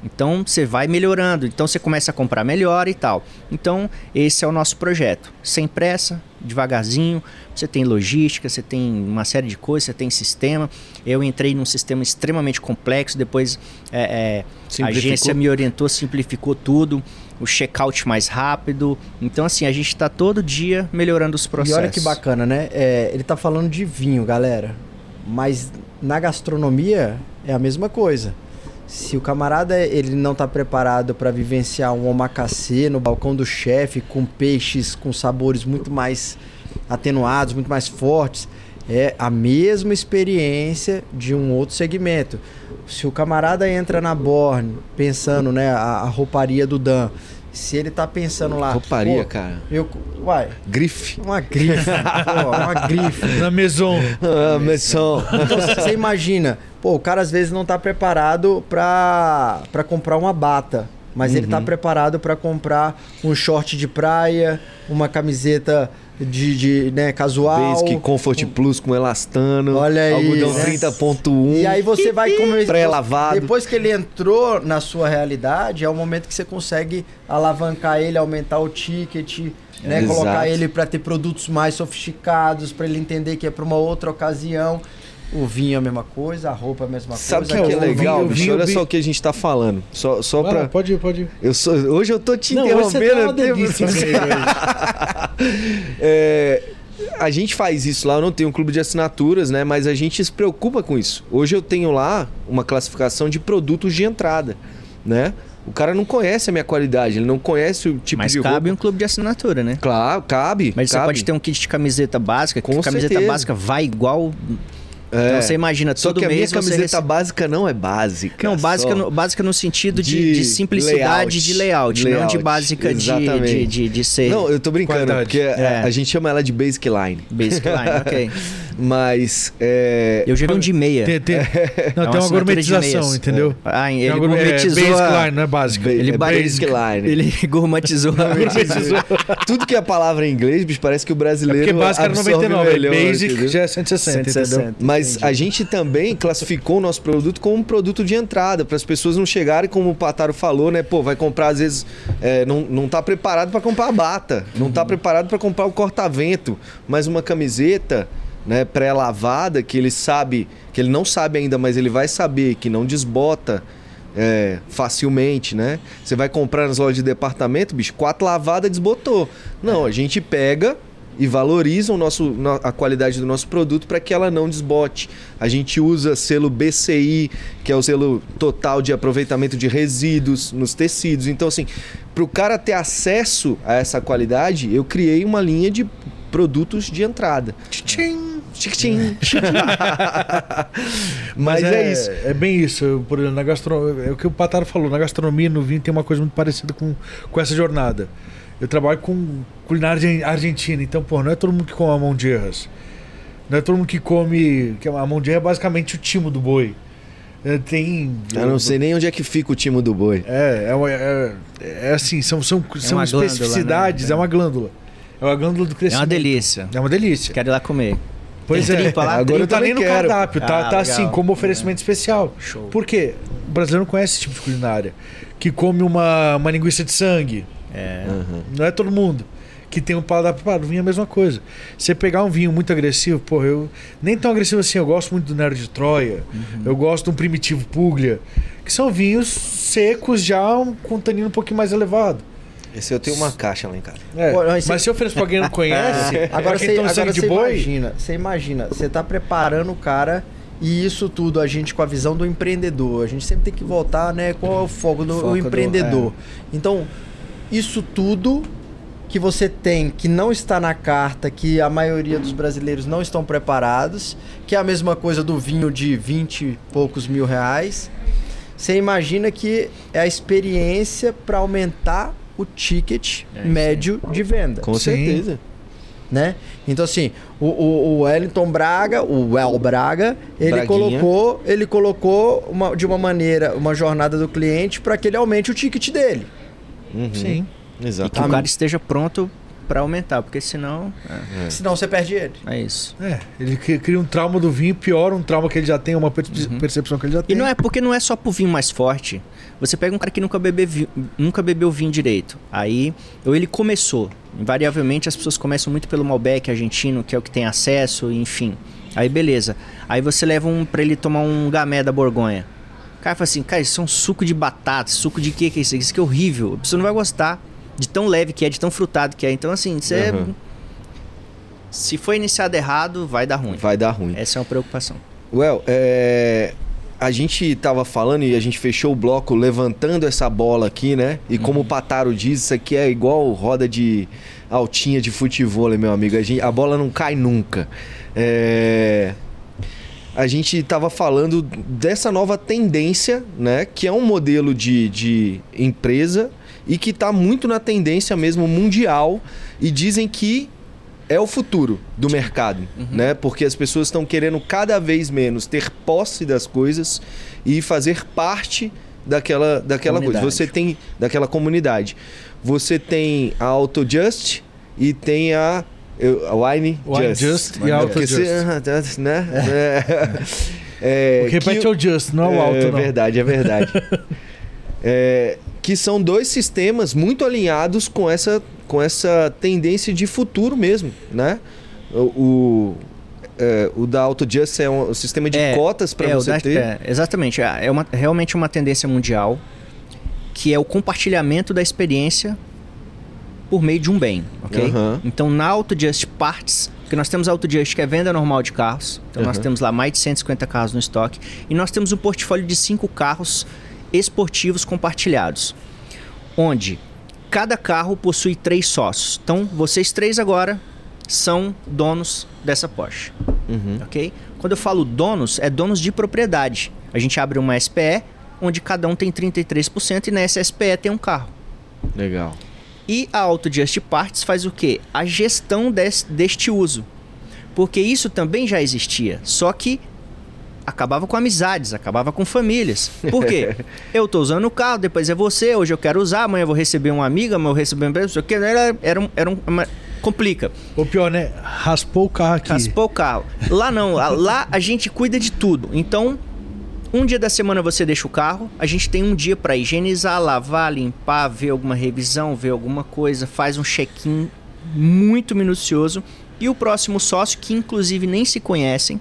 Speaker 4: Então você vai melhorando, então você começa a comprar melhor e tal. Então esse é o nosso projeto. Sem pressa, devagarzinho. Você tem logística, você tem uma série de coisas, você tem sistema. Eu entrei num sistema extremamente complexo, depois é, é, a agência me orientou, simplificou tudo. O checkout mais rápido. Então, assim, a gente está todo dia melhorando os processos.
Speaker 3: E olha que bacana, né? É, ele tá falando de vinho, galera. Mas na gastronomia é a mesma coisa. Se o camarada ele não tá preparado para vivenciar um omakase no balcão do chefe com peixes com sabores muito mais atenuados, muito mais fortes, é a mesma experiência de um outro segmento. Se o camarada entra na Borne pensando, né, a, a rouparia do Dan, se ele tá pensando lá,
Speaker 1: Rouparia,
Speaker 3: pô,
Speaker 1: cara.
Speaker 3: eu, uai,
Speaker 1: Grife.
Speaker 3: uma grife, [laughs] pô, uma grife. [laughs]
Speaker 2: Na Maison.
Speaker 1: Ah, mas só.
Speaker 3: Então você imagina, pô, o cara às vezes não tá preparado pra, pra comprar uma bata. Mas ele tá preparado pra comprar um short de praia, uma camiseta de, de né, casual.
Speaker 1: Basic Comfort Plus com elastano.
Speaker 3: Olha aí,
Speaker 1: Algodão
Speaker 3: né?
Speaker 1: 30.1.
Speaker 3: E aí você vai [laughs] comer.
Speaker 1: Pré-lavado.
Speaker 3: Depois que ele entrou na sua realidade, é o momento que você consegue alavancar ele, aumentar o ticket, né?
Speaker 1: Exato.
Speaker 3: Colocar ele para ter produtos mais sofisticados, para ele entender que é para uma outra ocasião. O vinho é a mesma coisa, a roupa é a mesma
Speaker 1: Sabe o
Speaker 3: coisa.
Speaker 1: que, que é legal,
Speaker 2: eu vi-
Speaker 1: bicho?
Speaker 2: eu
Speaker 1: Olha só o que a gente tá falando. Só, só pra.
Speaker 2: lá, pode ir, pode ir.
Speaker 1: Eu sou, hoje eu tô te
Speaker 2: Não, hoje você
Speaker 1: interrompendo.
Speaker 2: tá uma. [laughs]
Speaker 1: É, a gente faz isso lá, eu não tenho um clube de assinaturas, né? Mas a gente se preocupa com isso. Hoje eu tenho lá uma classificação de produtos de entrada, né? O cara não conhece a minha qualidade, ele não conhece o tipo
Speaker 4: Mas
Speaker 1: de
Speaker 4: cabe
Speaker 1: roupa.
Speaker 4: um clube de assinatura, né?
Speaker 1: Claro, cabe.
Speaker 4: Mas você
Speaker 1: cabe.
Speaker 4: pode ter um kit de camiseta básica, que
Speaker 1: Com
Speaker 4: a camiseta
Speaker 1: certeza.
Speaker 4: básica vai igual.
Speaker 1: É.
Speaker 4: Então você imagina,
Speaker 1: Só
Speaker 4: todo
Speaker 1: que a minha
Speaker 4: mês você
Speaker 1: camiseta
Speaker 4: recebe-
Speaker 1: básica não é básica.
Speaker 4: Não, básica
Speaker 1: só.
Speaker 4: no, básica no sentido de,
Speaker 1: De
Speaker 4: de simplicidade
Speaker 1: layout.
Speaker 4: de layout, não de
Speaker 1: Layout,
Speaker 4: básica de, de, de, de ser
Speaker 1: Não, eu tô brincando,
Speaker 2: Qualidade.
Speaker 1: porque a-
Speaker 4: É.
Speaker 1: a, gente chama ela de basic line.
Speaker 4: basic line, ok. [laughs]
Speaker 1: Mas é,
Speaker 4: Eu já vi um de meia.
Speaker 2: Tem, tem, não,
Speaker 4: É
Speaker 2: tem uma gourmetização, entendeu?
Speaker 4: Ah,
Speaker 2: Tem
Speaker 4: ele
Speaker 2: uma gourmet- é
Speaker 4: gourmetizou
Speaker 2: basic line, não é básica.
Speaker 1: Ele
Speaker 2: é
Speaker 1: basic line.
Speaker 4: Ele gourmetizou
Speaker 2: Gourmetizou.
Speaker 1: Tudo que é palavra em inglês, bicho, parece que o
Speaker 2: É
Speaker 1: brasileiro.
Speaker 2: porque básica era
Speaker 1: absorve
Speaker 2: 99,
Speaker 1: melhor,
Speaker 2: basic
Speaker 1: entendeu?
Speaker 2: já é 160, entendeu?
Speaker 4: 160.
Speaker 1: Mas a gente também classificou o nosso produto como um produto de entrada, para as pessoas não chegarem, como o Pataro falou, né? Pô, vai comprar, às vezes, é, não, não tá preparado para comprar a bata, não tá preparado para comprar o corta-vento, mas uma camiseta. Né, pré-lavada, que ele sabe, que ele não sabe ainda, mas ele vai saber que não desbota é, facilmente, né? Você vai comprar nas lojas de departamento, bicho, quatro lavadas desbotou. Não, a gente pega e valoriza o nosso, no- a qualidade do nosso produto para que ela não desbote. A gente usa selo BCI, que é o selo total de aproveitamento de resíduos nos tecidos. Então, assim, para o cara ter acesso a essa qualidade, eu criei uma linha de produtos de entrada.
Speaker 2: Tchim.
Speaker 1: Tchim. [laughs] Mas, é, isso.
Speaker 2: É bem isso. Por exemplo, na gastro... É o que o Pataro falou. Na gastronomia e no vinho tem uma coisa muito parecida com, com essa jornada. Eu trabalho com culinária argen- argentina, então, pô, não é todo mundo que come amondierras. Não é todo mundo que come. Que a amondierra é basicamente o timo do boi. É, tem.
Speaker 1: Eu não sei nem onde é que fica o timo do boi.
Speaker 2: É, é, uma- é, é assim, são, são, são
Speaker 4: uma glândula,
Speaker 2: especificidades,
Speaker 4: né?
Speaker 2: é uma glândula. É uma glândula do
Speaker 4: É
Speaker 2: crescimento.
Speaker 4: uma delícia.
Speaker 2: É uma delícia.
Speaker 4: Quero ir lá comer.
Speaker 2: Pois
Speaker 4: Tem
Speaker 2: é.
Speaker 4: tripa lá?
Speaker 1: Agora
Speaker 2: tá nem no
Speaker 1: quero.
Speaker 2: cardápio, tá,
Speaker 4: Ah,
Speaker 2: tá
Speaker 4: legal.
Speaker 2: assim, como oferecimento especial.
Speaker 4: Show.
Speaker 2: Por quê? O brasileiro não conhece esse tipo de culinária. Que come uma, uma linguiça de sangue.
Speaker 4: É.
Speaker 1: Aham.
Speaker 2: Não é todo mundo. Que tem um paladar preparado. Vinho é a mesma coisa. Você pegar um vinho muito agressivo, pô, eu. Nem tão agressivo assim, eu gosto muito do Nero de Troia. Eu gosto de um primitivo Puglia. Que são vinhos secos já com um tanino um pouquinho mais elevado.
Speaker 1: Esse eu tenho uma caixa lá em casa.
Speaker 2: É,
Speaker 3: Pô,
Speaker 2: mas,
Speaker 3: mas
Speaker 2: se eu ofereço pra quem não conhece, [laughs]
Speaker 3: Agora você,
Speaker 2: toma
Speaker 3: agora você
Speaker 2: boi.
Speaker 3: imagina, você imagina, você tá preparando o cara e isso tudo a gente com a visão do empreendedor. A gente sempre tem que voltar, né, qual é o foco do o
Speaker 4: do-
Speaker 3: empreendedor. Então, isso tudo que você tem que não está na carta, que a maioria dos brasileiros não estão preparados, que é a mesma coisa do vinho de 20 e poucos mil reais. Você imagina que é a experiência para aumentar o ticket
Speaker 4: É
Speaker 3: médio de venda
Speaker 1: Com
Speaker 2: Sim.
Speaker 1: certeza.
Speaker 3: né? Então assim, o, o, o Wellington Braga, o Well Braga, ele
Speaker 1: Braguinha.
Speaker 3: colocou, ele colocou uma, de uma maneira uma jornada do cliente para que ele aumente o ticket dele.
Speaker 1: Uhum.
Speaker 2: Sim.
Speaker 4: E que
Speaker 1: Exato.
Speaker 4: o cara esteja pronto pra aumentar, porque senão. É,
Speaker 3: Senão você perde ele.
Speaker 4: é isso.
Speaker 2: É, ele cri- cria um trauma do vinho, piora um trauma que ele já tem, uma
Speaker 4: Uhum.
Speaker 2: percepção que ele já
Speaker 4: E
Speaker 2: tem.
Speaker 4: não é porque não é só pro vinho mais forte. Você pega um cara que nunca, bebe vi- nunca bebeu vinho direito. Aí, ou ele começou. Invariavelmente as pessoas começam muito pelo Malbec argentino, que é o que tem acesso, enfim. Aí beleza. Aí você leva um pra ele tomar um gamé da Borgonha. Cara fala assim, cara, isso é um suco de batata, suco de quê que é isso? Isso aqui é horrível. A pessoa não vai gostar de tão leve que é, de tão frutado que é. Então assim, você...
Speaker 1: Uhum.
Speaker 4: Se for iniciado errado, vai dar ruim.
Speaker 1: Vai dar ruim.
Speaker 4: Essa é uma preocupação.
Speaker 1: Well, é, a gente tava falando e a gente fechou o bloco levantando essa bola aqui, né? E como o Pataro diz, isso aqui é igual roda de altinha de futebol, meu amigo. A, gente- a bola não cai nunca. É, a gente tava falando dessa nova tendência, né? Que é um modelo de, de empresa e que tá muito na tendência mesmo mundial. E dizem que é o futuro do mercado, né? Porque as pessoas estão querendo cada vez menos ter posse das coisas e fazer parte daquela, daquela coisa. Você tem daquela comunidade. Você tem a Autojust e tem a Eu, Wine,
Speaker 2: Wine
Speaker 1: Just.
Speaker 2: Just e Auto
Speaker 1: se-
Speaker 2: Just.
Speaker 1: né? [laughs] É. É,
Speaker 2: O que repete
Speaker 1: que-
Speaker 2: é o Just, não é o Alto,
Speaker 1: É
Speaker 2: não.
Speaker 1: verdade, é verdade. [laughs] É, que são dois sistemas muito alinhados com essa, com essa tendência de futuro mesmo, né? O, o, é, o da AutoJust é um sistema de
Speaker 4: É,
Speaker 1: cotas para
Speaker 4: é,
Speaker 1: você
Speaker 4: da-
Speaker 1: ter.
Speaker 4: é, exatamente. É é uma, realmente uma tendência mundial que é o compartilhamento da experiência por meio de um bem, ok?
Speaker 1: Aham.
Speaker 4: Então, na AutoJust Parts, porque nós temos a AutoJust que é venda normal de carros, então nós
Speaker 1: Aham.
Speaker 4: temos lá mais de 150 carros no estoque, e nós temos um portfólio de cinco carros esportivos compartilhados, onde cada carro possui três sócios. Então, vocês três agora são donos dessa Porsche
Speaker 1: Uhum.
Speaker 4: ok? Quando eu falo donos, é donos de propriedade. A gente abre uma SPE, onde cada um tem 33% e nessa SPE tem um carro.
Speaker 1: Legal.
Speaker 4: E a AutoJust Parts faz o quê? A gestão des- deste uso. Porque isso também já existia, só que acabava com amizades, acabava com famílias. Por quê? [laughs] eu tô usando o carro, depois é você, hoje eu quero usar, amanhã eu vou receber uma amiga, amanhã eu vou receber quê. Era, era, um, era um- uma- complica.
Speaker 2: O pior, né? Raspou o carro aqui.
Speaker 4: Raspou o carro. Lá não, lá a gente cuida de tudo. Então, um dia da semana você deixa o carro, a gente tem um dia para higienizar, lavar, limpar, ver alguma revisão, ver alguma coisa, faz um check-in muito minucioso. E o próximo sócio, que inclusive nem se conhecem,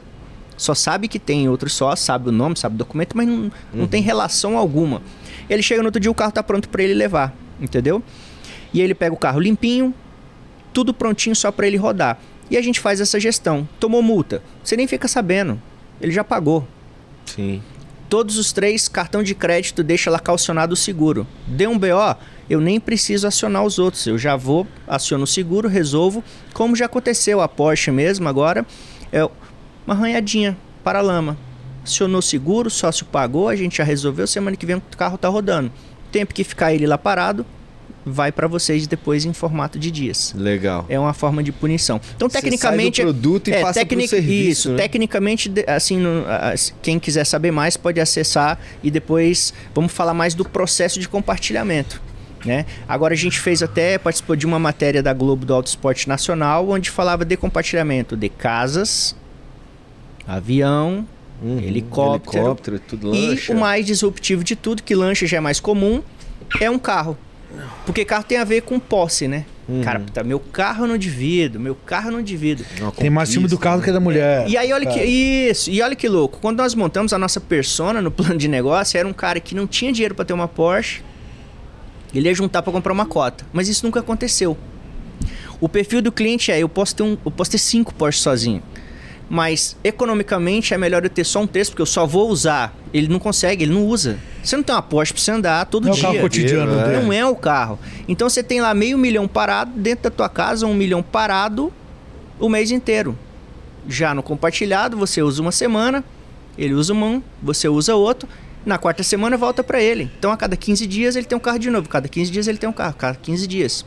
Speaker 4: só sabe que tem outro sócio, sabe o nome, sabe o documento, mas não, não tem relação alguma. Ele chega no outro dia, o carro tá pronto para ele levar, entendeu? E aí ele pega o carro limpinho, tudo prontinho só para ele rodar. E a gente faz essa gestão. Tomou multa, você nem fica sabendo. Ele já pagou.
Speaker 1: Sim.
Speaker 4: Todos os três, cartão de crédito deixa lá calcionado o seguro. Deu um BO, eu nem preciso acionar os outros. Eu já vou, aciono o seguro, resolvo. Como já aconteceu a Porsche mesmo agora, é uma arranhadinha para lama. Acionou o seguro, sócio pagou, a gente já resolveu. Semana que vem o carro tá rodando. Tempo que ficar ele lá parado, vai para vocês depois em formato de dias.
Speaker 1: Legal.
Speaker 4: É uma forma de punição. Então,
Speaker 1: Você
Speaker 4: tecnicamente.
Speaker 1: sai do produto e
Speaker 4: é,
Speaker 1: passa pro serviço,
Speaker 4: Isso,
Speaker 1: né?
Speaker 4: tecnicamente, assim, quem quiser saber mais pode acessar e depois vamos falar mais do processo de compartilhamento. Né? Agora a gente fez até, participou de uma matéria da Globo do Auto Esporte Nacional, onde falava de compartilhamento de casas, avião
Speaker 1: Uhum.
Speaker 4: Helicóptero.
Speaker 1: Helicóptero, tudo
Speaker 4: e o mais disruptivo de tudo, que lancha já é mais comum, é um carro. Porque carro tem a ver com posse, né?
Speaker 1: Uhum.
Speaker 4: Cara, puta, meu carro eu não divido, meu carro eu não divido.
Speaker 1: Uma
Speaker 2: Tem mais ciúme do carro do que da mulher.
Speaker 4: E aí olha que
Speaker 2: cara.
Speaker 4: isso, e olha que louco. Quando nós montamos a nossa persona no plano de negócio, era um cara que não tinha dinheiro para ter uma Porsche. Ele ia juntar para comprar uma cota, mas isso nunca aconteceu. O perfil do cliente é, eu posso ter um, eu posso ter cinco Porsche sozinho. Mas economicamente é melhor eu ter só um terço, porque eu só vou usar. Ele não consegue, ele não usa. Você não tem uma Porsche pra você andar todo
Speaker 2: Não é o
Speaker 4: dia.
Speaker 2: carro cotidiano
Speaker 1: É.
Speaker 2: dele.
Speaker 4: Não é o carro. Então você tem lá meio milhão parado dentro da tua casa, um milhão parado o mês inteiro. Já no compartilhado, você usa uma semana, ele usa um, você usa outro. Na quarta semana volta para ele. Então a cada 15 dias ele tem um carro de novo. Cada 15 dias ele tem um carro. Cada 15 dias.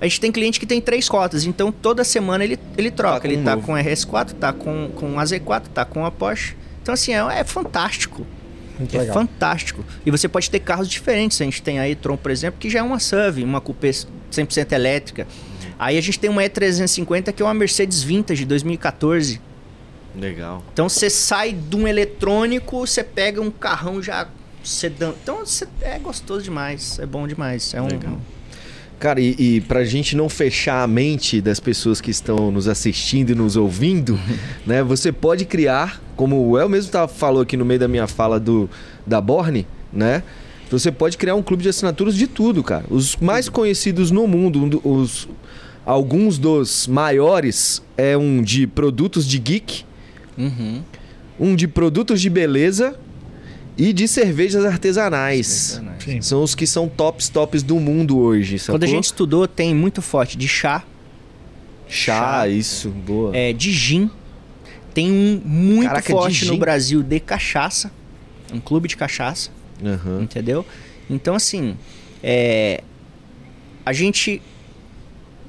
Speaker 4: A gente tem cliente que tem três cotas, então toda semana ele, ele troca.
Speaker 1: Tá
Speaker 4: ele
Speaker 1: um
Speaker 4: tá
Speaker 1: novo.
Speaker 4: com a RS4, tá com, com a Z4, tá com a Porsche. Então assim, é, é fantástico.
Speaker 3: Muito
Speaker 4: É
Speaker 3: legal.
Speaker 4: fantástico. E você pode ter carros diferentes. A gente tem a e-tron, por exemplo, que já é uma SUV, uma coupé 100% elétrica. Aí a gente tem uma E350 que é uma Mercedes Vintage 2014.
Speaker 1: Legal.
Speaker 4: Então você sai de um eletrônico, você pega um carrão já sedã. Então é gostoso demais, é bom demais. É um
Speaker 1: Legal. Cara, e, e pra gente não fechar a mente das pessoas que estão nos assistindo e nos ouvindo, [laughs] né? Você pode criar, como o El mesmo tava, falou aqui no meio da minha fala do, da Borne, né? Você pode criar um clube de assinaturas de tudo, cara. Os mais conhecidos no mundo, do- os, alguns dos maiores é um de produtos de geek,
Speaker 4: Uhum.
Speaker 1: um de produtos de beleza e de cervejas artesanais.
Speaker 2: Sim.
Speaker 1: São os que são tops tops do mundo hoje, sacou?
Speaker 4: Quando a gente estudou, tem muito forte de chá,
Speaker 1: Chá,
Speaker 4: Chá.
Speaker 1: isso, boa.
Speaker 4: é, de gin. Tem um muito
Speaker 1: Caraca,
Speaker 4: forte no? Brasil de cachaça. Um clube de cachaça.
Speaker 1: Aham.
Speaker 4: Entendeu? Então, assim, é, a gente.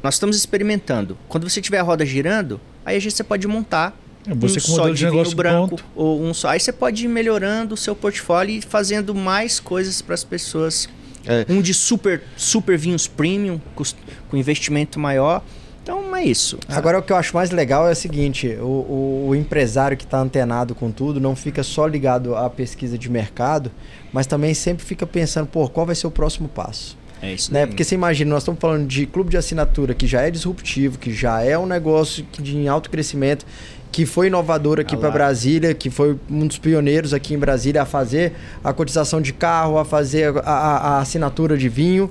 Speaker 4: Nós estamos experimentando. Quando você tiver a roda girando, aí a gente você pode montar
Speaker 2: Você
Speaker 4: um
Speaker 2: com modelo
Speaker 4: de
Speaker 2: de
Speaker 4: vinho
Speaker 2: negócio
Speaker 4: branco
Speaker 2: pronto.
Speaker 4: ou um só. Aí você pode ir melhorando o seu portfólio e fazendo mais coisas para as pessoas.
Speaker 1: É.
Speaker 4: Um de super super vinhos premium com investimento maior. Então, é isso.
Speaker 3: Agora o que eu acho mais legal é o seguinte: o, o, o empresário que está antenado com tudo não fica só ligado à pesquisa de mercado, mas também sempre fica pensando, pô, qual vai ser o próximo passo?
Speaker 4: É isso.
Speaker 3: Né? Porque você imagina, nós estamos falando de clube de assinatura que já é disruptivo, que já é um negócio de em alto crescimento, que foi inovador aqui
Speaker 2: Ah
Speaker 3: para. Brasília, que foi um dos pioneiros aqui em Brasília a fazer a cotização de carro, a fazer a, a- a assinatura de vinho.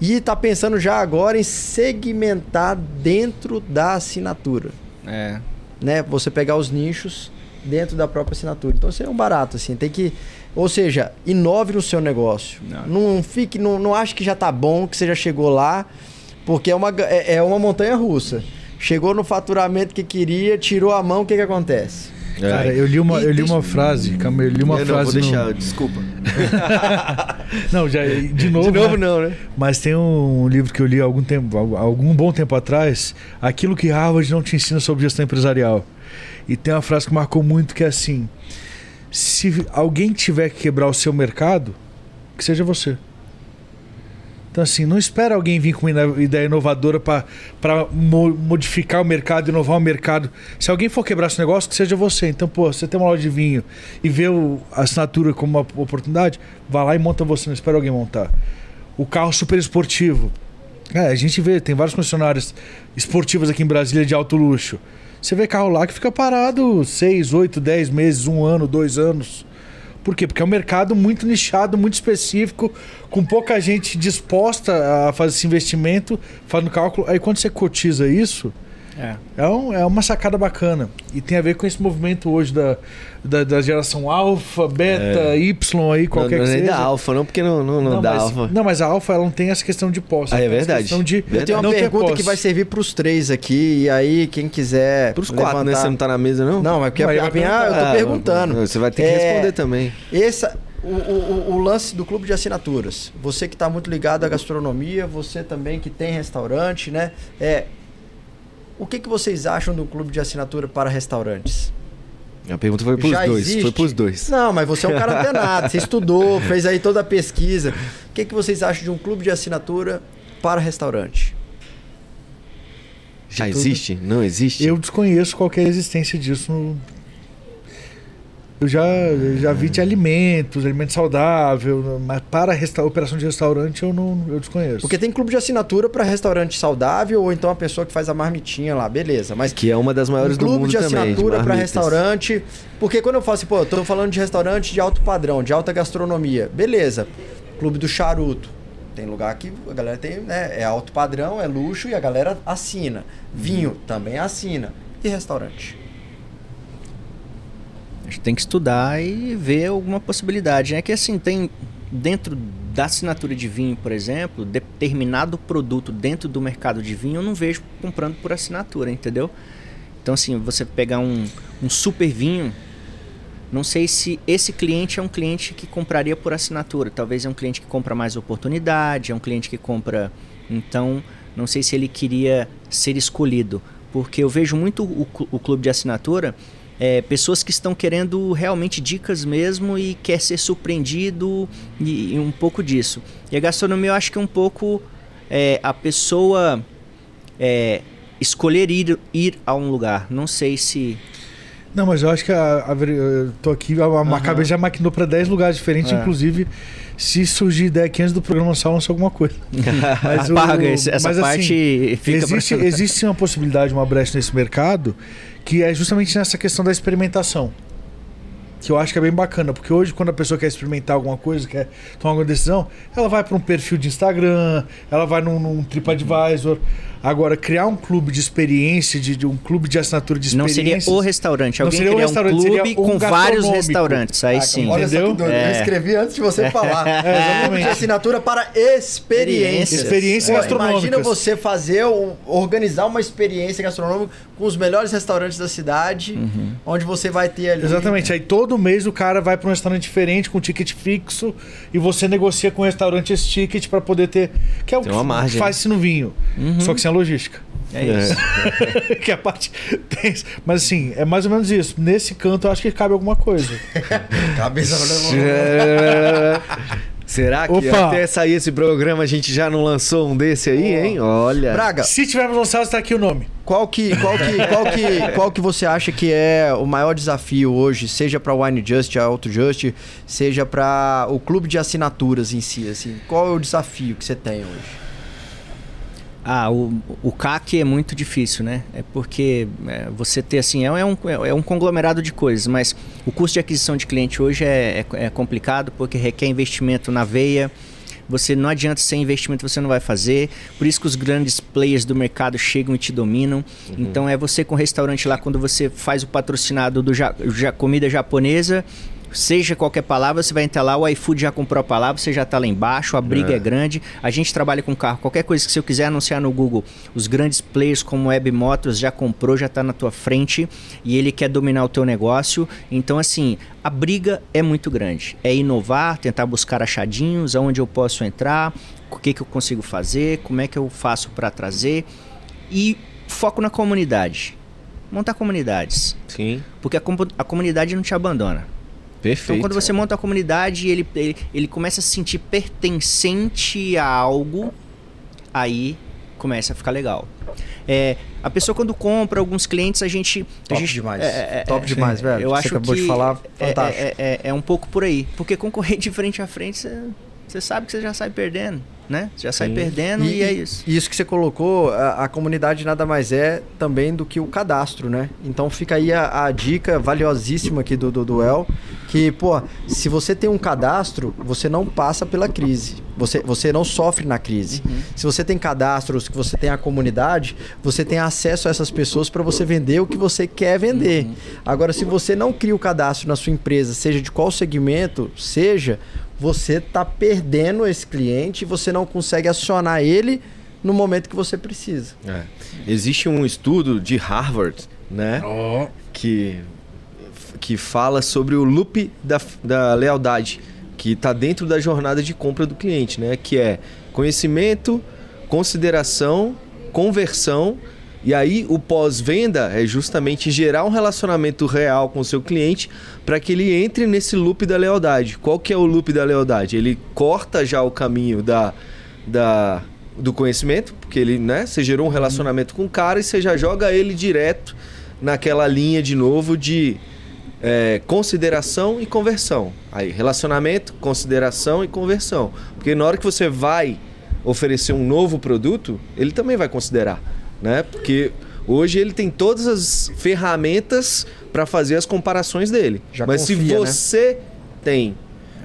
Speaker 3: E está pensando já agora em segmentar dentro da assinatura.
Speaker 4: É.
Speaker 3: Né? Você pegar os nichos dentro da própria assinatura. Então isso é um barato, assim. Tem que. Ou seja, inove no seu negócio.
Speaker 4: Não.
Speaker 3: Não, fique. Não, não ache que já tá bom, que você já chegou lá, porque é uma, é, é uma montanha russa. Chegou no faturamento que queria, tirou a mão, o que, que acontece?
Speaker 2: Cara, eu li uma, eu li uma frase, calma, eu li uma
Speaker 1: eu não,
Speaker 2: frase.
Speaker 1: vou
Speaker 2: no-
Speaker 1: deixar, desculpa. [laughs]
Speaker 2: Não, já, de novo.
Speaker 1: De novo
Speaker 2: né?
Speaker 1: não, né?
Speaker 2: Mas tem um livro que eu li há algum tempo, há algum bom tempo atrás, aquilo que Harvard não te ensina sobre gestão empresarial. E tem uma frase que marcou muito que é assim: se alguém tiver que quebrar o seu mercado, que seja você. Então assim, não espera alguém vir com uma ideia inovadora para modificar o mercado, inovar o mercado. Se alguém for quebrar esse negócio, que seja você. Então, pô, você tem uma loja de vinho e vê o- a assinatura como uma oportunidade, vá lá e monta você, não espera alguém montar. O carro super esportivo. É, a gente vê, tem várias concessionárias esportivas aqui em Brasília de alto luxo. Você vê carro lá que fica parado 6, 8, 10 meses, um ano, dois anos. Por quê? Porque é um mercado muito nichado, muito específico, com pouca gente disposta a fazer esse investimento, fazendo cálculo. Aí quando você cotiza isso,
Speaker 4: É.
Speaker 2: é, um- é uma sacada bacana. E tem a ver com esse movimento hoje da, da, da geração alfa, beta, Y aí, qualquer
Speaker 1: não,
Speaker 2: que
Speaker 1: não é nem
Speaker 2: seja.
Speaker 1: da alfa, não, porque não, não, não, dá
Speaker 2: mas,
Speaker 1: alfa.
Speaker 2: não, mas a alfa ela não tem essa questão de posse.
Speaker 1: Ah, é verdade.
Speaker 2: questão de
Speaker 1: Eu
Speaker 3: tenho uma
Speaker 2: não
Speaker 3: pergunta que vai servir para os três aqui, e aí quem quiser.
Speaker 1: Pros quatro, né? Você não tá na mesa, não?
Speaker 3: Não, é porque
Speaker 2: Não,
Speaker 3: a, minha, eu tô
Speaker 1: Ah,
Speaker 3: perguntando.
Speaker 1: Você vai ter que
Speaker 3: É,
Speaker 1: responder também.
Speaker 3: Essa, o, o- o lance do clube de assinaturas. Você que está muito ligado à gastronomia, você também que tem restaurante, né? É, o que, que vocês acham do clube de assinatura para restaurantes?
Speaker 1: A pergunta foi pros
Speaker 3: Já
Speaker 1: dois.
Speaker 3: existe?
Speaker 1: Foi pros dois.
Speaker 3: Não, mas você é um cara antenado, você [laughs] estudou, fez aí toda a pesquisa. O que, que vocês acham de um clube de assinatura para restaurante?
Speaker 1: Já
Speaker 2: tudo.
Speaker 1: existe? Não existe?
Speaker 2: Eu desconheço qualquer existência disso. no- Eu já, já vi de alimentos, alimento saudável, mas para resta- operação de restaurante eu não eu desconheço.
Speaker 3: Porque tem clube de assinatura para restaurante saudável ou então a pessoa que faz a marmitinha lá, beleza. Mas
Speaker 1: Que é uma das maiores
Speaker 3: um
Speaker 1: do
Speaker 3: clube
Speaker 1: mundo
Speaker 3: de
Speaker 1: também.
Speaker 3: assinatura para restaurante. Porque quando eu falo assim, pô, eu tô falando de restaurante de alto padrão, de alta gastronomia, beleza. Clube do charuto. Tem lugar que a galera tem, né? É alto padrão, é luxo e a galera assina. Vinho também assina. E restaurante?
Speaker 4: A gente tem que estudar e ver alguma possibilidade. É que assim, tem dentro da assinatura de vinho, por exemplo, determinado produto dentro do mercado de vinho, eu não vejo comprando por assinatura, entendeu? Então, assim, você pegar um, um super vinho, não sei se esse cliente é um cliente que compraria por assinatura. Talvez é um cliente que compra mais oportunidade, é um cliente que compra. Então, não sei se ele queria ser escolhido. Porque eu vejo muito o, o clube de assinatura, é, pessoas que estão querendo realmente dicas mesmo e quer ser surpreendido e, e um pouco disso. E a gastronomia eu acho que é um pouco é, a pessoa é, escolher ir, ir a um lugar. Não sei se.
Speaker 2: Não, mas eu acho que a, a eu tô aqui, a, a
Speaker 4: Aham.
Speaker 2: cabeça já maquinou para 10 lugares diferentes,
Speaker 4: É.
Speaker 2: inclusive se surgir ideia aqui antes do programa só lançar alguma coisa. Mas [laughs] o-
Speaker 4: Apaga esse- essa
Speaker 2: mas, assim,
Speaker 4: parte pra-
Speaker 2: existe, existe uma possibilidade, uma brecha nesse mercado, que é justamente nessa questão da experimentação. Que eu acho que é bem bacana, porque hoje, quando a pessoa quer experimentar alguma coisa, quer tomar alguma decisão, ela vai para um perfil de Instagram, ela vai num, num TripAdvisor. Agora, criar um clube de experiência, de, de um clube de assinatura de
Speaker 4: Não seria o restaurante.
Speaker 2: Não
Speaker 4: Alguém
Speaker 2: seria
Speaker 4: um
Speaker 2: restaurante,
Speaker 4: clube
Speaker 2: seria um
Speaker 4: com vários restaurantes. Aí
Speaker 2: Ah,
Speaker 4: sim.
Speaker 2: olha Entendeu?
Speaker 3: Só que doido.
Speaker 4: É.
Speaker 3: Eu escrevi antes de você [laughs] falar.
Speaker 2: É,
Speaker 3: Clube
Speaker 2: exatamente.
Speaker 3: de assinatura para experiências.
Speaker 2: Experiências
Speaker 3: Pô,
Speaker 2: gastronômicas.
Speaker 3: Imagina você fazer, um- organizar uma experiência gastronômica com os melhores restaurantes da cidade,
Speaker 4: Uhum.
Speaker 3: onde você vai ter ali.
Speaker 2: Exatamente. Aí todo mês o cara vai para um restaurante diferente, com ticket fixo, e você negocia com o restaurante esse ticket para poder ter. Que é o
Speaker 1: Tem
Speaker 2: que
Speaker 1: uma margem.
Speaker 2: faz-se no vinho. Só que sem a logística.
Speaker 4: É isso. [laughs]
Speaker 2: que é a parte. tem- Mas assim, é mais ou menos isso. Nesse canto eu acho que cabe alguma coisa. [laughs]
Speaker 3: Cabeça [laughs]
Speaker 1: Será que
Speaker 2: Opa!
Speaker 1: até sair esse programa a gente já não lançou um desse aí, hein? Olha.
Speaker 3: Braga,
Speaker 2: Se tivermos lançado, tá aqui o nome.
Speaker 3: qual que, qual, que, qual, que, qual que você acha que é o maior desafio hoje, seja para Wine Just, a Auto Just, seja para o clube de assinaturas em si, assim? Qual é o desafio que você tem hoje?
Speaker 4: Ah, o, o CAC é muito difícil, né? É porque é, você ter assim, é um, é um conglomerado de coisas, mas o custo de aquisição de cliente hoje é, é, é complicado porque requer investimento na veia. Você não adianta sem investimento você não vai fazer. Por isso que os grandes players do mercado chegam e te dominam. Então é você com o restaurante lá quando você faz o patrocinado do ja, ja- comida japonesa, seja qualquer palavra, você vai entrar lá, o iFood já comprou a palavra, você já está lá embaixo, a briga é. grande. A gente trabalha com carro, qualquer coisa que se eu quiser anunciar no Google, os grandes players como Web Motors já comprou, já está na tua frente e ele quer dominar o teu negócio. Então assim, a briga é muito grande. É inovar, tentar buscar achadinhos, aonde eu posso entrar, o que, que eu consigo fazer, como é que eu faço para trazer e foco na comunidade. Montar comunidades.
Speaker 1: Sim.
Speaker 4: Porque a, a comunidade não te abandona.
Speaker 1: Perfeito.
Speaker 4: Então, quando você monta a comunidade, ele, ele, ele começa a se sentir pertencente a algo, aí começa a ficar legal. É, a pessoa quando compra, alguns clientes, a gente... a
Speaker 3: Top
Speaker 4: gente
Speaker 3: demais.
Speaker 4: é, é,
Speaker 3: Top
Speaker 4: é,
Speaker 3: demais, velho.
Speaker 4: Eu
Speaker 3: Você
Speaker 4: acho
Speaker 3: acabou
Speaker 4: que
Speaker 3: de falar,
Speaker 4: é-
Speaker 3: fantástico.
Speaker 4: É, é, é um pouco por aí. Porque concorrer de frente a frente, você, você sabe que você já sai perdendo, né? Você já sai
Speaker 1: Sim.
Speaker 4: perdendo e, é isso.
Speaker 3: E isso que você colocou, a, a comunidade nada mais é também do que o cadastro, né? Então fica aí a, a dica valiosíssima aqui do, do Duel, que, pô, se você tem um cadastro, você não passa pela crise. Você, você não sofre na crise. Se você tem cadastros, que você tem a comunidade, você tem acesso a essas pessoas para você vender o que você quer vender. Agora, se você não cria o cadastro na sua empresa, seja de qual segmento seja, você tá perdendo esse cliente e você não consegue acionar ele no momento que você precisa.
Speaker 1: É. Existe um estudo de Harvard, né? Que, que fala sobre o loop da, da lealdade, que está dentro da jornada de compra do cliente, né? Que é conhecimento, consideração, conversão. E aí o pós-venda é justamente gerar um relacionamento real com o seu cliente para que ele entre nesse loop da lealdade. Qual que é o loop da lealdade? Ele corta já o caminho da, da do conhecimento, porque ele, né, você gerou um relacionamento com o cara e você já joga ele direto naquela linha de novo de é, consideração e conversão. Aí, relacionamento, consideração e conversão. Porque na hora que você vai oferecer um novo produto, ele também vai considerar, né? Porque hoje ele tem todas as ferramentas para fazer as comparações dele.
Speaker 3: Já
Speaker 1: Mas se
Speaker 3: confia, né?
Speaker 1: você tem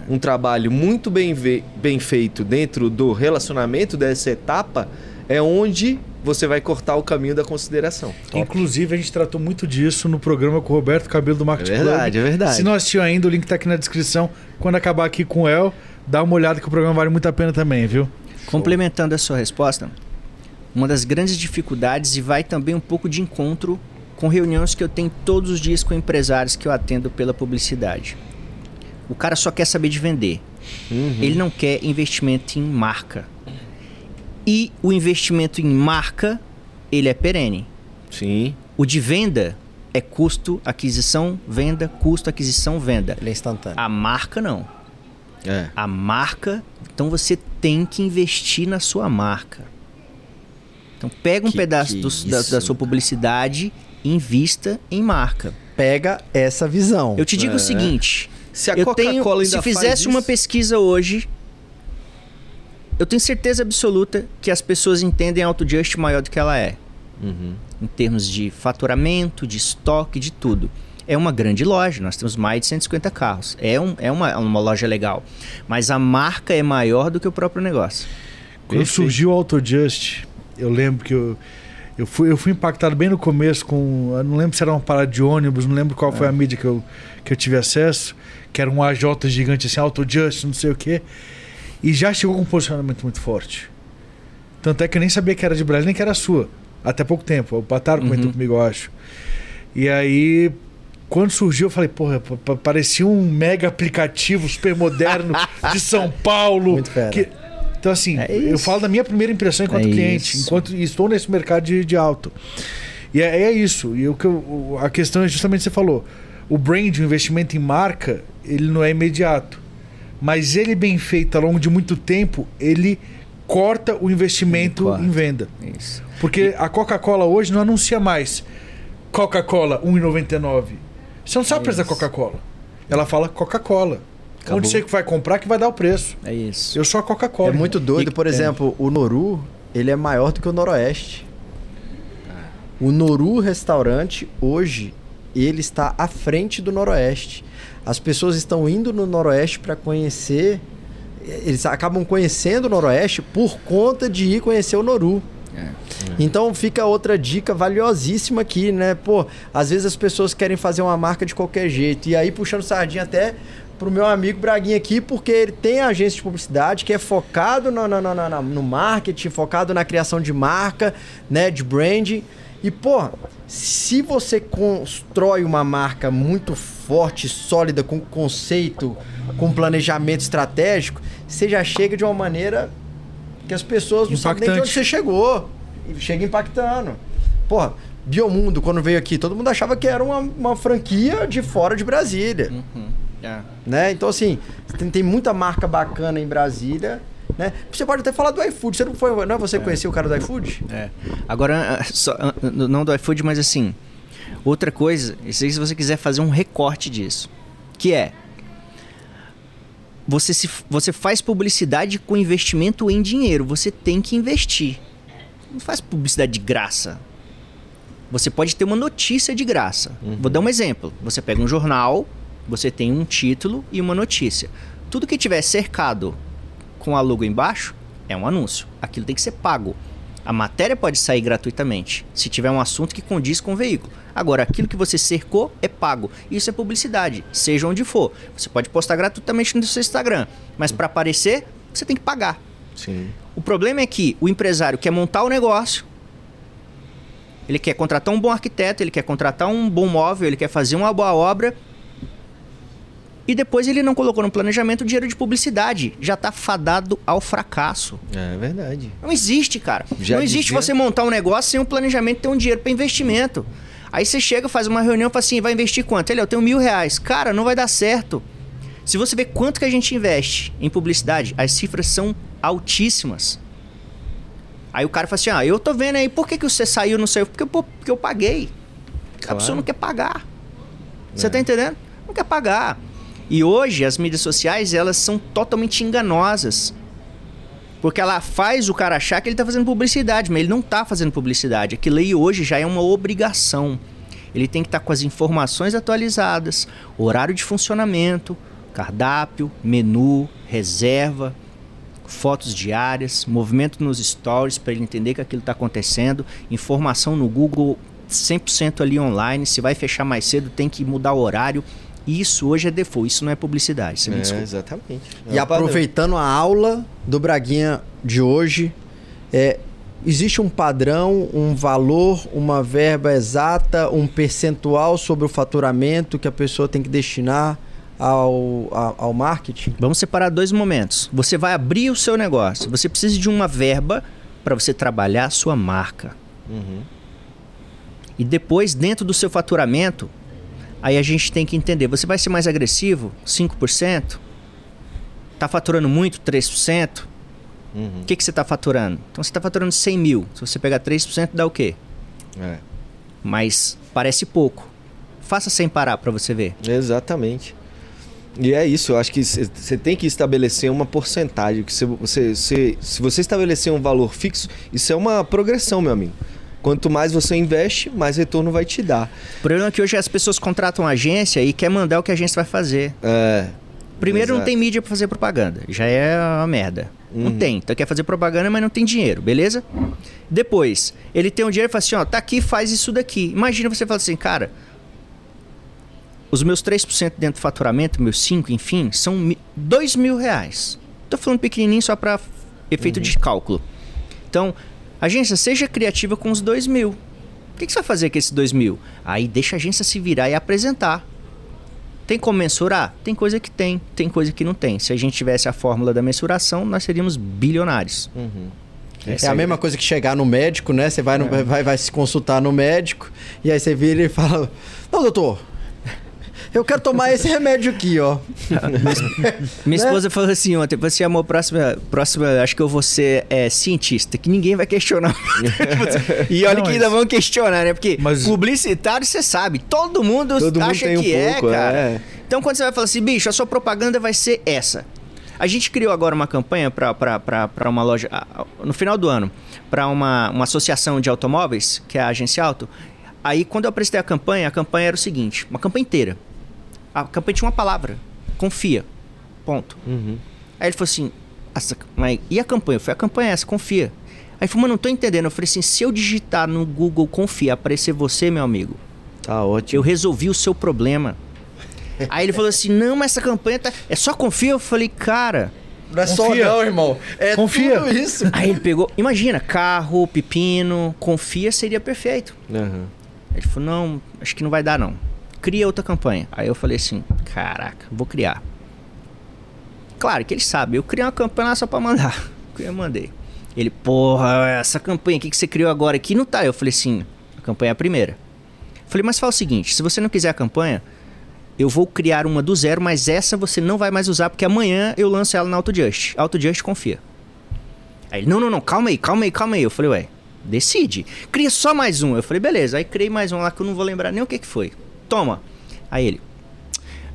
Speaker 1: um trabalho muito bem, bem feito dentro do relacionamento dessa etapa, é onde você vai cortar o caminho da consideração.
Speaker 2: Inclusive, a gente tratou muito disso no programa com o Roberto Cabelo do Marketing
Speaker 1: É verdade,
Speaker 2: Club.
Speaker 1: é verdade.
Speaker 2: Se não assistiu ainda, o link tá aqui na descrição. Quando acabar aqui com o El, dá uma olhada que o programa vale muito a pena também, viu?
Speaker 4: Complementando a sua resposta, uma das grandes dificuldades e vai também um pouco de encontro com reuniões que eu tenho todos os dias com empresários que eu atendo pela publicidade. O cara só quer saber de vender. Ele não quer investimento em marca. E o investimento em marca, ele é perene.
Speaker 1: Sim.
Speaker 4: O de venda é custo, aquisição, venda, custo, aquisição, venda.
Speaker 3: Ele é instantâneo.
Speaker 4: A marca não.
Speaker 1: É.
Speaker 4: A marca, então você tem que investir na sua marca. Então pega um
Speaker 3: Que-
Speaker 4: pedaço
Speaker 3: que
Speaker 4: do- da, da sua publicidade e invista em marca.
Speaker 3: Pega essa visão.
Speaker 4: Eu te digo
Speaker 1: É.
Speaker 4: o seguinte,
Speaker 1: Se a Coca-Cola
Speaker 4: se
Speaker 1: ainda faz
Speaker 4: fizesse uma pesquisa hoje, eu tenho certeza absoluta que as pessoas entendem a AutoJust maior do que ela é,
Speaker 1: Uhum.
Speaker 4: em termos de faturamento, de estoque, de tudo. É uma grande loja, nós temos mais de 150 carros. É, um, é uma, uma loja legal. Mas a marca é maior do que o próprio negócio.
Speaker 2: Quando
Speaker 1: Perfeito.
Speaker 2: surgiu o Autojust, eu lembro que eu, eu, fui, eu fui impactado bem no começo com. Eu não lembro se era uma parada de ônibus, não lembro qual foi a mídia que eu, que eu tive acesso, que era um AJ gigante assim, Autojust, não sei o quê. E já chegou com um posicionamento muito forte. Tanto é que eu nem sabia que era de Brasília, nem que era sua. Até pouco tempo. O Pataro comentou
Speaker 4: Uhum.
Speaker 2: comigo, eu acho. E aí, quando surgiu, eu falei, porra, pa- pa- parecia um mega aplicativo super moderno [laughs] de São Paulo.
Speaker 3: Muito fera.
Speaker 2: que- Então, assim,
Speaker 4: É
Speaker 2: eu falo da minha primeira impressão enquanto
Speaker 4: É
Speaker 2: cliente,
Speaker 4: isso.
Speaker 2: enquanto estou nesse mercado de, de auto. E é, é isso. E o que eu- a questão é justamente o que você falou. O brand, o investimento em marca, ele não é imediato. Mas ele bem feito ao longo de muito tempo, ele corta o investimento
Speaker 4: corta.
Speaker 2: em venda.
Speaker 4: Isso.
Speaker 2: Porque a Coca-Cola hoje não anuncia mais Coca-Cola 1,99. Você não sabe o preço da Coca-Cola. Ela fala Coca-Cola. Onde você vai comprar que vai dar o preço.
Speaker 4: É isso.
Speaker 2: Eu sou a Coca-Cola.
Speaker 3: É muito doido,
Speaker 4: E-
Speaker 3: por
Speaker 4: é.
Speaker 3: exemplo, o Noru, ele é maior do que o Noroeste. O Noru Restaurante, hoje, ele está à frente do Noroeste. As pessoas estão indo no Noroeste para conhecer. Eles acabam conhecendo o Noroeste por conta de ir conhecer o Noru. Então fica outra dica valiosíssima aqui, né? Pô, às vezes as pessoas querem fazer uma marca de qualquer jeito. E aí, puxando sardinha até pro meu amigo Braguinha aqui, porque ele tem agência de publicidade que é focado no, no, no, no- no marketing, focado na criação de marca, né? De branding. E, pô, se você constrói uma marca muito forte, sólida, com conceito, com planejamento estratégico, você já chega de uma maneira que as pessoas não sabem nem de onde
Speaker 2: Impactante.
Speaker 3: você chegou. E chega impactando. Porra, Biomundo, quando veio aqui, todo mundo achava que era uma, uma franquia de fora de Brasília.
Speaker 4: Uhum. É.
Speaker 3: Né? Então, assim, tem, tem muita marca bacana em Brasília. Né? Você pode até falar do iFood. Você não foi, não é você conheceu o cara do iFood?
Speaker 4: É. Agora, ah, só, ah, não do iFood, mas assim, outra coisa, se você quiser fazer um recorte disso, que é você, se, você faz publicidade com investimento em dinheiro, você tem que investir. Não faz publicidade de graça. Você pode ter uma notícia de graça. Vou dar um exemplo. Você pega um jornal, você tem um título e uma notícia. Tudo que tiver cercado com a logo embaixo é um anúncio. Aquilo tem que ser pago. A matéria pode sair gratuitamente, se tiver um assunto que condiz com o veículo. Agora, aquilo que você cercou é pago. Isso é publicidade, seja onde for. Você pode postar gratuitamente no seu Instagram, mas para aparecer, você tem que pagar.
Speaker 1: Sim.
Speaker 4: O problema é que o empresário quer montar o negócio, ele quer contratar um bom arquiteto, ele quer contratar um bom móvel, ele quer fazer uma boa obra. E depois ele não colocou no planejamento dinheiro de publicidade. Já está fadado ao fracasso.
Speaker 1: É verdade.
Speaker 4: Não existe, cara.
Speaker 1: Já
Speaker 4: não existe
Speaker 1: dizia-
Speaker 4: você montar um negócio sem um planejamento ter um dinheiro para investimento. Aí você chega, faz uma reunião e fala assim: vai investir quanto? Ele, eu tenho mil reais. Cara, não vai dar certo. Se você vê quanto que a gente investe em publicidade, as cifras são altíssimas. Aí o cara fala assim: ah, eu tô vendo aí, por que, que você saiu no seu? Porque eu, porque eu paguei. A
Speaker 1: Claro.
Speaker 4: pessoa não quer pagar. Você
Speaker 1: É.
Speaker 4: tá entendendo? Não quer pagar. E hoje as mídias sociais, elas são totalmente enganosas. Porque ela faz o cara achar que ele tá fazendo publicidade, mas ele não tá fazendo publicidade. Aquilo aí hoje já é uma obrigação. Ele tem que estar com as informações atualizadas, horário de funcionamento, cardápio, menu, reserva, fotos diárias, movimento nos stories para ele entender que aquilo está acontecendo, informação no Google 100% ali online. Se vai fechar mais cedo, tem que mudar o horário. Isso hoje é default, isso não é publicidade. Você me
Speaker 1: É,
Speaker 4: desculpa.
Speaker 1: exatamente.
Speaker 3: E
Speaker 1: É padrão.
Speaker 3: aproveitando a aula do Braguinha de hoje, é, existe um padrão, um valor, uma verba exata, um percentual sobre o faturamento que a pessoa tem que destinar ao, a- ao marketing?
Speaker 4: Vamos separar dois momentos. Você vai abrir o seu negócio. Você precisa de uma verba para você trabalhar a sua marca.
Speaker 1: Uhum.
Speaker 4: E depois, dentro do seu faturamento, aí a gente tem que entender: você vai ser mais agressivo? 5%? Tá faturando muito? 3%?
Speaker 1: Uhum.
Speaker 4: O que, que você está faturando? Então você está faturando 100 mil. Se você pegar 3%, dá o quê?
Speaker 1: É.
Speaker 4: Mas parece pouco. Faça sem parar para você ver.
Speaker 1: Exatamente. E é isso, eu acho que você tem que estabelecer uma porcentagem. Que se você, se, se você estabelecer um valor fixo, isso é uma progressão, meu amigo. Quanto mais você investe, mais retorno vai te dar.
Speaker 4: O problema é que hoje as pessoas contratam agência e quer mandar o que a agência vai fazer.
Speaker 1: É.
Speaker 4: Primeiro, não
Speaker 1: Exato.
Speaker 4: tem mídia pra fazer propaganda. Já é uma merda. Não
Speaker 1: Uhum.
Speaker 4: tem. Então quer fazer propaganda, mas não tem dinheiro, beleza? Depois, ele tem o dinheiro e fala assim: ó, tá aqui, faz isso daqui. Imagina você falar assim, cara. Os meus 3% dentro do faturamento, meus 5%, enfim, são mi- 2 mil reais. Tô falando pequenininho só pra efeito de cálculo. Então, agência, seja criativa com os 2 mil. O que, que você vai fazer com esses 2 mil? Aí deixa a agência se virar e apresentar. Tem como mensurar? Tem coisa que tem, tem coisa que não tem. Se a gente tivesse a fórmula da mensuração, nós seríamos bilionários.
Speaker 1: Uhum.
Speaker 3: É a mesma coisa que chegar no médico, né? Você vai, no- vai, vai se consultar no médico e aí você vira e fala: Não, doutor, Eu quero tomar esse remédio aqui, ó.
Speaker 4: Minha esposa falou assim ontem, você amor, próxima, próxima, acho que eu vou ser é, cientista, que ninguém vai questionar. [laughs] e olha
Speaker 2: Não,
Speaker 4: que
Speaker 2: mas-
Speaker 4: ainda vão questionar, né? Porque
Speaker 2: Mas-
Speaker 4: publicitário, você sabe, todo mundo
Speaker 1: Todo mundo
Speaker 4: acha
Speaker 1: um
Speaker 4: que é,
Speaker 1: pouco,
Speaker 4: cara.
Speaker 1: é.
Speaker 4: Então quando você vai falar assim, bicho, a sua propaganda vai ser essa. A gente criou agora uma campanha para uma loja, no final do ano, para uma, uma associação de automóveis, que é a Agência Auto. Aí, quando eu apresentei a campanha, a campanha era o seguinte: uma campanha inteira. A campanha tinha uma palavra: confia. Ponto.
Speaker 1: Uhum.
Speaker 4: Aí ele falou assim: "Essa- mas e a campanha? Foi a campanha essa, confia. Aí ele falou, mas não tô entendendo. Eu falei assim: se eu digitar no Google confia, aparecer você, meu amigo,
Speaker 1: Tá
Speaker 4: eu
Speaker 1: ótimo.
Speaker 4: resolvi o seu problema. [laughs] Aí ele falou assim: não, mas essa campanha tá. É só confia? Eu falei, cara.
Speaker 3: Não é só
Speaker 2: Confia.
Speaker 3: não, irmão. É
Speaker 2: Confia.
Speaker 3: tudo isso.
Speaker 4: Aí ele pegou, imagina, carro, pepino, confia seria perfeito. Aí ele falou, não, acho que não vai dar não. Cria outra campanha. Aí eu falei assim, caraca, vou criar. Claro que ele sabe, eu criei uma campanha só pra mandar. [laughs] Eu mandei. Ele, porra, essa campanha aqui que você criou agora aqui não tá. Eu falei assim, a campanha é a primeira. Eu falei, mas fala o seguinte, se você não quiser a campanha, eu vou criar uma do zero, mas essa você não vai mais usar, porque amanhã eu lanço ela na AutoJust. AutoJust confia. Aí ele, não, não, não, calma aí, calma aí, calma aí. Eu falei, ué, decide. Cria só mais um. Eu falei, beleza. Aí criei mais um lá que eu não vou lembrar nem o que que foi. Toma. Aí ele,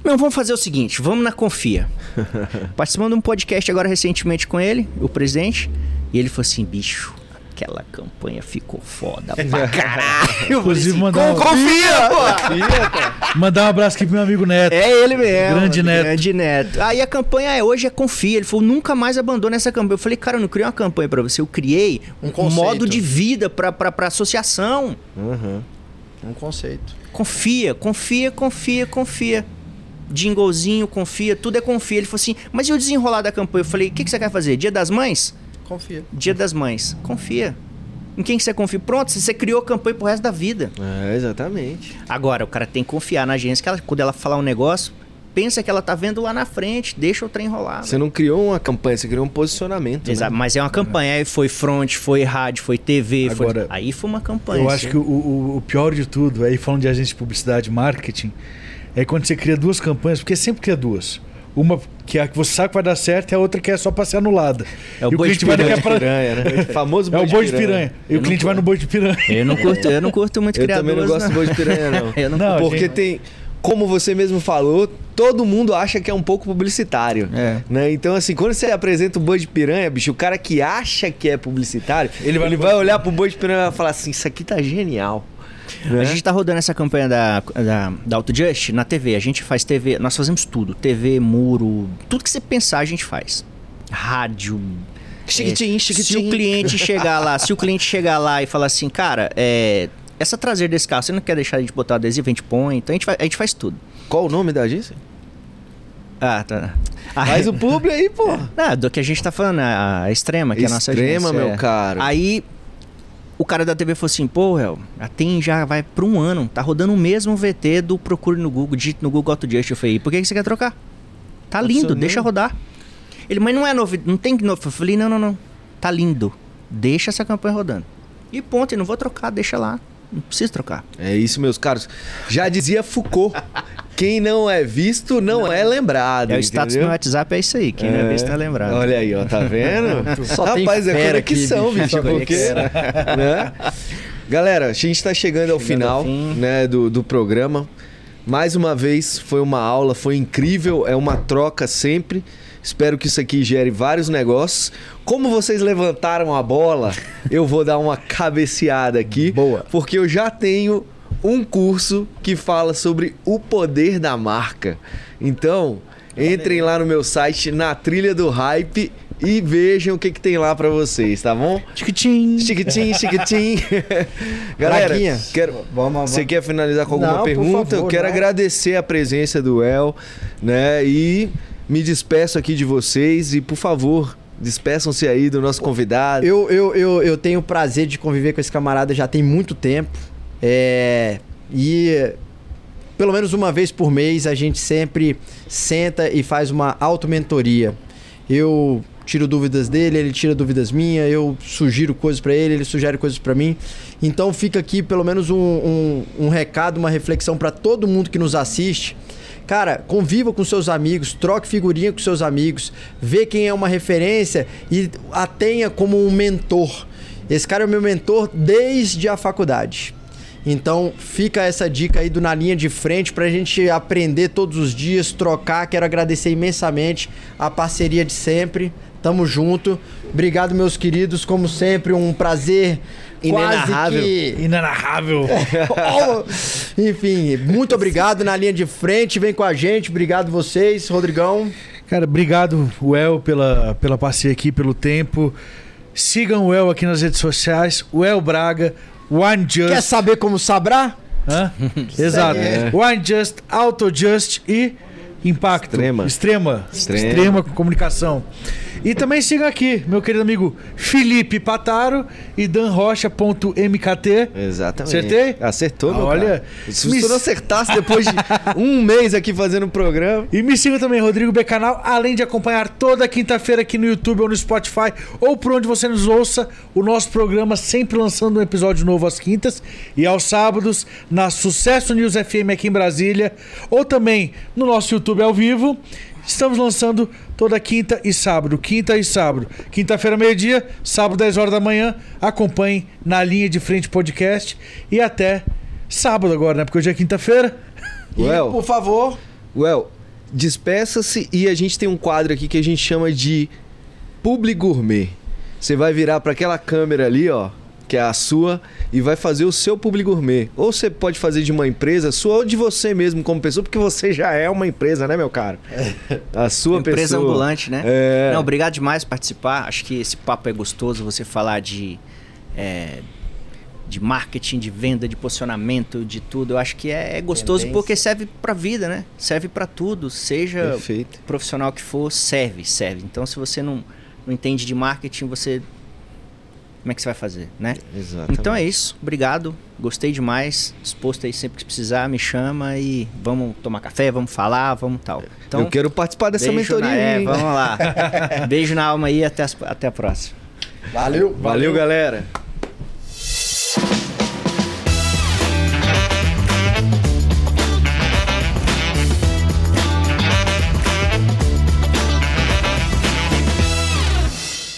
Speaker 4: não, vamos fazer o seguinte, vamos na Confia. [laughs] Participando de um podcast agora recentemente com ele, o presidente, e ele falou assim, bicho, aquela campanha ficou foda pra [laughs] caralho. Eu falei
Speaker 2: Inclusive,
Speaker 4: assim,
Speaker 2: mandar, um-
Speaker 4: confia, pô!
Speaker 2: mandar um abraço aqui pro meu amigo Neto.
Speaker 4: É ele mesmo.
Speaker 2: Grande Neto.
Speaker 4: Grande Neto. Aí a campanha é hoje é confia. Ele falou, nunca mais abandone essa campanha. Eu falei, cara, eu não criei uma campanha pra você. Eu criei
Speaker 3: Um
Speaker 4: um, modo de vida pra, pra, pra associação.
Speaker 1: Aham.
Speaker 3: Um conceito.
Speaker 4: Confia, confia, confia, confia. Jinglezinho, confia, tudo é confia. Ele falou assim, mas e o desenrolar da campanha? Eu falei, o que, que você quer fazer? Dia das Mães?
Speaker 3: Confia.
Speaker 4: Dia das Mães. Confia. Em quem que você confia? Pronto, você criou a campanha pro resto da vida.
Speaker 1: É, exatamente.
Speaker 4: Agora, o cara tem que confiar na agência, que ela, quando ela falar um negócio, pensa que ela tá vendo lá na frente, deixa o trem rolar.
Speaker 1: Você não criou uma campanha, você criou um posicionamento.
Speaker 4: Exato,
Speaker 1: Né?
Speaker 4: mas é uma campanha. Aí foi front, foi rádio, foi TV. foi-
Speaker 2: Agora,
Speaker 4: Aí foi uma campanha.
Speaker 2: Eu acho que o, o- o pior de tudo, aí falando de agência de publicidade e marketing, é quando você cria duas campanhas, porque sempre cria duas. Uma que é a que você sabe que vai dar certo e a outra que é só pra ser anulada.
Speaker 4: É o
Speaker 2: e o
Speaker 4: boi de
Speaker 2: cliente vai
Speaker 1: Boi
Speaker 2: daqui
Speaker 1: de
Speaker 2: pra...
Speaker 1: piranha, né? O famoso
Speaker 2: É o boi de piranha. E
Speaker 4: Eu
Speaker 2: o cliente
Speaker 4: não-
Speaker 2: vai no boi de piranha.
Speaker 4: Eu não curto, eu não curto muito
Speaker 1: Eu
Speaker 4: criar
Speaker 1: também não gosto de boi de piranha, não. [laughs]
Speaker 4: Eu não,
Speaker 2: Não.
Speaker 1: Porque
Speaker 2: gente-
Speaker 1: tem, como você mesmo falou, todo mundo acha que é um pouco publicitário.
Speaker 4: É.
Speaker 1: Né? Então, assim, quando você apresenta o boi de piranha, bicho, o cara que acha que é publicitário, ele vai, ele vai olhar pro boi de piranha e vai falar assim: Isso aqui tá genial. Né?
Speaker 4: A gente tá rodando essa campanha da, da, da AutoJust na TV. A gente faz TV, nós fazemos tudo. TV, muro, tudo que você pensar a gente faz. Rádio.
Speaker 1: Chiquitim,
Speaker 4: É,
Speaker 1: chiquitim.
Speaker 4: Se o cliente chegar lá, se o cliente chegar lá e falar assim, cara, é, essa traseira desse carro, você não quer deixar a gente botar adesivo, a gente põe. Então a gente, faz, a gente faz tudo.
Speaker 1: Qual o nome da agência?
Speaker 4: Ah, tá. Ah, [laughs]
Speaker 1: Faz o publi aí, pô.
Speaker 4: Não, do que a gente tá falando, a, a Extrema, que é a nossa
Speaker 1: Extrema,
Speaker 4: agência.
Speaker 1: meu
Speaker 4: é.
Speaker 1: caro.
Speaker 4: Aí o cara da TV falou assim, pô, Réu, a TEM já vai pra um ano, tá rodando o mesmo VT do Procure no Google, digite no Google AutoJust. Eu falei, por que que você quer trocar? Tá lindo, deixa rodar. Ele, mas não é novo, não tem que novo. Eu falei, não, não, não, tá lindo, deixa essa campanha rodando. E ponto, eu não vou trocar, deixa lá, não precisa trocar.
Speaker 1: É isso, meus caros. Já dizia Foucault: quem não é visto não, é lembrado.
Speaker 4: É o status do
Speaker 1: entendeu?
Speaker 4: meu WhatsApp, é isso aí, quem não é visto não é lembrado.
Speaker 1: Olha aí, ó, tá vendo? [laughs]
Speaker 3: Só tem
Speaker 1: Rapaz, é
Speaker 3: fera aqui,
Speaker 1: conexão,
Speaker 3: bicho,
Speaker 1: porque... né? Galera, a gente tá chegando ao
Speaker 4: Chegando
Speaker 1: final
Speaker 4: ao
Speaker 1: né, do, do programa. Mais uma vez, foi uma aula, foi incrível, é uma troca sempre. Espero que isso aqui gere vários negócios. Como vocês levantaram a bola, [laughs] eu vou dar uma cabeceada aqui.
Speaker 3: Boa.
Speaker 1: Porque eu já tenho um curso que fala sobre o poder da marca. Então, entrem lá no meu site, na trilha do hype, e vejam o que, que tem lá pra vocês, tá bom?
Speaker 2: Chiquitim.
Speaker 1: Chiquitim, chiquitim. [laughs] Galera,
Speaker 3: Braguinha,
Speaker 1: quero...
Speaker 3: vamos- vamos-
Speaker 1: você quer finalizar com alguma
Speaker 3: Não,
Speaker 1: pergunta? eu
Speaker 3: favor,
Speaker 1: quero
Speaker 3: não.
Speaker 1: agradecer a presença do El, né? E me despeço aqui de vocês e, por favor, despeçam-se aí do nosso convidado.
Speaker 3: Eu, eu, eu, eu tenho o prazer de conviver com esse camarada já tem muito tempo. É, e pelo menos uma vez por mês a gente sempre senta e faz uma auto-mentoria. Eu tiro dúvidas dele, ele tira dúvidas minhas, eu sugiro coisas para ele, ele sugere coisas para mim. Então fica aqui pelo menos um, um, um recado, uma reflexão para todo mundo que nos assiste. Cara, conviva com seus amigos, troque figurinha com seus amigos, vê quem é uma referência e a tenha como um mentor. Esse cara é o meu mentor desde a faculdade. Então fica essa dica aí do Na Linha de Frente pra gente aprender todos os dias, trocar. Quero agradecer imensamente a parceria de sempre. Tamo junto. Obrigado, meus queridos. Como sempre, um prazer
Speaker 1: Inenarrável.
Speaker 3: quase que...
Speaker 2: Inenarrável.
Speaker 3: Oh, [laughs] Enfim, muito obrigado na linha de frente. Vem com a gente. Obrigado vocês, Rodrigão.
Speaker 2: Cara, obrigado, El, pela, pela parceria aqui, pelo tempo. Sigam o El aqui nas redes sociais. O El Braga, One Just.
Speaker 3: Quer saber como sabrar?
Speaker 2: Hã? [laughs] Exato.
Speaker 1: É.
Speaker 2: One Just, Auto Just e Impacto.
Speaker 1: Extrema.
Speaker 2: Extrema.
Speaker 1: Extrema.
Speaker 2: Extrema comunicação. E também sigam aqui, meu querido amigo Felipe Pataro e danrocha.mkt.
Speaker 1: Exatamente.
Speaker 2: Acertei?
Speaker 1: Acertou, meu
Speaker 2: Olha,
Speaker 1: cara. Se
Speaker 2: me-
Speaker 1: você não acertasse depois de [laughs] um mês aqui fazendo o programa...
Speaker 2: E me siga também, Rodrigo B Canal, além de acompanhar toda quinta-feira aqui no YouTube ou no Spotify, ou por onde você nos ouça, o nosso programa sempre lançando um episódio novo às quintas e aos sábados na Sucesso News FM aqui em Brasília, ou também no nosso YouTube ao vivo. Estamos lançando toda quinta e sábado, quinta e sábado. Quinta-feira, meio-dia, sábado, 10 horas da manhã. Acompanhe na linha de frente podcast e até sábado agora, né? Porque hoje é quinta-feira. [laughs]
Speaker 3: E,
Speaker 1: Well.
Speaker 3: por favor,
Speaker 1: Well, despeça-se e a gente tem um quadro aqui que a gente chama de Publi Gourmet. Você vai virar para aquela câmera ali, ó, que é a sua, e vai fazer o seu Publi Gourmet. Ou você pode fazer de uma empresa sua ou de você mesmo como pessoa, porque você já é uma empresa, né, meu caro? A sua
Speaker 4: Empresa
Speaker 1: pessoa.
Speaker 4: ambulante, né?
Speaker 1: É.
Speaker 4: Não, obrigado demais por participar. Acho que esse papo é gostoso, você falar de, é, de marketing, de venda, de posicionamento, de tudo. Eu acho que é, é gostoso
Speaker 3: Tendência.
Speaker 4: porque serve pra vida, né? Serve pra tudo. Seja
Speaker 1: Perfeito.
Speaker 4: profissional que for, serve, serve. Então, se você não, não entende de marketing, você. Como é que você vai fazer, né?
Speaker 1: Exatamente.
Speaker 4: Então é isso. Obrigado. Gostei demais. Disposto aí sempre que precisar, me chama e vamos tomar café, vamos falar, vamos tal. Então,
Speaker 1: Eu quero participar dessa
Speaker 4: beijo
Speaker 1: mentoria
Speaker 4: na, é, vamos lá. [laughs] beijo na alma aí até, as- até a próxima.
Speaker 3: valeu.
Speaker 1: Valeu, galera.